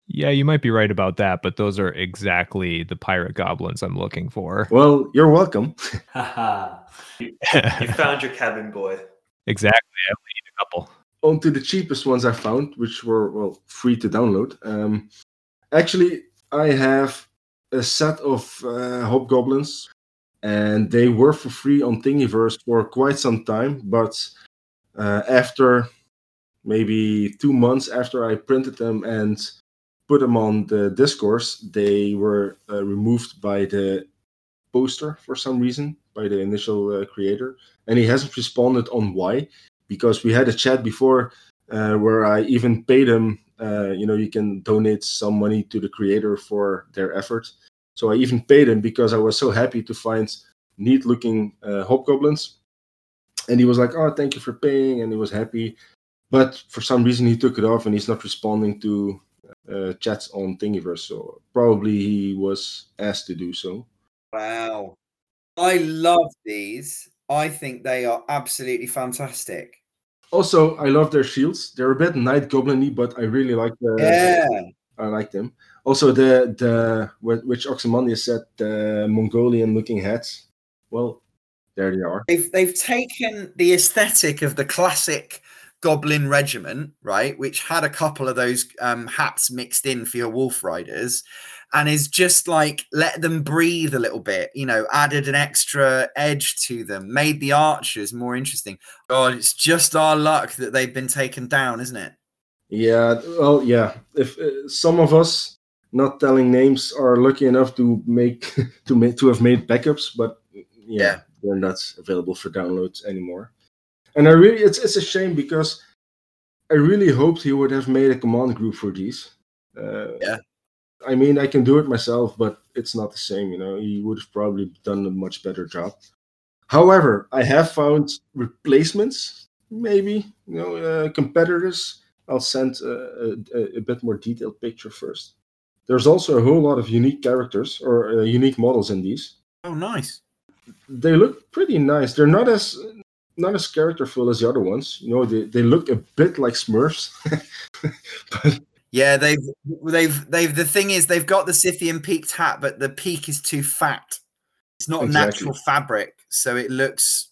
Yeah, you might be right about that, but those are exactly the pirate goblins I'm looking for. Well, you're welcome. Haha. you you found your cabin boy. exactly. I only need a couple. On to the cheapest ones I found, which were well free to download. Um, actually, I have a set of uh, hobgoblins, and they were for free on Thingiverse for quite some time. But uh, after maybe two months after I printed them and put them on the discourse, they were uh, removed by the poster for some reason by the initial uh, creator, and he hasn't responded on why. Because we had a chat before uh, where I even paid him. Uh, you know, you can donate some money to the creator for their effort. So I even paid him because I was so happy to find neat-looking uh, hobgoblins. And he was like, "Oh, thank you for paying," and he was happy. But for some reason, he took it off, and he's not responding to uh, chats on Thingiverse. So probably he was asked to do so. Wow. I love these. I think they are absolutely fantastic. Also, I love their shields. They're a bit night goblin but I really like the. Yeah. I like them. Also, the the which Ozymandias said the Mongolian looking hats. Well, there they are. They've they've taken the aesthetic of the classic Goblin Regiment, right, which had a couple of those um, hats mixed in for your Wolf Riders, and is just like let them breathe a little bit. You know, added an extra edge to them, made the archers more interesting. God, it's just our luck that they've been taken down, isn't it? Yeah, well, yeah. If uh, some of us, not telling names, are lucky enough to make to make to have made backups, but yeah, Yeah. they're not available for downloads anymore. And I really, it's it's a shame because I really hoped he would have made a command group for these. Uh, Yeah. I mean, I can do it myself, but it's not the same. You know, he would have probably done a much better job. However, I have found replacements, maybe you know, uh, competitors. I'll send uh, a, a bit more detailed picture first. There's also a whole lot of unique characters or uh, unique models in these. Oh, nice. They look pretty nice. They're not as not as characterful as the other ones. You know, they, they look a bit like Smurfs, but Yeah, they've they've they've the thing is they've got the Scythian peaked hat, but the peak is too fat. It's not Exactly. natural fabric, so it looks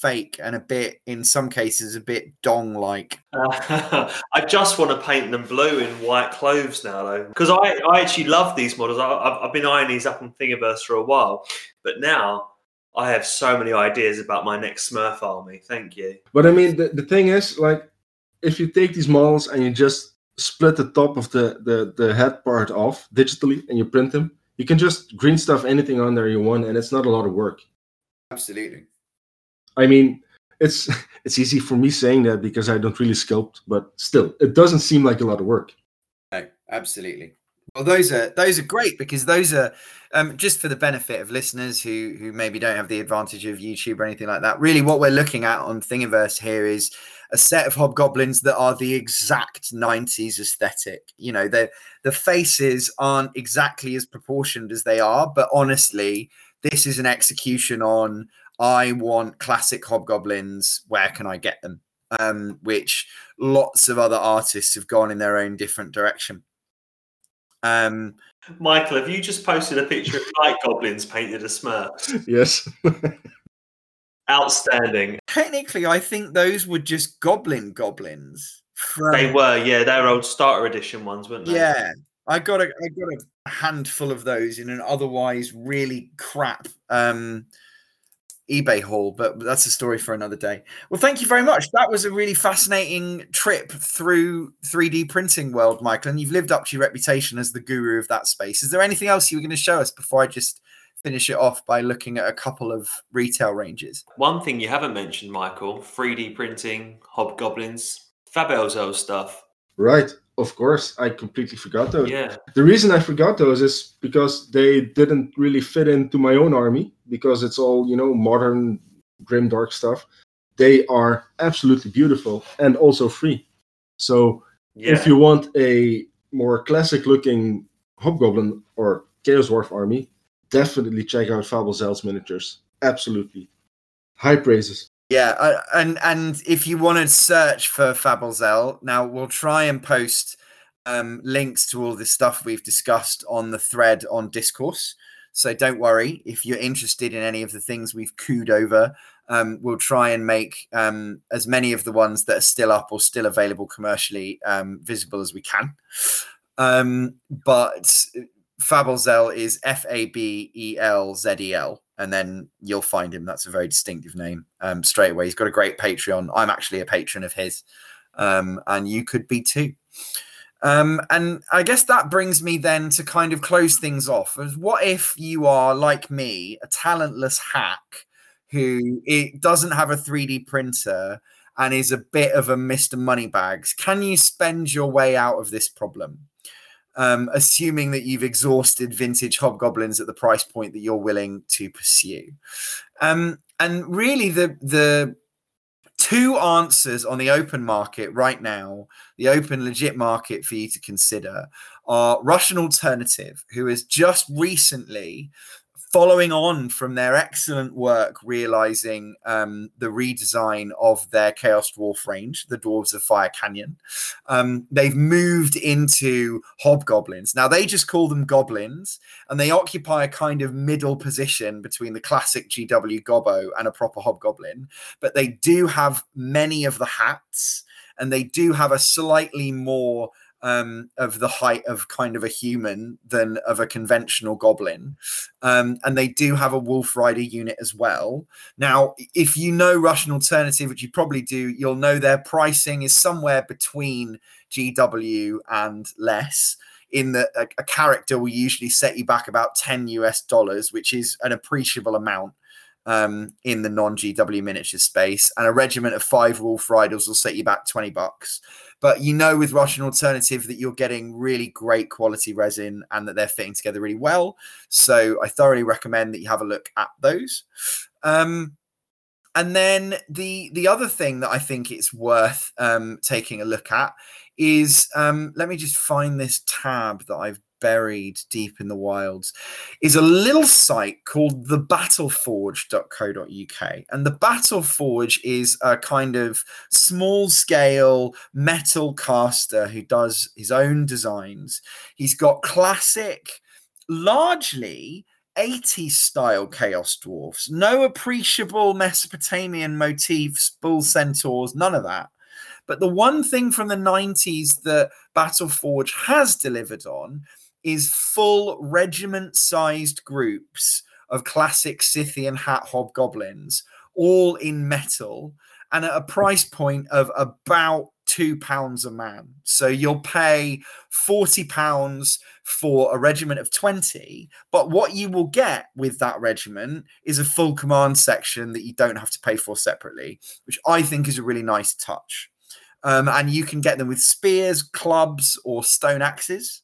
fake and a bit, in some cases, a bit dong like. I just want to paint them blue in white clothes now, though, because I, I actually love these models. I, I've, I've been eyeing these up on Thingiverse for a while, but now I have so many ideas about my next Smurf army. Thank you. But I mean, the, the thing is, like, if you take these models and you just split the top of the, the, the head part off digitally and you print them, you can just green stuff anything on there you want, and it's not a lot of work. Absolutely. I mean, it's it's easy for me saying that because I don't really sculpt, but still, it doesn't seem like a lot of work. No, absolutely. Well, those are those are great because those are um, just for the benefit of listeners who who maybe don't have the advantage of YouTube or anything like that. Really, what we're looking at on Thingiverse here is a set of hobgoblins that are the exact 90s aesthetic. You know, the the faces aren't exactly as proportioned as they are, but honestly, this is an execution on I want classic hobgoblins. Where can I get them? Um, which lots of other artists have gone in their own different direction. Um, Michael, have you just posted a picture of night goblins painted as Smurfs? Yes. Outstanding. technically, I think those were just goblin goblins. From, They were, yeah, they're old starter edition ones, weren't they? Yeah, I got a I got a handful of those in an otherwise really crap um, eBay haul, but that's a story for another day. Well, thank you very much. That was a really fascinating trip through 3D printing world, Michael, and you've lived up to your reputation as the guru of that space. Is there anything else you were going to show us before I just finish it off by looking at a couple of retail ranges? One thing you haven't mentioned, Michael 3D printing, hobgoblins, Fabelzel stuff. right. Of course, I completely forgot those. Yeah. The reason I forgot those is because they didn't really fit into my own army because it's all, you know, modern grim dark stuff. They are absolutely beautiful and also free. So Yeah. if you want a more classic looking hobgoblin or chaos dwarf army, definitely check out Fabelzel's miniatures. Absolutely. High praises. Yeah, uh, and and if you want to search for Fabelzel, now we'll try and post um, links to all this stuff we've discussed on the thread on Discourse. So don't worry if you're interested in any of the things we've cooed over. Um, we'll try and make um, as many of the ones that are still up or still available commercially um, visible as we can. Um, but Fabelzel is F A B E L Z E L, and then you'll find him. That's a very distinctive name um, straight away. He's got a great Patreon. I'm actually a patron of his, um, and you could be too. Um, and I guess that brings me then to kind of close things off. As what if you are like me, a talentless hack who it doesn't have a 3D printer and is a bit of a Mr. Moneybags? Can you spend your way out of this problem? um, assuming that you've exhausted vintage hobgoblins at the price point that you're willing to pursue. Um, and really, the the two answers on the open market right now, the open legit market for you to consider, are Russian Alternative, who has just recently. Following on from their excellent work, realizing um, the redesign of their Chaos Dwarf range, the Dwarves of Fire Canyon, um, they've moved into hobgoblins. Now they just call them goblins, and they occupy a kind of middle position between the classic GW Gobbo and a proper hobgoblin. But they do have many of the hats, and they do have a slightly more um, of the height of kind of a human than of a conventional goblin. Um, and they do have a Wolf Rider unit as well. Now, if you know Russian Alternative, which you probably do, you'll know their pricing is somewhere between GW and less. In that a, character will usually set you back about 10 US dollars, which is an appreciable amount um, in the non GW miniature space. And a regiment of five Wolf Riders will set you back 20 bucks. But you know, with Russian Alternative, that you're getting really great quality resin and that they're fitting together really well. So I thoroughly recommend that you have a look at those. Um, and then the the other thing that I think it's worth um, taking a look at is um, let me just find this tab that I've buried deep in the wilds is a little site called the battleforge.co.uk and the battleforge is a kind of small scale metal caster who does his own designs he's got classic largely 80s style Chaos Dwarfs. No appreciable Mesopotamian motifs, bull centaurs, none of that. But the one thing from the 90s that Battleforge has delivered on is full regiment sized groups of classic Scythian hat hobgoblins, all in metal and at a price point of about two pounds a man. So you'll pay 40 pounds for a regiment of 20. But what you will get with that regiment is a full command section that you don't have to pay for separately, which I think is a really nice touch. Um, and you can get them with spears, clubs, or stone axes.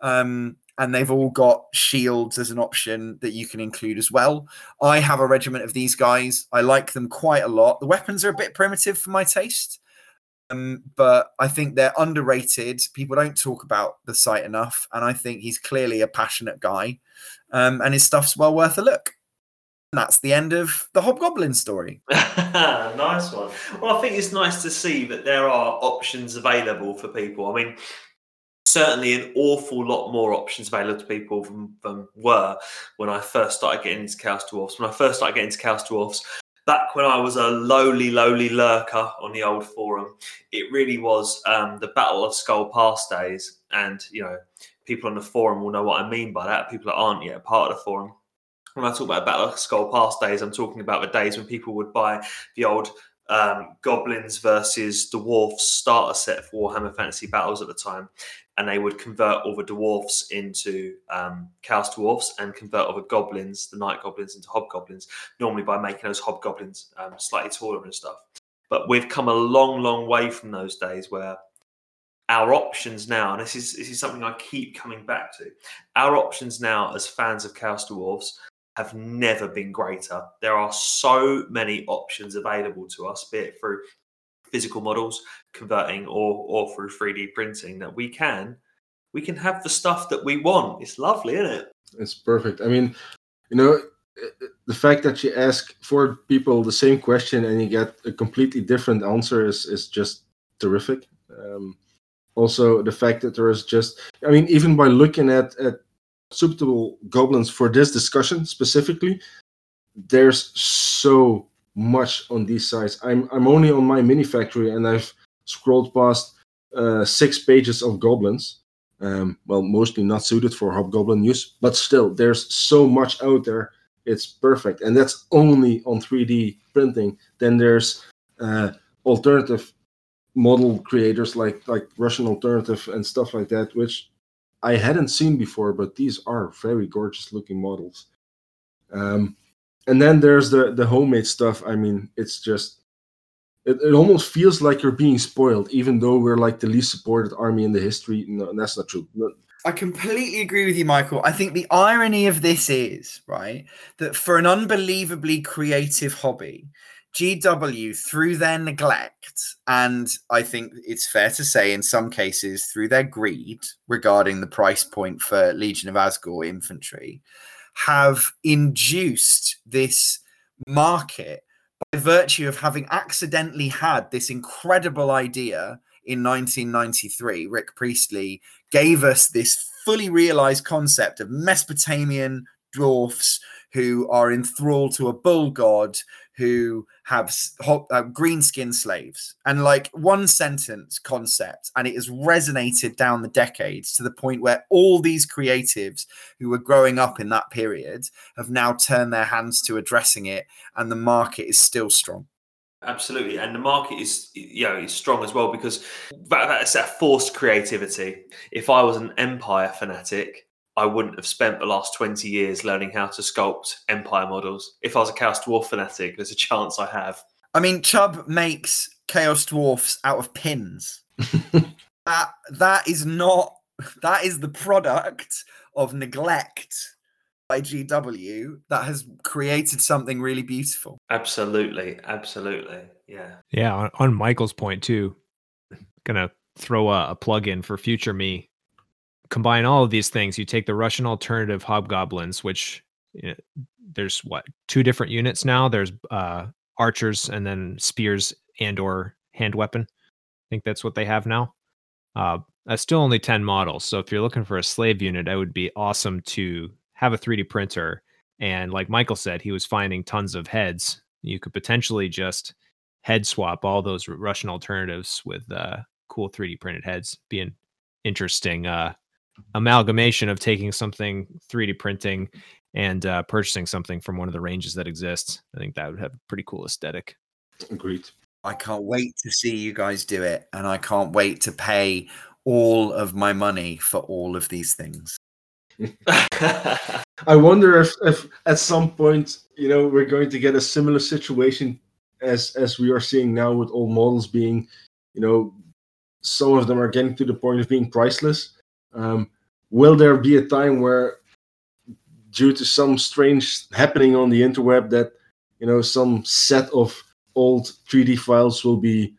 Um, and they've all got shields as an option that you can include as well. I have a regiment of these guys. I like them quite a lot. The weapons are a bit primitive for my taste, um, but I think they're underrated. People don't talk about the site enough, and I think he's clearly a passionate guy, um, and his stuff's well worth a look. And that's the end of the Hobgoblin story. nice one. Well, I think it's nice to see that there are options available for people. I mean, certainly an awful lot more options available to people than, than were when I first started getting into Chaos Dwarfs. When I first started getting into Chaos Dwarfs, back when I was a lowly, lowly lurker on the old forum, it really was um, the Battle of Skull Pass days. And, you know, people on the forum will know what I mean by that. People that aren't yet part of the forum. When I talk about Battle of Skull Pass days, I'm talking about the days when people would buy the old um, goblins versus dwarfs starter set for Warhammer Fantasy Battles at the time, and they would convert all the dwarfs into um, chaos dwarfs and convert all the goblins, the night goblins, into hobgoblins. Normally by making those hobgoblins um, slightly taller and stuff. But we've come a long, long way from those days where our options now, and this is this is something I keep coming back to. Our options now, as fans of Chaos Dwarfs, have never been greater. There are so many options available to us, be it through physical models, converting, or or through 3D printing, that we can we can have the stuff that we want. It's lovely, isn't it? It's perfect. I mean, you know, the fact that you ask four people the same question and you get a completely different answer is is just terrific. Um, also, the fact that there is just, I mean, even by looking at at suitable goblins for this discussion specifically, there's so much on these sites. I'm I'm only on MyMiniFactory and I've scrolled past uh, six pages of goblins. Um, well, mostly not suited for hobgoblin use, but still, there's so much out there. It's perfect, and that's only on 3D printing. Then there's uh, alternative model creators like like Russian Alternative and stuff like that, which I hadn't seen before, but these are very gorgeous looking models. Um, and then there's the the homemade stuff. I mean, it's just it, it almost feels like you're being spoiled, even though we're like the least supported army in the history. No, that's not true. No. I completely agree with you, Michael. I think the irony of this is right that for an unbelievably creative hobby, GW, through their neglect, and I think it's fair to say in some cases through their greed regarding the price point for Legion of Azgorh infantry, have induced this market by virtue of having accidentally had this incredible idea in 1993. Rick Priestley gave us this fully realized concept of Mesopotamian dwarfs who are enthralled to a bull god who have uh, green skin slaves. And like one sentence concept and it has resonated down the decades to the point where all these creatives who were growing up in that period have now turned their hands to addressing it and the market is still strong. Absolutely and the market is you know is strong as well because that, that's that forced creativity. If i was an empire fanatic I wouldn't have spent the last 20 years learning how to sculpt Empire models. If I was a Chaos Dwarf fanatic, there's a chance I have. I mean, Chubb makes Chaos Dwarfs out of pins. that that is not that is the product of neglect by GW that has created something really beautiful. Absolutely, absolutely, yeah, yeah. On, on Michael's point too, gonna throw a, a plug in for future me combine all of these things, you take the Russian alternative hobgoblins, which you know, there's what two different units now. There's uh, archers and then spears and or hand weapon. I think that's what they have now. Uh, still only 10 models. So if you're looking for a slave unit, it would be awesome to have a 3D printer And like Michael said, he was finding tons of heads. You could potentially just head swap all those Russian alternatives with uh, cool 3D printed heads. Be an interesting uh, amalgamation of taking something 3D printing and uh, purchasing something from one of the ranges that exists. I think that would have a pretty cool aesthetic. Agreed. I can't wait to see you guys do it, and I can't wait to pay all of my money for all of these things. I wonder if, if at some point, you know, we're going to get a similar situation as as we are seeing now with all models being, you know, some of them are getting to the point of being priceless. Um, will there be a time where, due to some strange happening on the interweb, that you know some set of old 3D files will be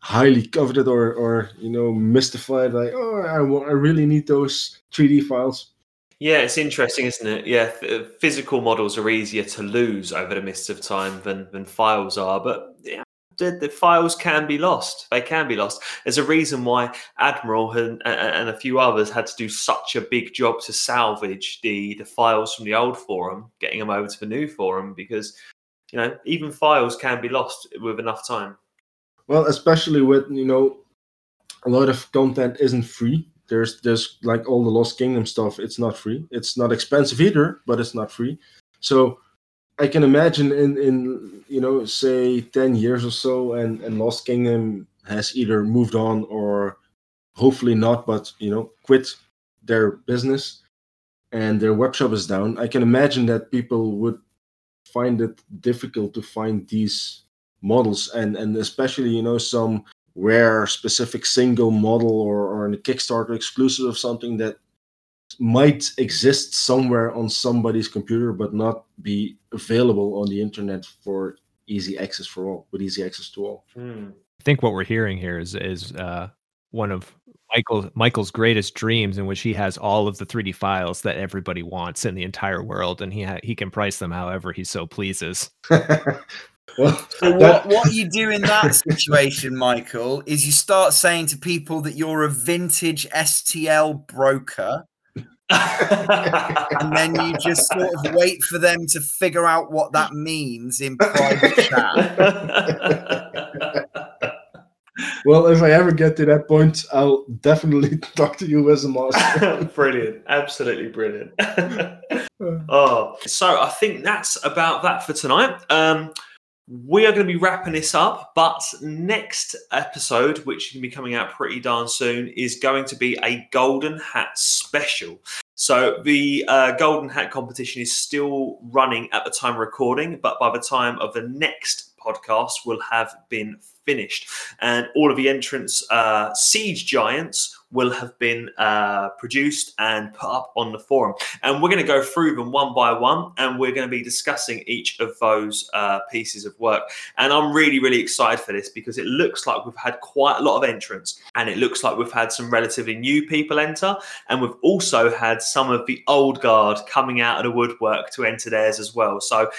highly coveted or or you know mystified? Like oh I, I really need those 3d files. Yeah it's interesting isn't it? Yeah F- physical models are easier to lose over the mists of time than than files are but yeah the, the files can be lost they can be lost there's a reason why admiral and, and a few others had to do such a big job to salvage the the files from the old forum getting them over to the new forum because you know even files can be lost with enough time well, especially with you know, a lot of content isn't free. There's there's like all the Lost Kingdom stuff. It's not free. It's not expensive either, but it's not free. So I can imagine in in you know say ten years or so, and and Lost Kingdom has either moved on or hopefully not, but you know quit their business and their web shop is down. I can imagine that people would find it difficult to find these models and and especially you know some rare specific single model or, or a kickstarter exclusive of something that might exist somewhere on somebody's computer but not be available on the internet for easy access for all with easy access to all hmm. i think what we're hearing here is is uh, one of Michael Michael's greatest dreams, in which he has all of the 3D files that everybody wants in the entire world, and he ha- he can price them however he so pleases. Well, so what, what you do in that situation, Michael, is you start saying to people that you're a vintage STL broker. And then you just sort of wait for them to figure out what that means in private chat. well, if I ever get to that point, I'll definitely talk to you as a master. brilliant. Absolutely brilliant. oh, so I think that's about that for tonight. Um, we are going to be wrapping this up, but next episode, which is going to be coming out pretty darn soon, is going to be a Golden Hat special. So the uh, Golden Hat competition is still running at the time of recording, but by the time of the next podcast will have been finished. And all of the entrance uh, siege giants will have been uh, produced and put up on the forum. And we're going to go through them one by one and we're going to be discussing each of those uh, pieces of work. And I'm really, really excited for this because it looks like we've had quite a lot of entrants and it looks like we've had some relatively new people enter. And we've also had some of the old guard coming out of the woodwork to enter theirs as well. So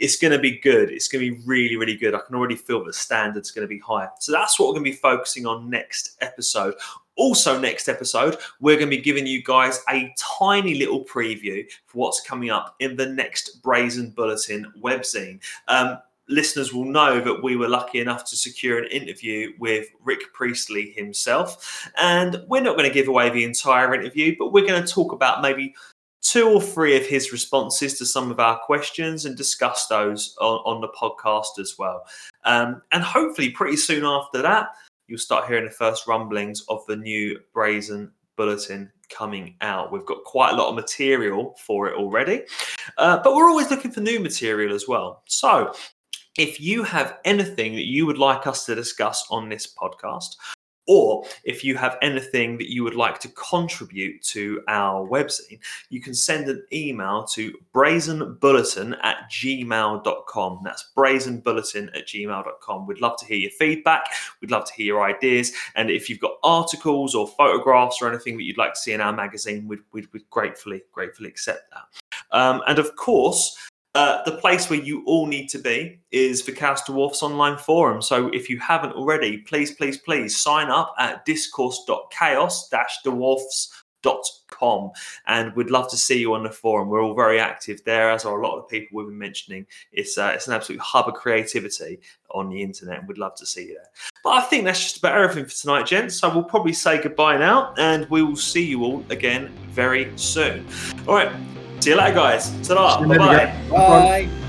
it's going to be good. It's going to be really, really good. I can already feel the standard's going to be high. So that's what we're going to be focusing on next episode. Also, next episode, we're going to be giving you guys a tiny little preview for what's coming up in the next Brazen Bulletin webzine. Um, listeners will know that we were lucky enough to secure an interview with Rick Priestley himself. And we're not going to give away the entire interview, but we're going to talk about maybe two or three of his responses to some of our questions and discuss those on, on the podcast as well. Um, and hopefully, pretty soon after that, you'll start hearing the first rumblings of the new Brazen Bulletin coming out. We've got quite a lot of material for it already, uh, but we're always looking for new material as well. So, if you have anything that you would like us to discuss on this podcast, or if you have anything that you would like to contribute to our website, you can send an email to brazenbulletin at gmail.com. That's brazenbulletin at gmail.com. We'd love to hear your feedback. We'd love to hear your ideas. And if you've got articles or photographs or anything that you'd like to see in our magazine, we'd, we'd, we'd gratefully, gratefully accept that. Um, and of course, uh, the place where you all need to be is the Chaos Dwarfs online forum. So if you haven't already, please, please, please sign up at discourse.chaos-dwarfs com and we'd love to see you on the forum. We're all very active there as are a lot of the people we've been mentioning. It's uh, it's an absolute hub of creativity on the internet and we'd love to see you there. But i think that's just about everything for tonight gents. So we'll probably say goodbye now and we will see you all again very soon. All right see you later guys. Ta bye bye. Bye.